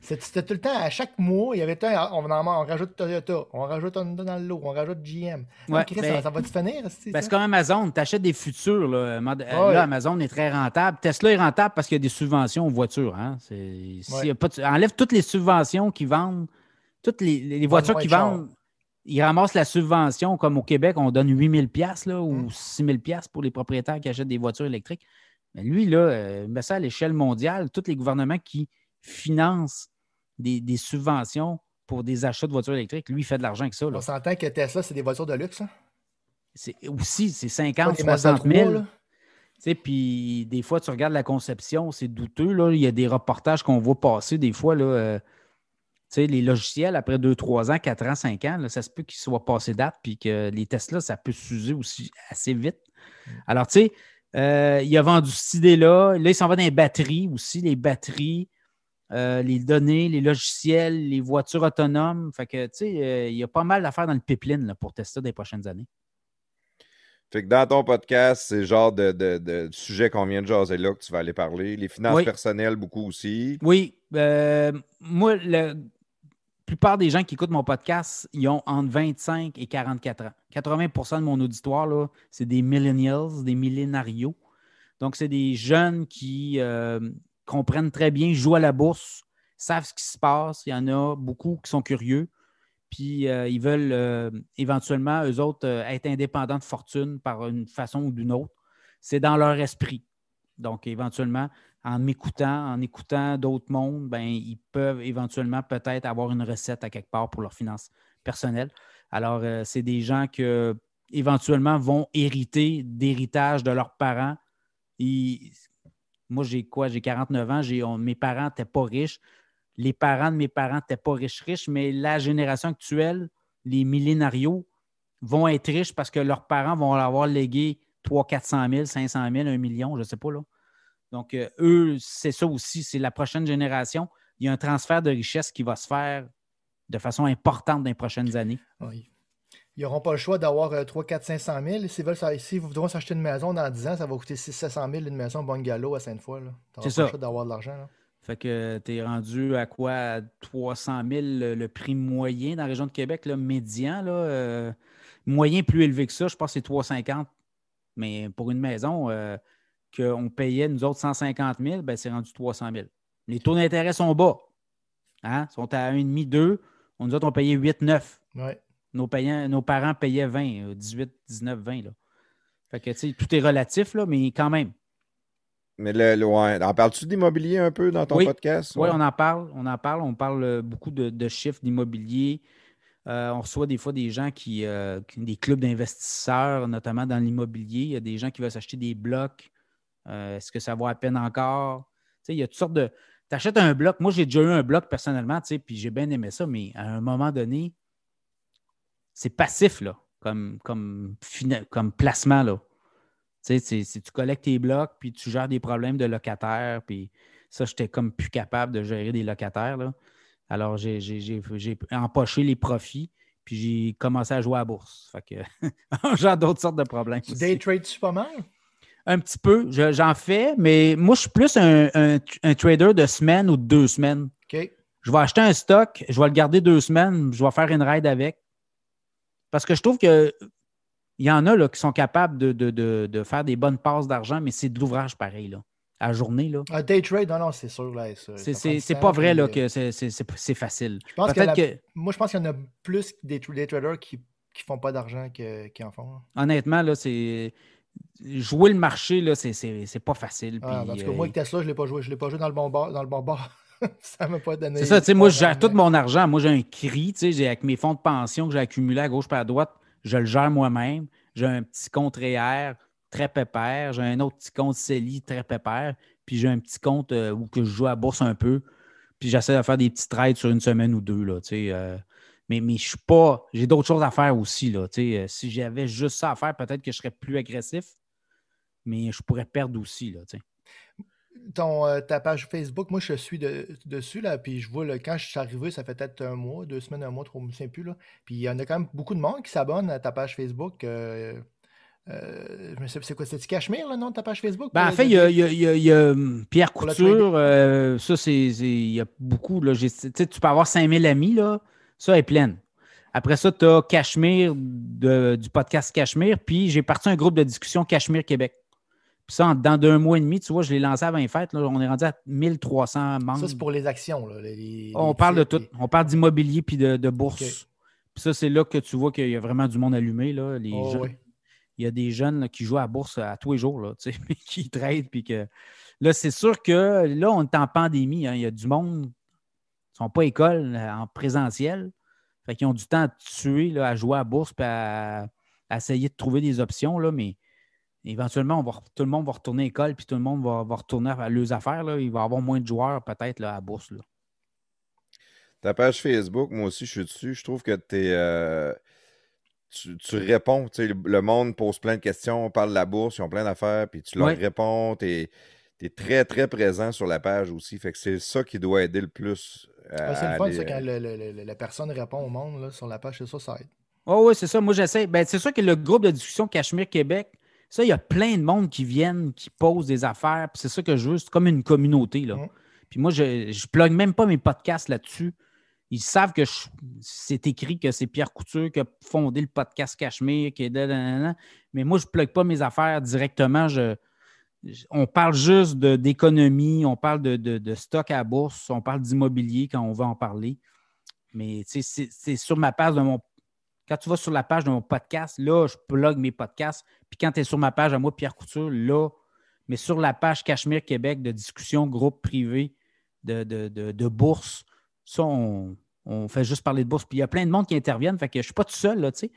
C'était tout le temps, à chaque mois, il y avait un, on, en, on rajoute Toyota, on rajoute Honda dans le lot, on rajoute GM. Ouais, Ah, Chris, ben- ça, ça va te finir, c'est Ben, comme Amazon, tu achètes des futurs. Là. Euh, Ouais. là, Amazon est très rentable. Tesla est rentable parce qu'il y a des subventions aux voitures. Hein. C'est- s'il y a pas de- Enlève toutes les subventions qui vendent, toutes les, les voitures moins qui de chars. vendent, ils ramassent la subvention. Comme au Québec, on donne 8000 pièces là, ou Mm. 6000 pièces pour les propriétaires qui achètent des voitures électriques. Mais lui, là, euh, met ça à l'échelle mondiale. Tous les gouvernements qui financent des, des subventions pour des achats de voitures électriques, lui, il fait de l'argent avec ça. là. On s'entend que Tesla, c'est des voitures de luxe. hein? C'est aussi, c'est Pas 50, des Mazda 60 000. 3, là. Tu sais, puis des fois, tu regardes la conception, c'est douteux. Là. Il y a des reportages qu'on voit passer des fois. Là, euh, les logiciels, après 2, 3 ans, 4 ans, 5 ans, là, ça se peut qu'ils soient passés date, puis que les Tesla, ça peut s'user aussi assez vite. Alors, tu sais, euh, il a vendu cette idée-là. Là, il s'en va dans les batteries aussi. Les batteries, euh, les données, les logiciels, les voitures autonomes. Fait que, tu sais, euh, il y a pas mal d'affaires dans le pipeline là, pour tester des prochaines années. Fait que dans ton podcast, c'est le genre de, de, de sujet qu'on vient de jaser là que tu vas aller parler. Les finances Oui. personnelles, beaucoup aussi. Oui, moi, la plupart des gens qui écoutent mon podcast, ils ont entre 25 et 44 ans. 80% de mon auditoire, c'est des millennials, des millénarios. Donc, c'est des jeunes qui euh, comprennent très bien, jouent à la bourse, savent ce qui se passe. Il y en a beaucoup qui sont curieux. Puis, euh, ils veulent euh, éventuellement, eux autres, être indépendants de fortune par une façon ou d'une autre. C'est dans leur esprit. Donc, éventuellement, en m'écoutant, en écoutant d'autres mondes, ben, ils peuvent éventuellement peut-être avoir une recette à quelque part pour leurs finances personnelles. Alors, euh, c'est des gens qui éventuellement vont hériter d'héritage de leurs parents. Moi, j'ai quoi? J'ai 49 ans, j'ai, mes parents n'étaient pas riches. Les parents de mes parents n'étaient pas riches-riches, mais la génération actuelle, les millénarios, vont être riches parce que leurs parents vont leur avoir légué 300 400 000, 500 000, 1 million, je ne sais pas. Là. Donc, euh, eux, c'est ça aussi, c'est la prochaine génération. Il y a un transfert de richesse qui va se faire de façon importante dans les prochaines années. Oui. Ils n'auront pas le choix d'avoir euh, 3, 4, 500 000. S'ils veulent, ça- s'ils voudront s'acheter une maison dans 10 ans, ça va coûter 6, 700 000 une maison bungalow à Sainte-Foy. C'est pas le ça. choix d'avoir de l'argent. Fait que tu es rendu à quoi? À 300 000 le, le prix moyen dans la région de Québec, là, médian. Là, euh, moyen plus élevé que ça, je pense que c'est 350. Mais pour une maison euh, qu'on payait, nous autres, 150 000, ben, c'est rendu 300 000. Les taux d'intérêt sont bas. Hein? Ils sont à 1,5, 2. Nous autres, on payait 8, 9. Ouais. Nos, payants- nos parents payaient 20, euh, 18, 19, 20. Là. Fait que, tout est relatif, là, mais quand même. Mais le, le- ouais. En parles-tu d'immobilier un peu dans ton Oui. podcast? Oui, Ouais. on en parle. On en parle. On parle euh, beaucoup de, de chiffres d'immobilier. Euh, on reçoit des fois des gens qui, euh, qui- des clubs d'investisseurs, notamment dans l'immobilier. Il y a des gens qui veulent s'acheter des blocs. Euh, Est-ce que ça vaut à peine encore? Tu sais, il y a toutes sortes de. Tu achètes un bloc. Moi, j'ai déjà eu un bloc personnellement, tu sais, puis j'ai bien aimé ça, mais à un moment donné, c'est passif, là, comme, comme, comme placement, là. Tu sais, tu collectes tes blocs, puis tu gères des problèmes de locataires, puis ça, j'étais comme plus capable de gérer des locataires, là. Alors, j'ai empoché les profits, puis j'ai commencé à jouer à la bourse. Fait que, gère d'autres sortes de problèmes. Tu day trades-tu pas mal? Un petit peu, je- j'en fais, mais moi, je suis plus un, un- un trader de semaine ou de deux semaines. OK. Je vais acheter un stock, je vais le garder deux semaines, je vais faire une ride avec. Parce que je trouve que il y en a là, qui sont capables de, de- de- de faire des bonnes passes d'argent, mais c'est de l'ouvrage pareil, là. À journée, là. Un day trade, non, non, c'est sûr. Là, C'est- pas vrai là, euh, que c'est- facile. Je pense que, la- que, Moi, je pense qu'il y en a plus des day traders qui ne font pas d'argent que- qui en font. là. honnêtement, là, c'est. Jouer le marché, là, c'est- c'est c'est pas facile. Ah, puis, en tout cas, euh, moi, avec Tesla, je ne l'ai pas joué. Je l'ai pas joué dans le bon bar. Dans le bon bar. ça m'a pas donné. C'est ça, tu sais, moi, je gère tout mon argent. Moi, j'ai un CRI, tu sais, avec mes fonds de pension que j'ai accumulés à gauche et à droite, je le gère moi-même. J'ai un petit compte REER très pépère. J'ai un autre petit compte CELI très pépère. Puis j'ai un petit compte euh, où que je joue à la bourse un peu. Puis j'essaie de faire des petits trades sur une semaine ou deux, là, tu sais. euh, mais, mais je suis pas. J'ai d'autres choses à faire aussi, là. Euh, si j'avais juste ça à faire, peut-être que je serais plus agressif. Mais je pourrais perdre aussi, là, ton, euh, ta page Facebook, moi je suis de- dessus, là, puis je vois là, quand je suis arrivé, ça fait peut-être un mois, deux semaines, un mois, trop, je me souviens plus. Là. Puis il y en a quand même beaucoup de monde qui s'abonne à ta page Facebook. euh, euh, je me sais- c'est quoi, c'est Cachemire le nom de ta page Facebook? Ben, en fait, il y a, il y a- il y a- hum, Pierre Couture. euh, ça, c'est. Il y a beaucoup. Là, tu peux avoir 5000 amis, là. Ça est pleine. Après ça, tu as Cachemire de- du podcast Cachemire. Puis j'ai parti un groupe de discussion Cachemire Québec. Puis ça, dans deux mois et demi, tu vois, je l'ai lancé avant les fêtes. là, on est rendu à 1300 membres. Ça, c'est pour les actions. Là, les- On les parle de tout. On parle d'immobilier puis de, de bourse. Puis ça, c'est là que tu vois qu'il y a vraiment du monde allumé. Là. Les Oh, ouais. Il y a des jeunes là, qui jouent à la bourse à tous les jours, là, qui tradent. Puis que... Là, c'est sûr que là, on est en pandémie. hein. Il y a du monde ne sont pas école euh, en présentiel. Fait qu'ils ont du temps à tuer, là, à jouer à bourse puis à, à essayer de trouver des options. Là, mais éventuellement, on va, re- tout le monde va retourner à l'école puis tout le monde va, va retourner à leurs affaires. Là. Il va y avoir moins de joueurs peut-être à bourse. Là. Ta page Facebook, moi aussi, je suis dessus. Je trouve que t'es, euh, tu, tu réponds. tu sais, Le, le monde pose plein de questions, on parle de la bourse, ils ont plein d'affaires, puis tu leur Ouais. réponds. Tu tu es très, très présent sur la page aussi. Fait que c'est ça qui doit aider le plus. Ouais, c'est le fun, aller, ça, euh, quand le- le- le- la personne répond au monde là, sur la page, c'est ça, ça aide. Oh, oui, c'est ça. Moi, j'essaie. Ben, c'est sûr que le groupe de discussion Cachemire Québec, ça, il y a plein de monde qui viennent, qui posent des affaires. Puis c'est ça que je veux. C'est comme une communauté. Là. Puis moi, je ne plug même pas mes podcasts là-dessus. Ils savent que je- c'est écrit que c'est Pierre Couture qui a fondé le podcast Cachemire, qui est mais moi, je ne plug pas mes affaires directement. Je, je- on parle juste d'économie, on parle de, de- de stock à bourse, on parle d'immobilier quand on va en parler. Mais c'est sur ma page de mon quand tu vas sur la page de mon podcast, là, je plug mes podcasts. Puis quand tu es sur ma page à moi, Pierre Couture, là, mais sur la page Cachemire Québec de discussion, groupe privé de, de, bourse, ça, on, on fait juste parler de bourse. Puis il y a plein de monde qui interviennent. Fait que je ne suis pas tout seul, là, tu sais.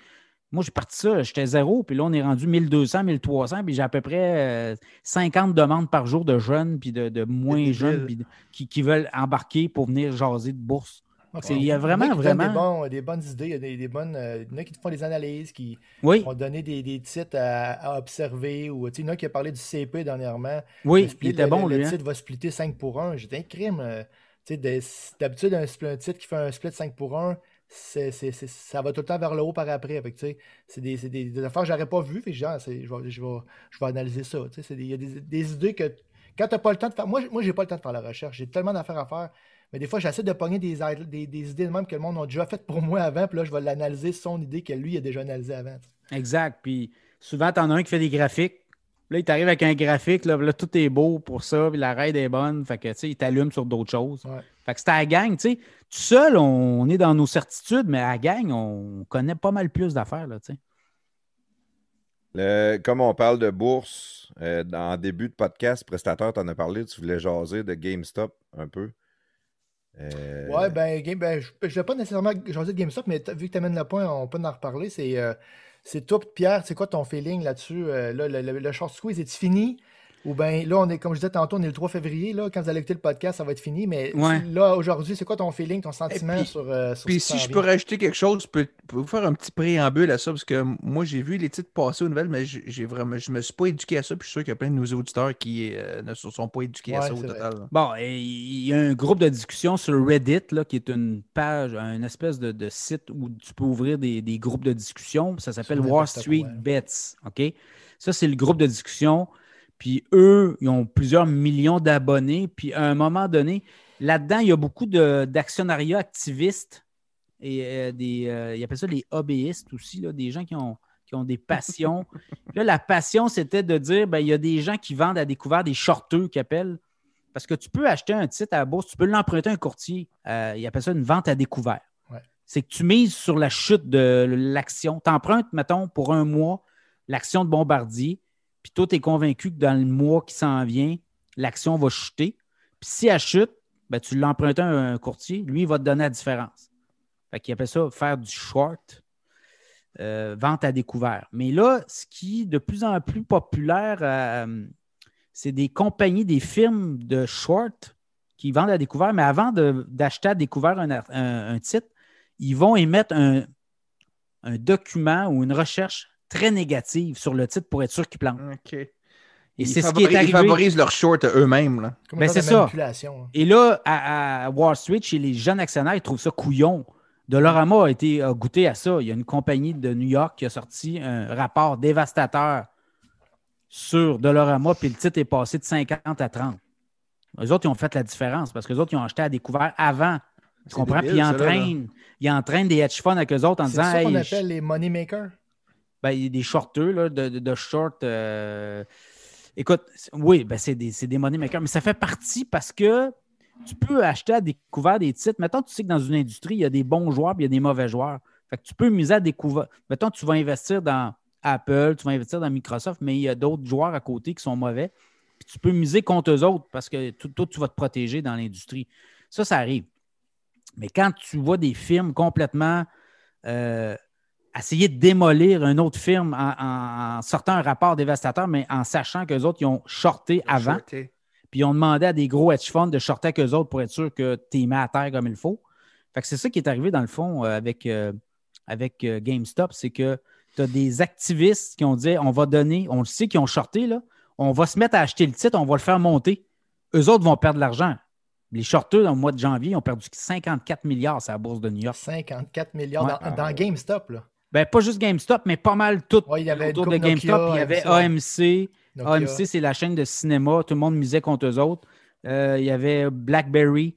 Moi, j'ai parti ça, j'étais zéro, puis là, on est rendu 1200, 1300, puis j'ai à peu près euh, 50 demandes par jour de jeunes, puis de, de moins jeunes, puis de- qui, qui veulent embarquer pour venir jaser de bourse. Il y a vraiment, en qui donnent vraiment- Des, bons- des bonnes idées, il y a des, des bonnes. euh, il y en a qui font des analyses, qui Oui, vont donner des, des titres à, à observer. Ou, tu sais, il y en a qui a parlé du CP dernièrement. oui, Le il split- était bon, le, lui. Le hein. titre va splitter 5 pour 1. J'étais un crime. euh, tu sais, de- D'habitude, un, split- un titre qui fait un split 5 pour 1, c'est, c'est- c'est- ça va tout le temps vers le haut par après. Fait c'est des, c'est des- des affaires que j'aurais pas vues. Genre, c'est- je, vais, je, vais, je vais analyser ça. Il y a des, des idées que quand tu n'as pas le temps de faire. Moi, moi j'ai pas le temps de faire la recherche. J'ai tellement d'affaires à faire. Mais des fois, j'essaie de pogner des, id- des, des idées de même que le monde a déjà faites pour moi avant. Puis là, je vais l'analyser son idée que lui a déjà analysée avant. Exact. Puis souvent, tu en as un qui fait des graphiques. Là, il t'arrive avec un graphique, là, là, tout est beau pour ça, puis la raid est bonne. Fait que, tu sais, il t'allume sur d'autres choses. Ouais. Fait que c'est à la gang, tu sais. Tout seul, on est dans nos certitudes, mais à la gang, on connaît pas mal plus d'affaires, là, tu sais. Le- comme on parle de bourse, euh, en début de podcast, prestataire, tu en as parlé, tu voulais jaser de GameStop un peu. Euh, Ouais, ben, game, ben, je ne vais pas nécessairement jaser de GameStop, mais vu que tu amènes le point, on peut en reparler. C'est euh, c'est toi, Pierre, c'est quoi ton feeling là-dessus? Euh, là, le, le- le short squeeze, est-il fini? Ou bien là, on est, comme je disais tantôt, on est le 3 février. Là, quand vous allez écouter le podcast, ça va être fini. Mais Ouais. là, aujourd'hui, c'est quoi ton feeling, ton sentiment puis- sur, euh, sur Puis ce si je peux rajouter quelque chose, je peux, peux vous faire un petit préambule à ça, parce que moi, j'ai vu les titres passer aux nouvelles, mais j'ai vraiment, je me suis pas éduqué à ça, puis je suis sûr qu'il y a plein de nos auditeurs qui euh, ne se sont pas éduqués à ça au total. là. Bon, il y a un groupe de discussion sur Reddit, là, qui est une page, un espèce de, de site où tu peux ouvrir des, des groupes de discussion. Ça s'appelle Wall Street. Bets. OK? Ça, c'est le groupe de discussion. Puis eux, ils ont plusieurs millions d'abonnés. Puis à un moment donné, là-dedans, il y a beaucoup d'actionnariats activistes et euh, des, euh, ils appellent ça les hobbyistes aussi, là, des gens qui ont, qui ont des passions. Là, la passion, c'était de dire, ben, il y a des gens qui vendent à découvert des shorteux qui appellent. Parce que tu peux acheter un titre à la bourse, tu peux l'emprunter à un courtier. Euh, il appelle ça une vente à découvert. Ouais. C'est que tu mises sur la chute de l'action. Tu empruntes, mettons, pour un mois, l'action de Bombardier, puis toi, tu es convaincu que dans le mois qui s'en vient, l'action va chuter. Puis si elle chute, ben, tu l'empruntes à un courtier, lui, il va te donner la différence. Fait qu'il appelle ça faire du short, euh, vente à découvert. Mais là, ce qui est de plus en plus populaire, euh, c'est des compagnies, des firmes de short qui vendent à découvert, mais avant d'acheter à découvert un, titre, ils vont émettre un document ou une recherche très négative sur le titre pour être sûr qu'il plante. OK. Et Ils, c'est ce qui est favorisent, ils favorisent leur short eux-mêmes. Ben, c'est ça. hein? Et là, à, à Wall Street, chez les jeunes actionnaires, ils trouvent ça couillon. Dolorama a été a goûté à ça. Il y a une compagnie de New York qui a sorti un rapport dévastateur sur Dolorama, puis le titre est passé de 50 à 30. Les autres, ils ont fait la différence parce que les autres, ils ont acheté à découvert avant. Tu C'est comprends? débile, Puis ils entraînent, ils entraînent des hedge funds avec eux autres en C'est disant ça qu'on Hey, appelle les money makers. Ben, il y a des shorteux, là, de, de, short. euh, Écoute, oui, ben, c'est des, des money makers, mais ça fait partie parce que tu peux acheter à découvert des titres. Mettons, tu sais que dans une industrie, il y a des bons joueurs et il y a des mauvais joueurs. Fait que tu peux miser à découvert. Mettons, tu vas investir dans Apple, tu vas investir dans Microsoft, mais il y a d'autres joueurs à côté qui sont mauvais. Puis tu peux miser contre eux autres parce que toi, tu vas te protéger dans l'industrie. Ça, ça arrive. Mais quand tu vois des firmes complètement euh, essayer de démolir une autre firme en, sortant un rapport dévastateur, mais en sachant qu'eux autres, ils ont shorté avant, Shorté. puis ils ont demandé à des gros hedge funds de shorter avec eux autres pour être sûr que tu es mis à terre comme il faut. Fait que c'est ça qui est arrivé dans le fond euh, avec, euh, avec euh, GameStop, c'est que tu as des activistes qui ont dit on va donner, on le sait qu'ils ont shorté, là, on va se mettre à acheter le titre, on va le faire monter. Eux autres vont perdre de l'argent. Les shorteurs, dans le mois de janvier, ont perdu 54 milliards sur la bourse de New York. 54 milliards Ouais. dans, dans GameStop. Là. Ben, pas juste GameStop, mais pas mal tout Ouais, il y avait autour de GameStop. Nokia, il y avait AMC. AMC. Nokia. AMC, c'est la chaîne de cinéma. Tout le monde misait contre eux autres. Euh, il y avait BlackBerry.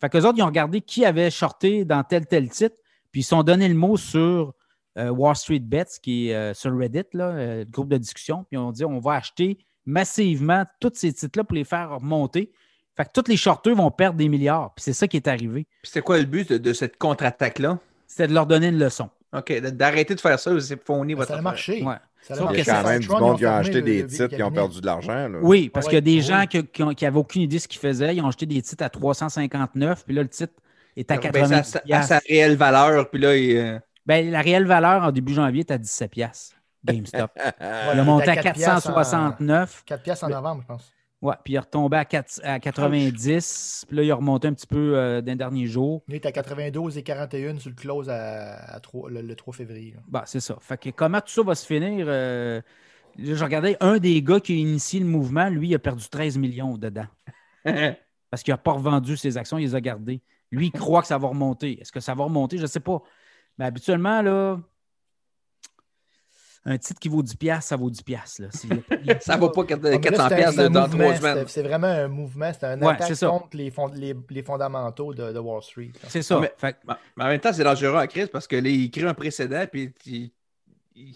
Fait qu'eux autres, ils ont regardé qui avait shorté dans tel, tel titre. Puis ils se sont donné le mot sur euh, Wall Street Bets, qui est euh, sur Reddit, là, euh, le groupe de discussion. Puis ils ont dit on va acheter massivement tous ces titres-là pour les faire remonter. Fait que tous les shorteurs vont perdre des milliards. Puis c'est ça qui est arrivé. Puis c'était quoi le but de, de cette contre-attaque-là? C'était de leur donner une leçon. OK, d'arrêter de faire ça, c'est fournir Ben, votre ça a marché. Ouais. Ça a Sauf Il y a marché. quand même du monde qui a acheté le- des le titres qui ont perdu de l'argent. là. Oui, parce Ouais, qu'il y a des oui. gens qui, qui, ont- qui avaient aucune idée de ce qu'ils faisaient. Ils ont acheté des titres à 359, puis là, le titre est à Il a rebaissé 80 à, sa, à sa réelle valeur, puis là, il, euh, Ben, la réelle valeur en début janvier est à 17 piastres. GameStop. Ouais, il il a monté était à à 4 piastres en- 469. 4 piastres en novembre, je pense. Ouais, puis il est retombé à, 4 à 90. Puis là, il a remonté un petit peu euh, d'un dernier jour. Il est à 92 et 41 sur le close à, le, le 3 février. Bah, c'est ça. Fait que comment tout ça va se finir? euh, là, je regardais un des gars qui a initié le mouvement, lui, il a perdu 13 millions dedans. Parce qu'il n'a pas revendu ses actions, il les a gardées. Lui, il croit que ça va remonter. Est-ce que ça va remonter? Je ne sais pas. Mais habituellement, là, un titre qui vaut 10$, piastres, ça vaut 10$. piastres, Là. S'il y a- ça vaut pas quatre- Ah, mais là, 400 c'est un- piastres c'est un dans mouvement, trois semaines. c'est- vraiment un mouvement, c'est un Ouais, attaque contre les, fond- les, les fondamentaux de, de Wall Street. C'est ça. Mais- Fait que- Mais en même temps, c'est dangereux à crise parce que là, il crée un précédent, puis il- il-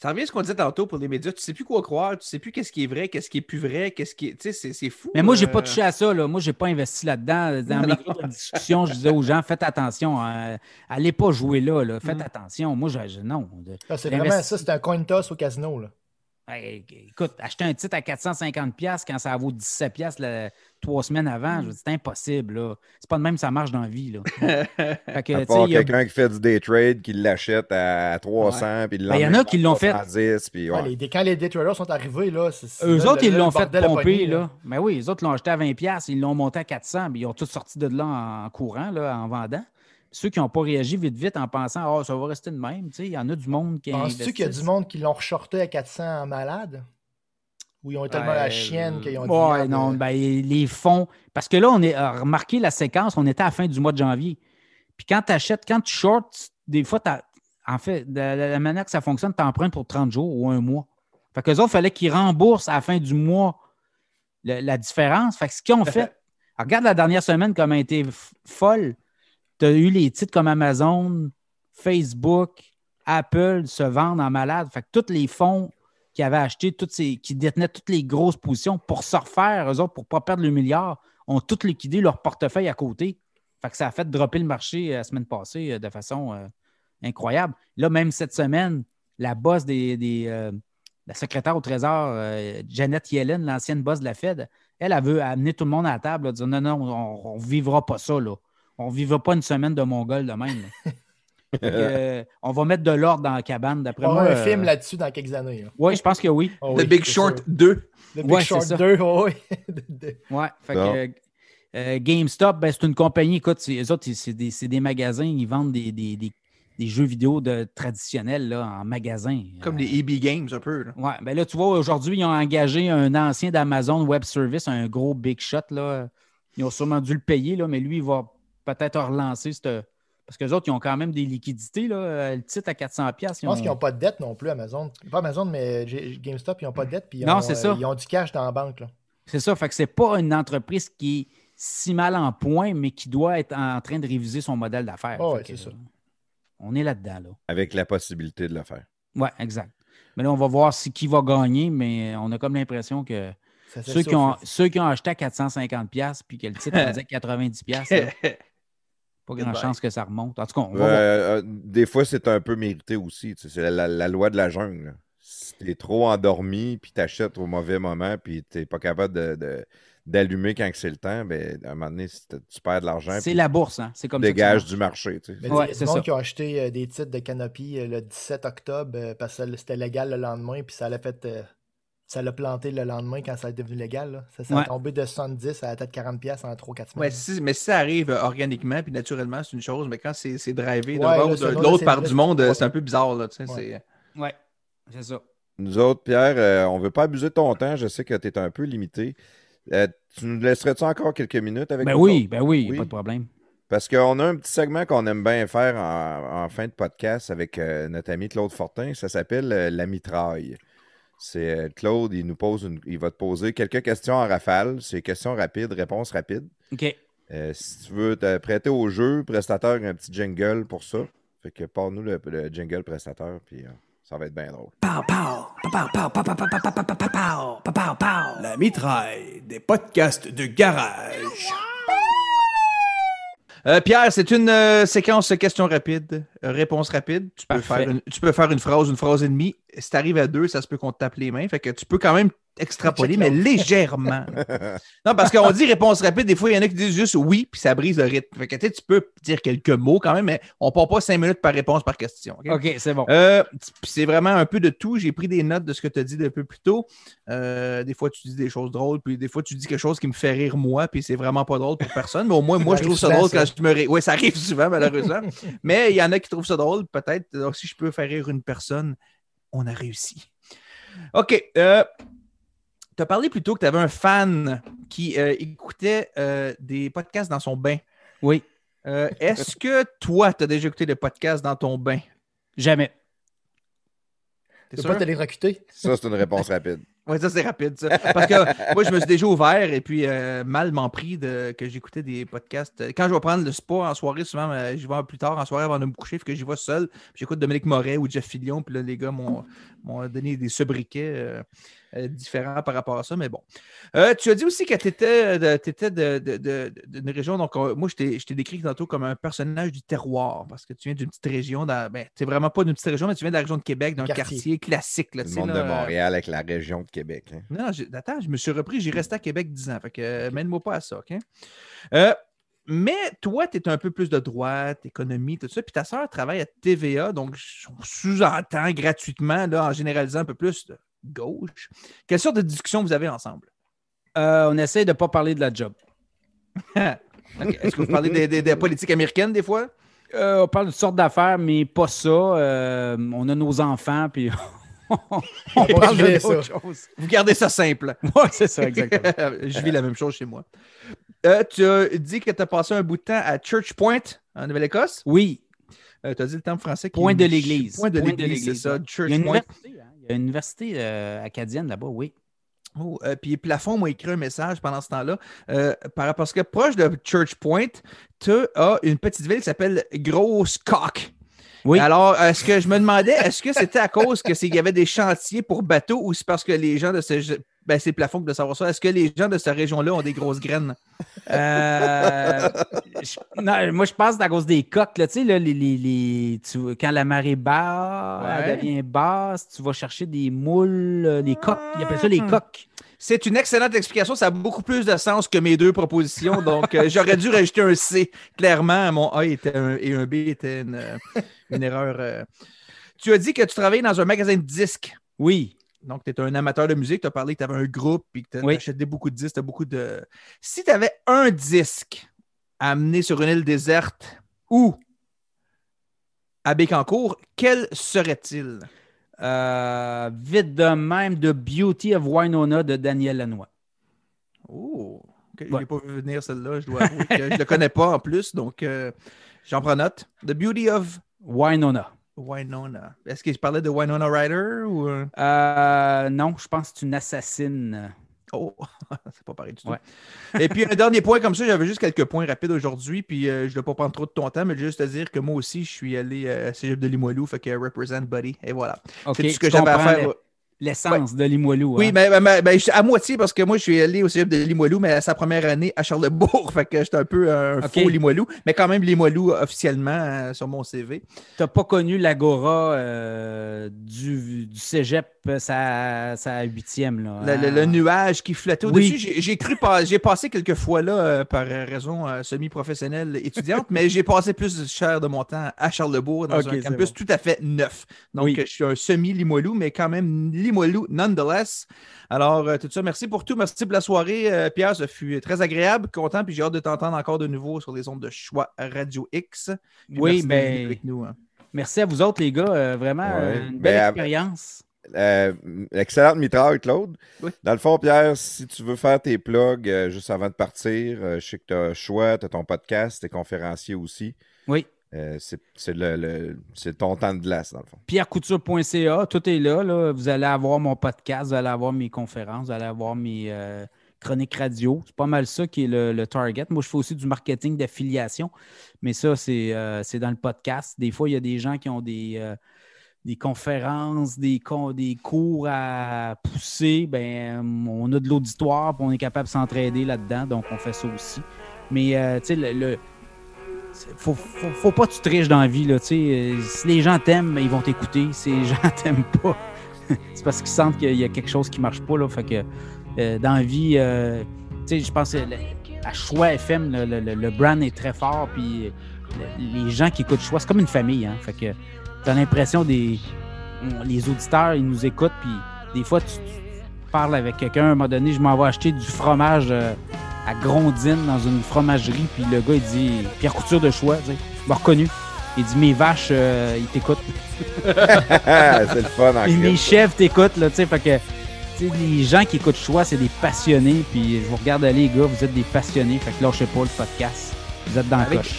ça revient à ce qu'on disait tantôt pour les médias. Tu sais plus quoi croire, tu sais plus qu'est-ce qui est vrai, qu'est-ce qui est plus vrai, qu'est-ce qui est. Tu sais, c'est- c'est fou. Mais moi, je n'ai pas euh, touché à ça. Là. Moi, je n'ai pas investi là-dedans. Dans mes groupes de discussion, je disais aux gens, faites attention. hein. Allez pas jouer là. là. Faites Mm. attention. Moi, je, je- non. De- Ah, c'est vraiment ça, c'est un coin toss au casino. Là. Hey, écoute, acheter un titre à 450$ piastres quand ça vaut 17$ piastres, là, trois semaines avant, je veux dire, c'est impossible. là. C'est pas de même que ça marche dans la vie. Là. Fait que, À part il y a- quelqu'un qui fait du day trade, qui l'achète à 300, puis le Ben, il y en a qui l'ont fait. 110, puis Ouais, ouais. les- des- quand les day traders sont arrivés, là, c'est- c'est- Eux là, autres, le- ils l'ont fait pomper. Là. Mais oui, les autres l'ont acheté à 20$, piastres, ils l'ont monté à 400$, puis ils ont tous sorti de là en courant, là, en vendant. Ceux qui n'ont pas réagi vite, vite en pensant, ah, ça va rester de même. Tu sais, Il y en a du monde qui Penses-tu qu'il y a du monde qui l'ont reshorté à 400 en malade? Ou ils ont tellement la chienne qu'ils ont dit. Ouais, merde, non, euh, ben, les fonds. Parce que là, on est euh, remarqué la séquence, on était à la fin du mois de janvier. Puis quand tu achètes, quand tu shorts, des fois, en fait, de la, manière que ça fonctionne, tu empruntes pour 30 jours ou un mois. Fait qu'eux autres, il fallait qu'ils remboursent à la fin du mois le- la différence. Fait que ce qu'ils ont fait, regarde la dernière semaine comme elle a été folle. Tu as eu les titres comme Amazon, Facebook, Apple se vendent en malade. Fait que tous les fonds qui avaient acheté, toutes qui détenaient toutes les grosses positions pour se refaire, eux autres, pour ne pas perdre le milliard, ont tout liquidé leur portefeuille à côté. Fait que ça a fait dropper le marché euh, la semaine passée euh, de façon euh, incroyable. Là, même cette semaine, la boss des, la secrétaire au Trésor, Janet Yellen, l'ancienne boss de la Fed, elle, elle veut amener tout le monde à la table, là, dire non, non, on ne vivra pas ça. Là. On ne vivra pas une semaine de Mongol de même. euh, on va mettre de l'ordre dans la cabane, d'après va y avoir moi. un euh, film là-dessus dans quelques années. là. Oui, je pense que oui. Ah The Big Short sûr. 2. The Big Ouais, Short c'est ça. 2, oui. Ouais, fait que, euh, GameStop, ben, c'est une compagnie, écoute, c'est- eux autres, c'est des, c'est des magasins, ils vendent des, des- des- des jeux vidéo de, traditionnels là, en magasin. Comme les EB Games, un peu. là. Ouais, ben là, tu vois, aujourd'hui, ils ont engagé un ancien d'Amazon Web Service, un gros big shot. Là. Ils ont sûrement dû le payer, là, mais lui, il va peut-être relancer cette. Parce qu'eux autres, ils ont quand même des liquidités. Là. Euh, Le titre à 400$. piastres, Je pense ils qu'ils ont- n'ont pas de dette non plus, Amazon. Pas Amazon, mais GameStop, ils n'ont pas de dette. Puis ils Non, ont, c'est euh, ça. Ils ont du cash dans la banque. Là. C'est ça, fait que c'est pas une entreprise qui est si mal en point, mais qui doit être en train de réviser son modèle d'affaires. Fait que, c'est ça. euh, On est là-dedans, là. Avec la possibilité de le faire. Oui, exact. Mais là, on va voir si, qui va gagner, mais on a comme l'impression que Ça ceux qui, ont, ceux qui ont acheté à 450$ puis que le titre faisait 90$, là, pas grand Goodbye. chance que ça remonte. En tout cas, on va Euh, voir. euh, des fois, c'est un peu mérité aussi. tu sais, C'est la, la loi de la jungle. Si t'es trop endormi, puis t'achètes au mauvais moment, puis t'es pas capable de- de- d'allumer quand que c'est le temps, ben, à un moment donné, tu perds de l'argent, C'est la bourse, hein? C'est comme ça. que ça dégage du marché. tu sais. Mais Ouais, c'est ça. qui ont acheté euh, des titres de Canopy euh, le 17 octobre euh, parce que c'était légal le lendemain, puis ça l'a fait. Euh, ça l'a planté le lendemain quand ça est devenu légal. là. Ça, Ouais. a tombé de 70 à peut-être 40$ piastres en 3-4 semaines. Ouais, si- mais si ça arrive euh, organiquement puis naturellement, c'est une chose, mais quand c'est c'est drivé de Ouais, de l'autre part du monde, euh, c'est un peu bizarre. Là, sais, Ouais. c'est- Ouais, c'est ça. Nous autres, Pierre, euh, on ne veut pas abuser de ton temps. Je sais que tu es un peu limité. Euh, tu nous laisserais-tu encore quelques minutes avec Ben nous oui, autres? ben oui, Oui. pas de problème. Parce qu'on a un petit segment qu'on aime bien faire en, en fin de podcast avec euh, notre ami Claude Fortin. Ça s'appelle euh, La mitraille. C'est euh, Claude, il nous pose une- il va te poser quelques questions en rafale. C'est questions rapides, réponses rapides. OK. Euh, si tu veux te prêter au jeu, prestateur, un petit jingle pour ça. Fait que parle-nous le, le jingle prestateur, puis euh, ça va être bien drôle. La mitraille des podcasts de garage. Euh, Pierre, c'est une euh, séquence questions rapides, euh, réponses rapides. Tu peux, faire une, tu peux faire une phrase, une phrase et demie. Si tu arrives à deux, ça se peut qu'on te tape les mains. Fait que tu peux quand même extrapoler, mais légèrement. non, parce qu'on dit réponse rapide, des fois, il y en a qui disent juste oui, puis ça brise le rythme. Fait que tu peux dire quelques mots quand même, mais on part pas cinq minutes par réponse par question. OK? C'est bon. Euh, c'est vraiment un peu de tout. J'ai pris des notes de ce que tu as dit un peu plus tôt. Euh, des fois, tu dis des choses drôles, puis des fois, tu dis quelque chose qui me fait rire moi, puis c'est vraiment pas drôle pour personne. Mais au moins, moi, je trouve ça drôle quand je me rire. Oui, ça arrive souvent, malheureusement. Mais il y en a qui trouvent ça drôle, peut-être. Donc, si je peux faire rire une personne, on a réussi. OK. Euh, tu as parlé plus tôt que tu avais un fan qui euh, écoutait euh, des podcasts dans son bain. Oui, Euh, Est-ce que toi, tu as déjà écouté des podcasts dans ton bain? jamais. T'es Tu sûr? peux pas t'électrocuter. Ça, c'est une réponse rapide. Oui, ça, c'est rapide, ça. Parce que moi, je me suis déjà ouvert et puis euh, mal m'en pris de, que j'écoutais des podcasts. Quand je vais prendre le spa en soirée, souvent, euh, j'y vais plus tard en soirée avant de me coucher, puis que j'y vais seul. puis J'écoute Dominique Moret ou Jeff Fillion, puis là, les gars m'ont m'ont donné des sobriquets euh, euh, différents par rapport à ça, mais bon. Euh, tu as dit aussi que tu étais, de, de- de- d'une région, donc euh, moi, je t'ai décrit tantôt comme un personnage du terroir, parce que tu viens d'une petite région, dans, ben, tu vraiment pas d'une petite région, mais tu viens de la région de Québec, d'un Quartier. quartier. classique. Là, Le monde là, de euh, Montréal avec la région de Québec. hein. non, attends, je me suis repris, j'ai resté à Québec 10 ans. Fait que euh, mène-moi pas à ça, OK? Euh, mais toi, tu es un peu plus de droite, économie, tout ça. Puis ta sœur travaille à TVA, donc on sous-entend gratuitement, là, en généralisant un peu plus gauche. Quelle sorte de discussion vous avez ensemble? Euh, on essaie de ne pas parler de la job. Est-ce que vous parlez des, des- des politiques américaines des fois? Euh, on parle de toutes sortes d'affaires, mais pas ça. Euh, on a nos enfants, puis on parle de ça. choses. Vous gardez ça simple. Oui, c'est ça, exactement. je vis la même chose chez moi. Tu as dit que tu as passé un bout de temps à Church Point, en Nouvelle-Écosse? Oui, tu as dit le terme français. qui point de l'Église. Point de l'Église, c'est ça. Church Point. Université. Il y a une université euh, acadienne là-bas, oui. Oh, euh, puis Plafond m'a écrit un message pendant ce temps-là. euh, par- parce que proche de Church Point, tu as une petite ville qui s'appelle Grosse Cock. Oui. Alors, est-ce que je me demandais, est-ce que c'était à cause que qu'il y avait des chantiers pour bateaux ou c'est parce que les gens de ce. Ben, c'est Plafond de savoir ça. Est-ce que les gens de cette région-là ont des grosses graines? Euh, je- non, moi, je pense que à cause des coques. Là, tu sais, là, les, les- les- tu- quand la marée basse, Ouais. devient basse, tu vas chercher des moules, euh, des coques. Ils appellent ça les Hmm. coques. C'est une excellente explication. Ça a beaucoup plus de sens que mes deux propositions. Donc, euh, j'aurais dû rajouter un C. Clairement, mon A était un, et un B était une, une erreur. euh. Tu as dit que tu travaillais dans un magasin de disques. Oui. Donc, tu es un amateur de musique. Tu as parlé que tu avais un groupe et que tu Oui. achetais beaucoup de disques. beaucoup de... Si tu avais un disque à amener sur une île déserte ou à Bécancourt, quel serait-il? Euh, vite de même, The Beauty of Winona de Daniel Lanois. Oh, ok, je Ouais. l'ai pas vu venir celle-là. Je dois avouer que je ne le connais pas en plus. Donc, euh, j'en prends note. The Beauty of Winona. Winona. Est-ce que je parlais de Winona Ryder ou. euh, Euh, non, je pense que c'est une assassine. Oh, c'est pas pareil du tout. Ouais. Et puis, un dernier point comme ça, j'avais juste quelques points rapides aujourd'hui, puis euh, je ne vais pas prendre trop de ton temps, mais juste te dire que moi aussi, je suis allé euh, à Cégep de Limoilou, fait que represent Buddy, et voilà. C'est tout ce que j'avais à faire. L'essence de Limoilou. Oui, hein? mais, mais- mais- mais je- à moitié parce que moi, je suis allé au Cégep de Limoilou, mais à sa première année à Charlebourg. Fait que j'étais un peu un faux Limoilou, mais quand même Limoilou officiellement euh, sur mon CV. Tu n'as pas connu l'agora euh, du, du cégep, euh, sa, sa huitième. Là, Le, hein? le nuage qui flottait au-dessus. J'ai- J'ai cru pas, j'ai passé quelques fois là euh, par raison semi-professionnelle étudiante, mais j'ai passé plus cher de mon temps à Charlebourg dans un campus bon. tout à fait neuf. Donc, Oui. je suis un semi-Limoilou, mais quand même Limoilou nonetheless. Alors, euh, tout ça, merci pour tout. Merci pour la soirée, euh, Pierre. Ça fut très agréable, content, puis j'ai hâte de t'entendre encore de nouveau sur les ondes de choix Radio X. Puis Oui, mais- venu avec nous. hein. Merci à vous autres, les gars. euh, vraiment, Ouais. euh, une Ben, belle expérience. euh, excellente mitraille, Claude. Oui. Dans le fond, Pierre, si tu veux faire tes plugs euh, juste avant de partir, euh, je sais que tu as choix, tu as ton podcast, tu es conférencier aussi. Oui. Euh, c'est ton temps de glace, dans le fond. pierrecouture.ca, tout est là, là. Vous allez avoir mon podcast, vous allez avoir mes conférences, vous allez avoir mes euh, chroniques radio. C'est pas mal ça qui est le, le target. Moi, je fais aussi du marketing d'affiliation, mais ça, c'est euh, dans le podcast. Des fois, il y a des gens qui ont des, conférences, des, cours à pousser. Ben, on a de l'auditoire, on est capable de s'entraider là-dedans, donc on fait ça aussi. Mais, tu sais, le- faut, faut, pas que tu triches dans la vie. Là. Euh, si les gens t'aiment, ils vont t'écouter. Si les gens t'aiment pas, c'est parce qu'ils sentent qu'il y a quelque chose qui marche pas. Là, fait que, euh, dans la vie, euh, je pense que à Choix FM, le, le- le- brand est très fort. Puis euh, le- les gens qui écoutent Choix, c'est comme une famille. Hein, fait que tu as l'impression des. les auditeurs, ils nous écoutent. Puis des fois, tu, parles avec quelqu'un. À un moment donné, je m'en vais acheter du fromage. À Grondine dans une fromagerie, puis le gars, il dit Pierre Couture de choix, tu sais. Il m'a reconnu. Il dit Mes vaches, euh, ils t'écoutent. c'est le fun en Et mes chefs t'écoutent, là, tu sais. Fait que, tu sais, les gens qui écoutent choix, c'est des passionnés, puis je vous regarde aller, les gars, vous êtes des passionnés. Fait que lâchez pas le podcast. Vous êtes dans la Avec- coche.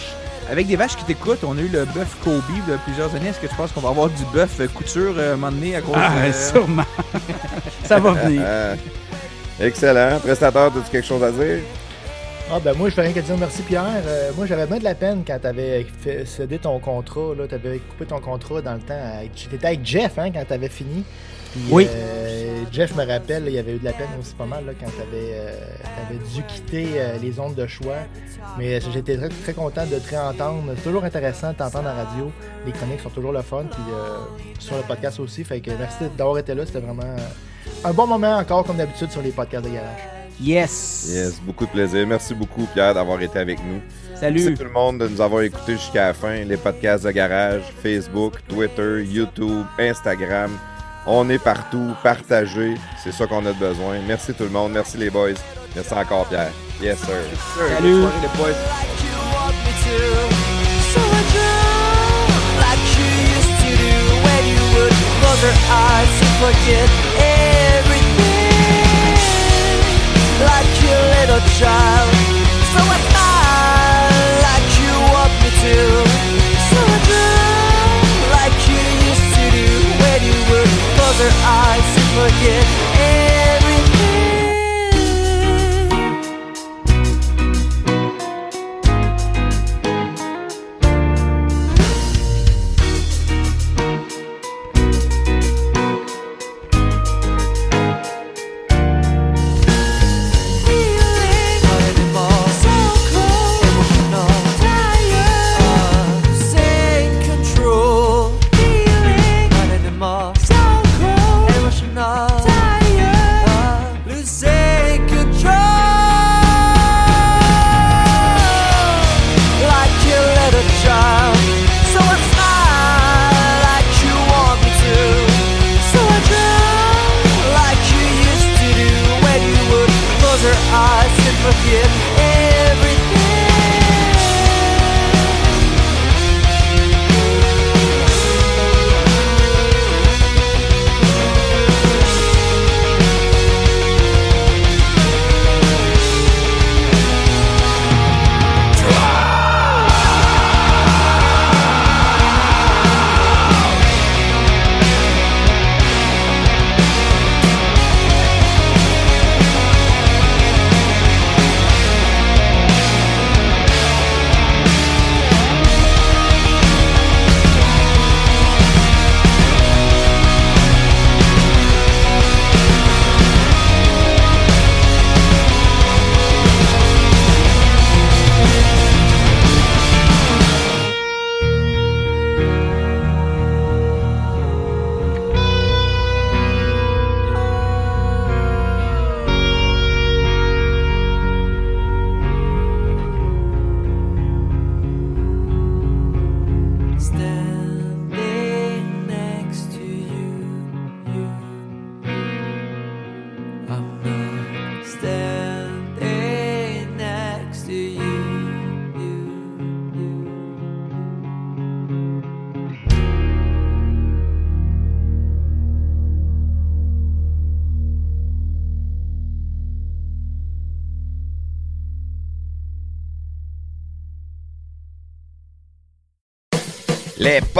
Avec des vaches qui t'écoutent, on a eu le bœuf Kobe de plusieurs années. Est-ce que tu penses qu'on va avoir du bœuf euh, couture euh, à un moment donné à cause Ah, de... sûrement. Ça va venir. Excellent. Prestateur, as-tu quelque chose à dire? Ah ben moi je fais rien que dire merci Pierre. Euh, moi j'avais bien de la peine quand t'avais fait cédé ton contrat, là, t'avais coupé ton contrat dans le temps. T'étais avec Jeff hein, quand t'avais fini. Puis, Oui. euh, Jeff me rappelle, là, il y avait eu de la peine aussi pas mal là, quand t'avais euh, t'avais dû quitter euh, les ondes de choix. Mais j'étais très, très content de te réentendre. C'est toujours intéressant de t'entendre à la radio. Les chroniques sont toujours le fun. Puis euh, sur le podcast aussi. Fait que merci d'avoir été là. C'était vraiment euh, un bon moment encore comme d'habitude sur les podcasts de garage. Yes. Yes, beaucoup de plaisir. Merci beaucoup, Pierre, d'avoir été avec nous. Salut. Merci tout le monde de nous avoir écoutés jusqu'à la fin. Les podcasts de garage, Facebook, Twitter, YouTube, Instagram. On est partout, partagez. C'est ça qu'on a besoin. Merci tout le monde. Merci les boys. Merci encore, Pierre. Yes, sir. Salut. Bonne soirée, les boys. close her eyes and forget everything like a little child. So I smile like you want me to. So I drown like you used to do when you would close her eyes and forget.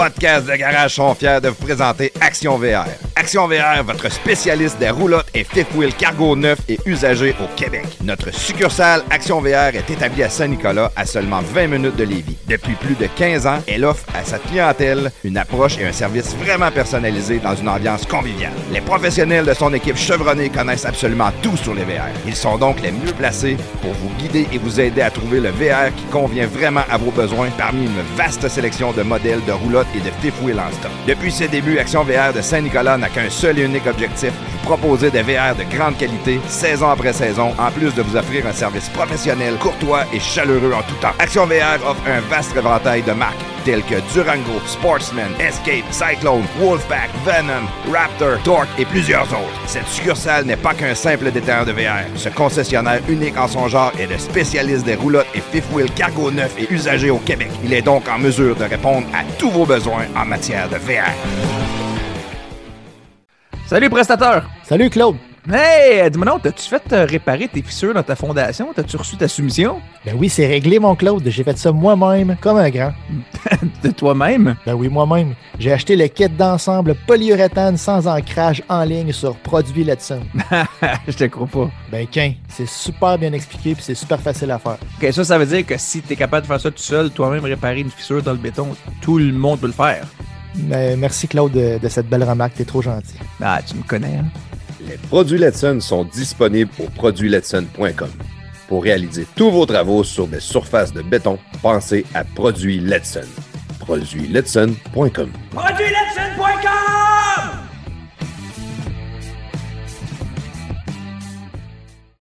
Podcasts de garage sont fiers de vous présenter Action VR. Action VR, votre spécialiste des roulottes et fifth wheel cargo neufs et usagés au Québec. Notre succursale Action VR est établie à Saint-Nicolas, à seulement 20 minutes de Lévis. Depuis plus de 15 ans, elle offre à sa clientèle une approche et un service vraiment personnalisé dans une ambiance conviviale. Les professionnels de son équipe chevronnée connaissent absolument tout sur les VR. Ils sont donc les mieux placés pour vous guider et vous aider à trouver le VR qui convient vraiment à vos besoins parmi une vaste sélection de modèles de roulottes et de wheel en stock. Depuis ses débuts, Action VR de Saint-Nicolas n'a qu'un seul et unique objectif, proposer des VR de grande qualité, saison après saison, en plus de vous offrir un service professionnel, courtois et chaleureux en tout temps. Action VR offre un vaste éventail de marques telles que Durango, Sportsman, Escape, Cyclone, Wolfpack, Venom, Raptor, Torque et plusieurs autres. Cette succursale n'est pas qu'un simple détaillant de VR. Ce concessionnaire unique en son genre est le spécialiste des roulottes et fifth wheel cargo neufs et usagés au Québec. Il est donc en mesure de répondre à tous vos besoins en matière de VR. Salut, prestateur! Salut Claude! Hey, dis-moi non, t'as-tu fait euh, réparer tes fissures dans ta fondation? T'as-tu reçu ta soumission? Ben oui, c'est réglé mon Claude. J'ai fait ça moi-même, comme un grand. De toi-même? Ben oui, moi-même. J'ai acheté le kit d'ensemble polyuréthane sans ancrage en ligne sur Produit Letson. Je te crois pas. Ben qu'un, c'est super bien expliqué puis c'est super facile à faire. Ok, ça, ça veut dire que si t'es capable de faire ça tout seul, toi-même réparer une fissure dans le béton, tout le monde peut le faire. Merci Claude de, de cette belle remarque, t'es trop gentil. Ah, tu me connais, hein? Les produits Letson sont disponibles au produitsletson.com. Pour réaliser tous vos travaux sur des surfaces de béton, pensez à Produits Letson. Produitsletson.com. Produit